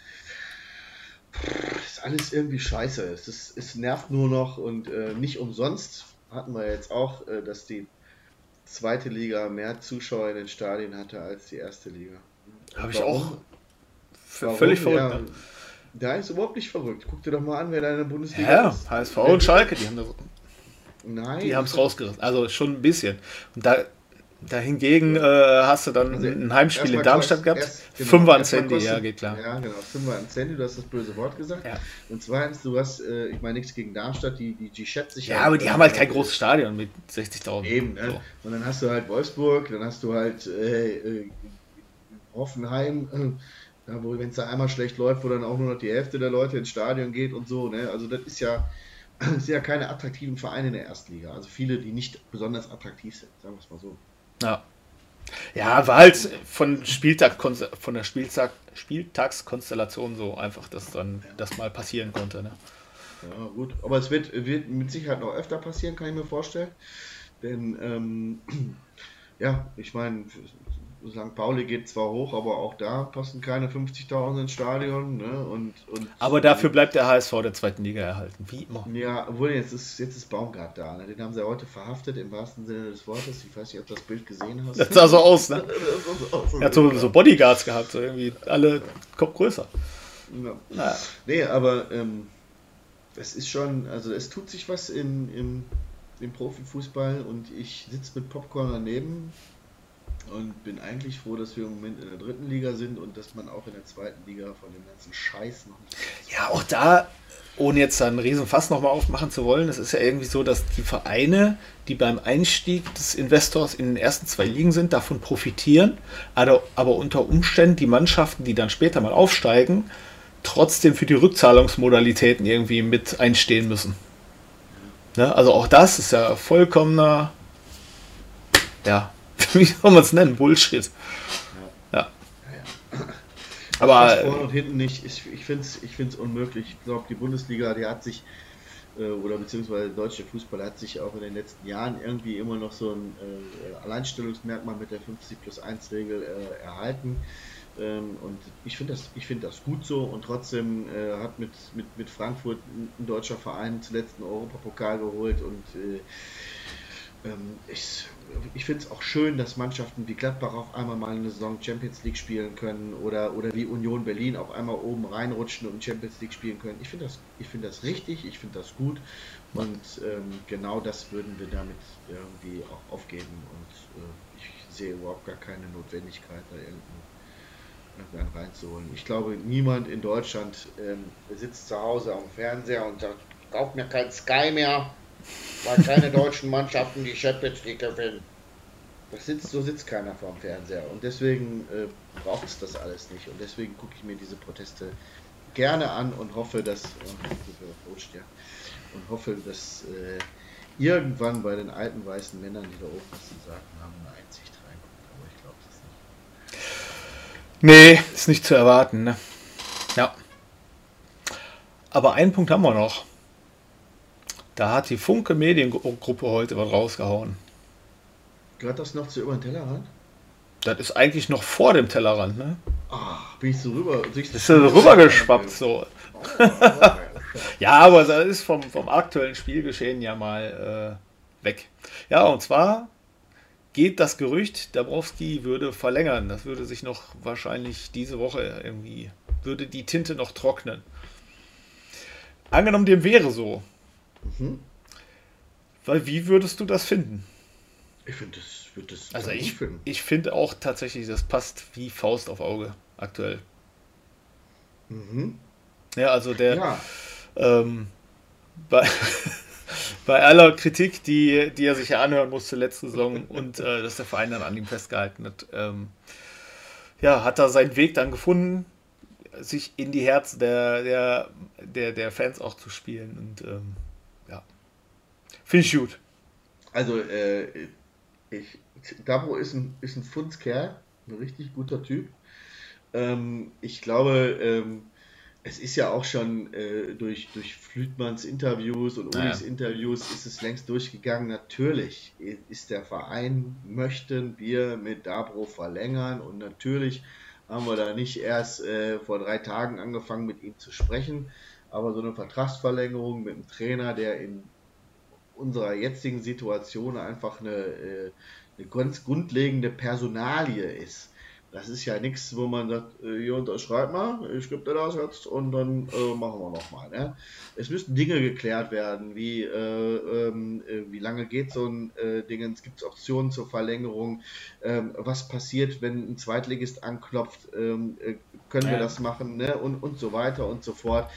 Das ist alles irgendwie scheiße. Es, ist, es nervt nur noch und äh, nicht umsonst hatten wir jetzt auch, äh, dass die zweite Liga mehr Zuschauer in den Stadien hatte als die erste Liga. Habe ich auch Warum? völlig verrückt. Ja? Da ist überhaupt nicht verrückt. Guck dir doch mal an, wer da in der Bundesliga Ja, ist. HSV und Schalke, die haben das Nein. Die haben es rausgerissen. Also schon ein bisschen. Und da, da hingegen äh, hast du dann Also ein Heimspiel in Darmstadt gehabt. erst- genau, Fünfer an erstmal Sandy, kostet- ja, geht klar. Ja, genau. Fünfer an Sandy, du hast das böse Wort gesagt. Ja. Und zweitens, du hast, äh, ich meine nichts gegen Darmstaft, die, die, die schätzt sich Ja, aber die haben halt kein großes Stadion mit 60.000. Eben, ne? So. Und dann hast du halt Wolfsburg, dann hast du halt äh, äh, Hoffenheim, äh, da, wo, wenn es da einmal schlecht läuft, wo dann auch nur noch die Hälfte der Leute ins Stadion geht und so. Ne? Also das ist ja, das sind ja keine attraktiven Vereine in der Erstliga. Also viele, die nicht besonders attraktiv sind, sagen wir es mal so. Ja. Ja, war halt von, Spieltag, von der Spieltag, Spieltagskonstellation so einfach, dass dann das mal passieren konnte. Ne? Ja, gut. Aber es wird, wird mit Sicherheit noch öfter passieren, kann ich mir vorstellen. Denn, ähm, ja, ich meine, St. Pauli geht zwar hoch, aber auch da passen keine 50.000 ins Stadion. Ne? Und, und, Aber dafür bleibt der HSV der zweiten Liga erhalten. Wie immer. Ja, obwohl jetzt ist, jetzt ist Baumgart da. Ne? Den haben sie heute verhaftet, im wahrsten Sinne des Wortes. Ich weiß nicht, ob du das Bild gesehen hast. Das sah so aus, ne? Das so Er hat so, so Bodyguards gehabt, so irgendwie alle Kopf größer. Ja. Ja. Nee, aber ähm, es ist schon, also es tut sich was in, im, im Profifußball und ich sitze mit Popcorn daneben und bin eigentlich froh, dass wir im Moment in der dritten Liga sind und dass man auch in der zweiten Liga von dem ganzen Scheiß noch nicht. Ja, auch da, ohne jetzt da einen riesen Fass nochmal aufmachen zu wollen, es ist ja irgendwie so, dass die Vereine, die beim Einstieg des Investors in den ersten zwei Ligen sind, davon profitieren, aber, aber unter Umständen die Mannschaften, die dann später mal aufsteigen, trotzdem für die Rückzahlungsmodalitäten irgendwie mit einstehen müssen. Ne? Also auch das ist ja vollkommener, ja, wie soll man es nennen, Bullshit. Ja. Aber vorne und hinten nicht. Ich, ich finde es ich find's unmöglich. Ich glaube, die Bundesliga, die hat sich, äh, oder beziehungsweise der deutsche Fußball hat sich auch in den letzten Jahren irgendwie immer noch so ein äh, Alleinstellungsmerkmal mit der 50 plus 1 Regel äh, erhalten. Ähm, und ich finde das, find das gut so und trotzdem äh, hat mit, mit, mit Frankfurt ein deutscher Verein zuletzt einen Europapokal geholt und äh, ähm, ich, ich finde es auch schön, dass Mannschaften wie Gladbach auf einmal mal eine Saison Champions League spielen können oder, oder wie Union Berlin auf einmal oben reinrutschen und Champions League spielen können. Ich finde das, find das richtig, ich finde das gut und ähm, genau das würden wir damit irgendwie auch aufgeben und äh, ich sehe überhaupt gar keine Notwendigkeit, da irgendeinen reinzuholen. Ich glaube, niemand in Deutschland ähm, sitzt zu Hause am Fernseher und sagt, kauft mir kein Sky mehr, weil keine deutschen Mannschaften die Champions League gewinnen. Das sitzt, so sitzt keiner vor dem Fernseher und deswegen äh, braucht es das alles nicht und deswegen gucke ich mir diese Proteste gerne an und hoffe, dass ja, und hoffe, dass äh, irgendwann bei den alten weißen Männern, die da oben was zu sagen haben, eine Einsicht Nee, ist nicht zu erwarten. Ne? Ja. Aber einen Punkt haben wir noch. Da hat die Funke Mediengruppe heute was rausgehauen. Gehört das noch zu über den Tellerrand? Das ist eigentlich noch vor dem Tellerrand, ne? Ach, bin ich so rüber. Ich ist so rübergeschwappt so. ja, aber das ist vom, vom aktuellen Spielgeschehen ja mal äh, weg. Ja, und zwar geht das Gerücht, Dabrowski würde verlängern. Das würde sich noch wahrscheinlich diese Woche irgendwie, würde die Tinte noch trocknen. Angenommen, dem wäre so. Mhm. Weil wie würdest du das finden? Ich finde das, würd das also ich, finden. ich finde auch tatsächlich, das passt wie Faust auf Auge aktuell. Mhm. Ja, also der ja. Ähm, bei, bei aller Kritik, die, die er sich ja anhören musste letzte Saison und äh, dass der Verein dann an ihm festgehalten hat, ähm, ja, hat er seinen Weg dann gefunden, sich in die Herzen der, der, der, der Fans auch zu spielen. Und ähm, finde ich gut. Also, äh, ich, Dabro ist ein, ist ein Fundskerl, ein richtig guter Typ. Ähm, ich glaube, ähm, es ist ja auch schon äh, durch, durch Flütmanns Interviews und Ulis naja. Interviews ist es längst durchgegangen. Natürlich ist der Verein, möchten wir mit Dabro verlängern und natürlich haben wir da nicht erst äh, vor drei Tagen angefangen mit ihm zu sprechen, aber so eine Vertragsverlängerung mit einem Trainer, der in unserer jetzigen Situation einfach eine, äh, eine ganz grundlegende Personalie ist das ist ja nichts, wo man sagt, äh, hier unterschreib mal, ich gebe dir das jetzt und dann äh, machen wir nochmal. Ne? Es müssten Dinge geklärt werden, wie, äh, ähm, äh, wie lange geht so ein äh, Ding, es gibt Optionen zur Verlängerung, ähm, was passiert, wenn ein Zweitligist anklopft, ähm, äh, können ja. wir das machen ne? und, und so weiter und so fort.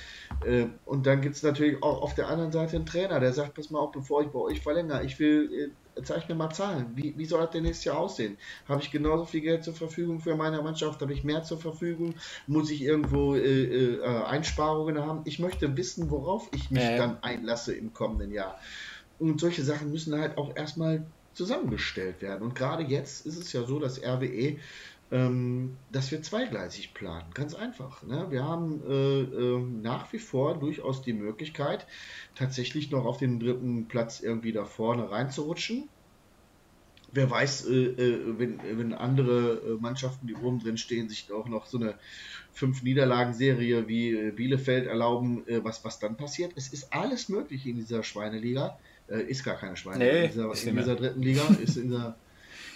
und dann gibt es natürlich auch auf der anderen Seite einen Trainer, der sagt, pass mal auf, bevor ich bei euch verlängere, ich will zeig mir mal Zahlen. Wie, wie soll das denn nächstes Jahr aussehen? Habe ich genauso viel Geld zur Verfügung für meine Mannschaft? Habe ich mehr zur Verfügung? Muss ich irgendwo äh, äh, Einsparungen haben? Ich möchte wissen, worauf ich mich ja, dann einlasse im kommenden Jahr. Und solche Sachen müssen halt auch erstmal zusammengestellt werden. Und gerade jetzt ist es ja so, dass RWE ähm, dass wir zweigleisig planen. Ganz einfach. Ne? Wir haben äh, äh, nach wie vor durchaus die Möglichkeit, tatsächlich noch auf den dritten Platz irgendwie da vorne reinzurutschen. Wer weiß, äh, äh wenn, wenn andere äh, Mannschaften, die oben drin stehen, sich auch noch so eine fünf Niederlagenserie wie äh, Bielefeld erlauben, was, was dann passiert. Es ist alles möglich in dieser Schweineliga. ist gar keine Schweineliga. Nee, in dieser, in dieser dritten Liga ist in dieser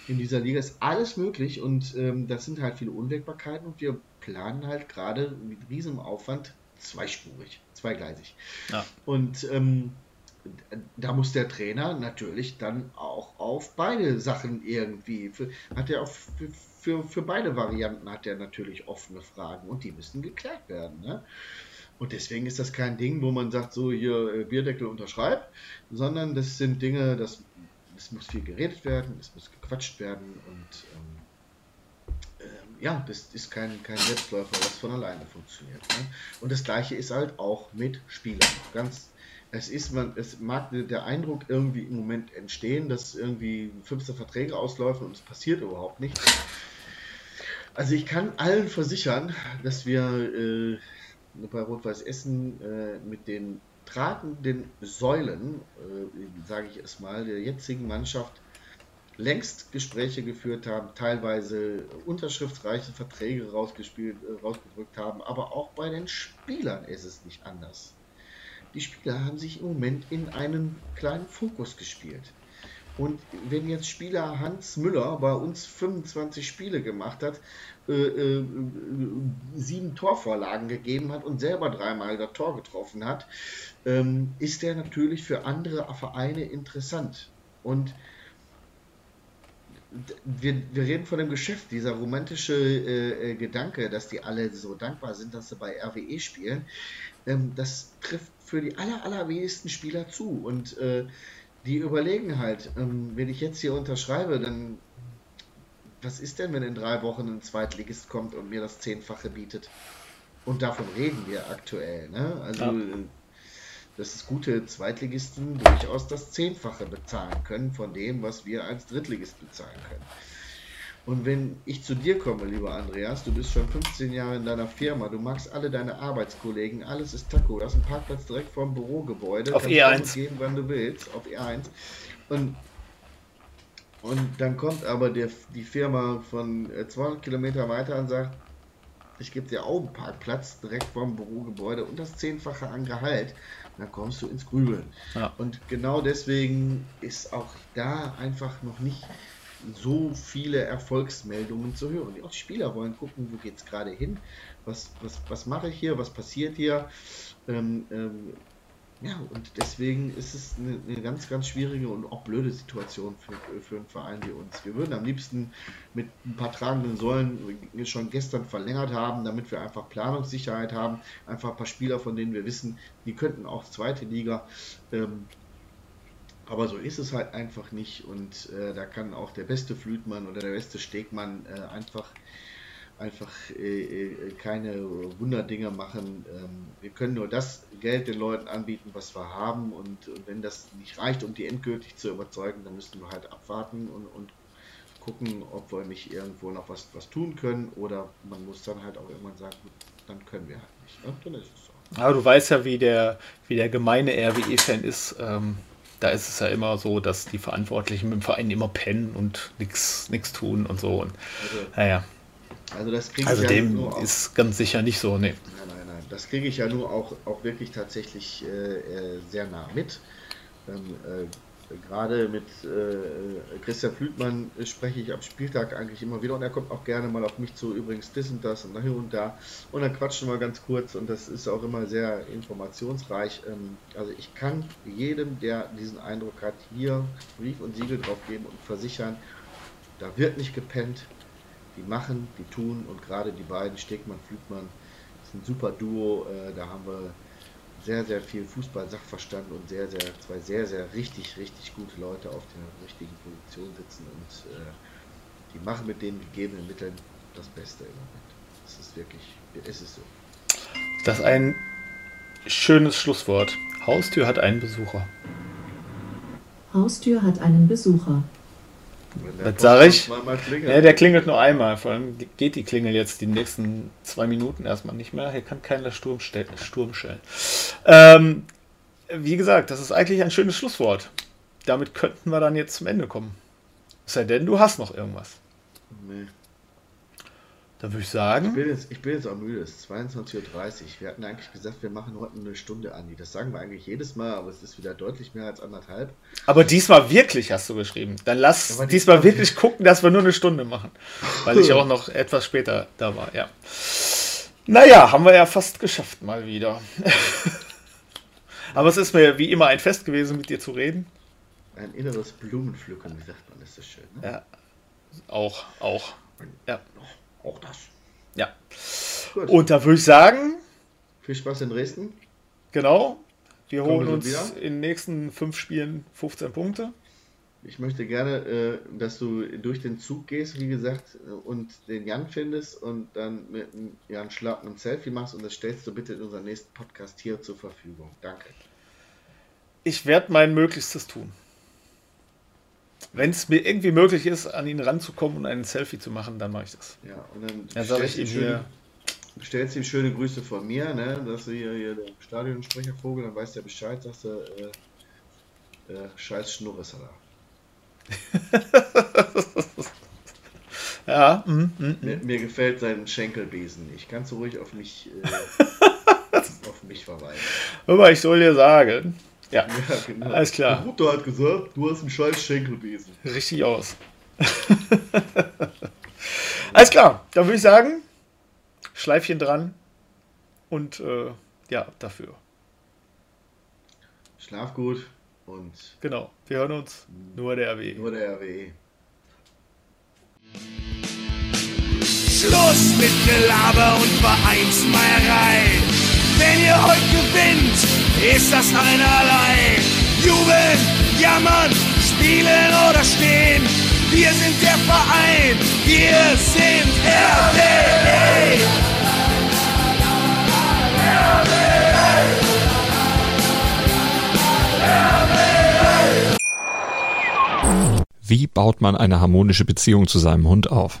in dieser Liga ist alles möglich und ähm, das sind halt viele Unwägbarkeiten und wir planen halt gerade mit riesem Aufwand zweispurig, zweigleisig. Ja. Und ähm, da muss der Trainer natürlich dann auch auf beide Sachen irgendwie, für, hat er auch für, für, für, beide Varianten hat er natürlich offene Fragen und die müssen geklärt werden. Ne? Und deswegen ist das kein Ding, wo man sagt, so hier äh, Bierdeckel unterschreibt, sondern das sind Dinge, das es muss viel geredet werden, es muss gequatscht werden und ähm, ähm, ja, das ist kein, kein Selbstläufer, was von alleine funktioniert. Ne? Und das gleiche ist halt auch mit Spielern. Ganz, es ist man, es mag der Eindruck irgendwie im Moment entstehen, dass irgendwie 15 Verträge ausläufen und es passiert überhaupt nichts. Also ich kann allen versichern, dass wir äh, bei Rot-Weiß Essen äh, mit den tragenden Säulen, äh, sage ich es mal, der jetzigen Mannschaft längst Gespräche geführt haben, teilweise unterschriftsreiche Verträge rausgespielt, äh, rausgedrückt haben, aber auch bei den Spielern ist es nicht anders. Die Spieler haben sich im Moment in einen kleinen Fokus gespielt. Und wenn jetzt Spieler Hans Müller bei uns 25 Spiele gemacht hat, sieben Torvorlagen gegeben hat und selber dreimal das Tor getroffen hat, ähm, ist der natürlich für andere Vereine interessant. Und wir, wir reden von dem Geschäft, dieser romantische äh, äh Gedanke, dass die alle so dankbar sind, dass sie bei RWE spielen, ähm, das trifft für die aller, allerwenigsten Spieler zu. Und äh, die überlegen halt, ähm, wenn ich jetzt hier unterschreibe, dann was ist denn, wenn in drei Wochen ein Zweitligist kommt und mir das Zehnfache bietet? Und davon reden wir aktuell. Ne? Also, ja. dass es gute Zweitligisten durchaus das Zehnfache bezahlen können von dem, was wir als Drittligist bezahlen können. Und wenn ich zu dir komme, lieber Andreas, du bist schon 15 Jahre in deiner Firma, du magst alle deine Arbeitskollegen, alles ist Taco, du hast einen Parkplatz direkt vorm Bürogebäude. Auf E1. Gehen, wann du willst, auf E1. Und, und dann kommt aber der, die Firma von 200 äh, Kilometer weiter und sagt, ich gebe dir auch einen Parkplatz direkt vorm Bürogebäude und das Zehnfache an Gehalt, dann kommst du ins Grübeln. Ja. Und genau deswegen ist auch da einfach noch nicht so viele Erfolgsmeldungen zu hören. Auch die Spieler wollen gucken, wo geht es gerade hin, was, was, was mache ich hier, was passiert hier. Ähm, ähm, ja, und deswegen ist es eine, eine, ganz, ganz schwierige und auch blöde Situation für, für einen Verein wie uns. Wir würden am liebsten mit ein paar tragenden Säulen schon gestern verlängert haben, damit wir einfach Planungssicherheit haben. Einfach ein paar Spieler, von denen wir wissen, die könnten auch zweite Liga. Ähm, aber so ist es halt einfach nicht und äh, da kann auch der beste Flütmann oder der beste Stegmann äh, einfach, einfach äh, äh keine Wunderdinger machen. Ähm, wir können nur das Geld den Leuten anbieten, was wir haben und, und, wenn das nicht reicht, um die endgültig zu überzeugen, dann müssen wir halt abwarten und, und gucken, ob wir nicht irgendwo noch was, was tun können oder man muss dann halt auch irgendwann sagen, gut, dann können wir halt nicht. Ne? Dann ist es so. Aber du weißt ja, wie der, wie der gemeine RWE-Fan ist. Ähm da ist es ja immer so, dass die Verantwortlichen mit dem Verein immer pennen und nichts tun und so. Und, also, naja. Also, das also ja dem ist ganz sicher nicht so, nee. Nein, nein, nein. Das kriege ich ja nur auch, auch wirklich tatsächlich äh, äh sehr nah mit. Ähm, äh, gerade mit äh, Christian Flütmann spreche ich am Spieltag eigentlich immer wieder und er kommt auch gerne mal auf mich zu, übrigens das und das und hier und da und dann quatschen wir ganz kurz und das ist auch immer sehr informationsreich. Ähm, also ich kann jedem, der diesen Eindruck hat, hier Brief und Siegel drauf geben und versichern, da wird nicht gepennt, die machen, die tun und gerade die beiden, Stegmann, Flütmann, ist ein super Duo, äh, da haben wir sehr, sehr viel Fußball-Sachverstand und sehr, sehr, zwei sehr, sehr richtig, richtig gute Leute auf der richtigen Position sitzen und äh, die machen mit den gegebenen Mitteln das Beste im Moment. Es ist wirklich, es ist so. Das ist ein schönes Schlusswort. Haustür hat einen Besucher. Haustür hat einen Besucher. Was sage ich? Ja, der klingelt nur einmal. Vor allem geht die Klingel jetzt die nächsten zwei Minuten erstmal nicht mehr. Hier kann keiner Sturm, Sturm stellen. Ähm, wie gesagt, das ist eigentlich ein schönes Schlusswort. Damit könnten wir dann jetzt zum Ende kommen. Es sei denn, du hast noch irgendwas. Nee. Dann würde ich sagen. Ich bin, jetzt, ich bin jetzt auch müde. Es ist 22.30 Uhr. Wir hatten eigentlich gesagt, wir machen heute eine Stunde an. Das sagen wir eigentlich jedes Mal, aber es ist wieder deutlich mehr als anderthalb. Aber diesmal wirklich, hast du geschrieben. Dann lass diesmal, diesmal wirklich gucken, dass wir nur eine Stunde machen. Weil ich auch noch etwas später da war, ja. Naja, haben wir ja fast geschafft mal wieder. aber es ist mir wie immer ein Fest gewesen, mit dir zu reden. Ein inneres Blumenpflücken, wie sagt man, ist das schön. Ne? Ja, auch, auch. Ja. Auch das. Ja. Gut. Und da würde ich sagen. Viel Spaß in Dresden. Genau. Wir Kommen holen uns wieder. in den nächsten fünf Spielen 15 Punkte. Ich möchte gerne, äh, dass du durch den Zug gehst, wie gesagt, und den Jan findest und dann mit Jan Schlappen ein Selfie machst und das stellst du bitte in unserem nächsten Podcast hier zur Verfügung. Danke. Ich werde mein Möglichstes tun wenn es mir irgendwie möglich ist, an ihn ranzukommen und ein Selfie zu machen, dann mache ich das. Ja, und dann, dann sage ich ihm schöne, stellst ihm schöne Grüße von mir, ne? dass du hier, hier der Stadionsprechervogel, dann weiß der Bescheid, dass er äh, äh, scheiß Schnurres hat. ja. Mm, mm, mm. Mir, mir, gefällt sein Schenkelbesen nicht. Kannst du ruhig auf mich, äh, auf mich verweisen. Aber ich soll dir sagen. Ja, ja genau. alles klar. Der Bruder hat gesagt, du hast einen scheiß Schenkelbesen. Richtig aus. alles klar, dann würde ich sagen, Schleifchen dran und äh, ja, dafür. Schlaf gut und. Genau, wir hören uns. Nur der RW. Nur der RW. Schluss mit Gelaber und Vereinsmeierei. Wenn ihr heute gewinnt, ist das einerlei. Jubeln, jammern, spielen oder stehen. Wir sind der Verein, wir sind RWE. Wie baut man eine harmonische Beziehung zu seinem Hund auf?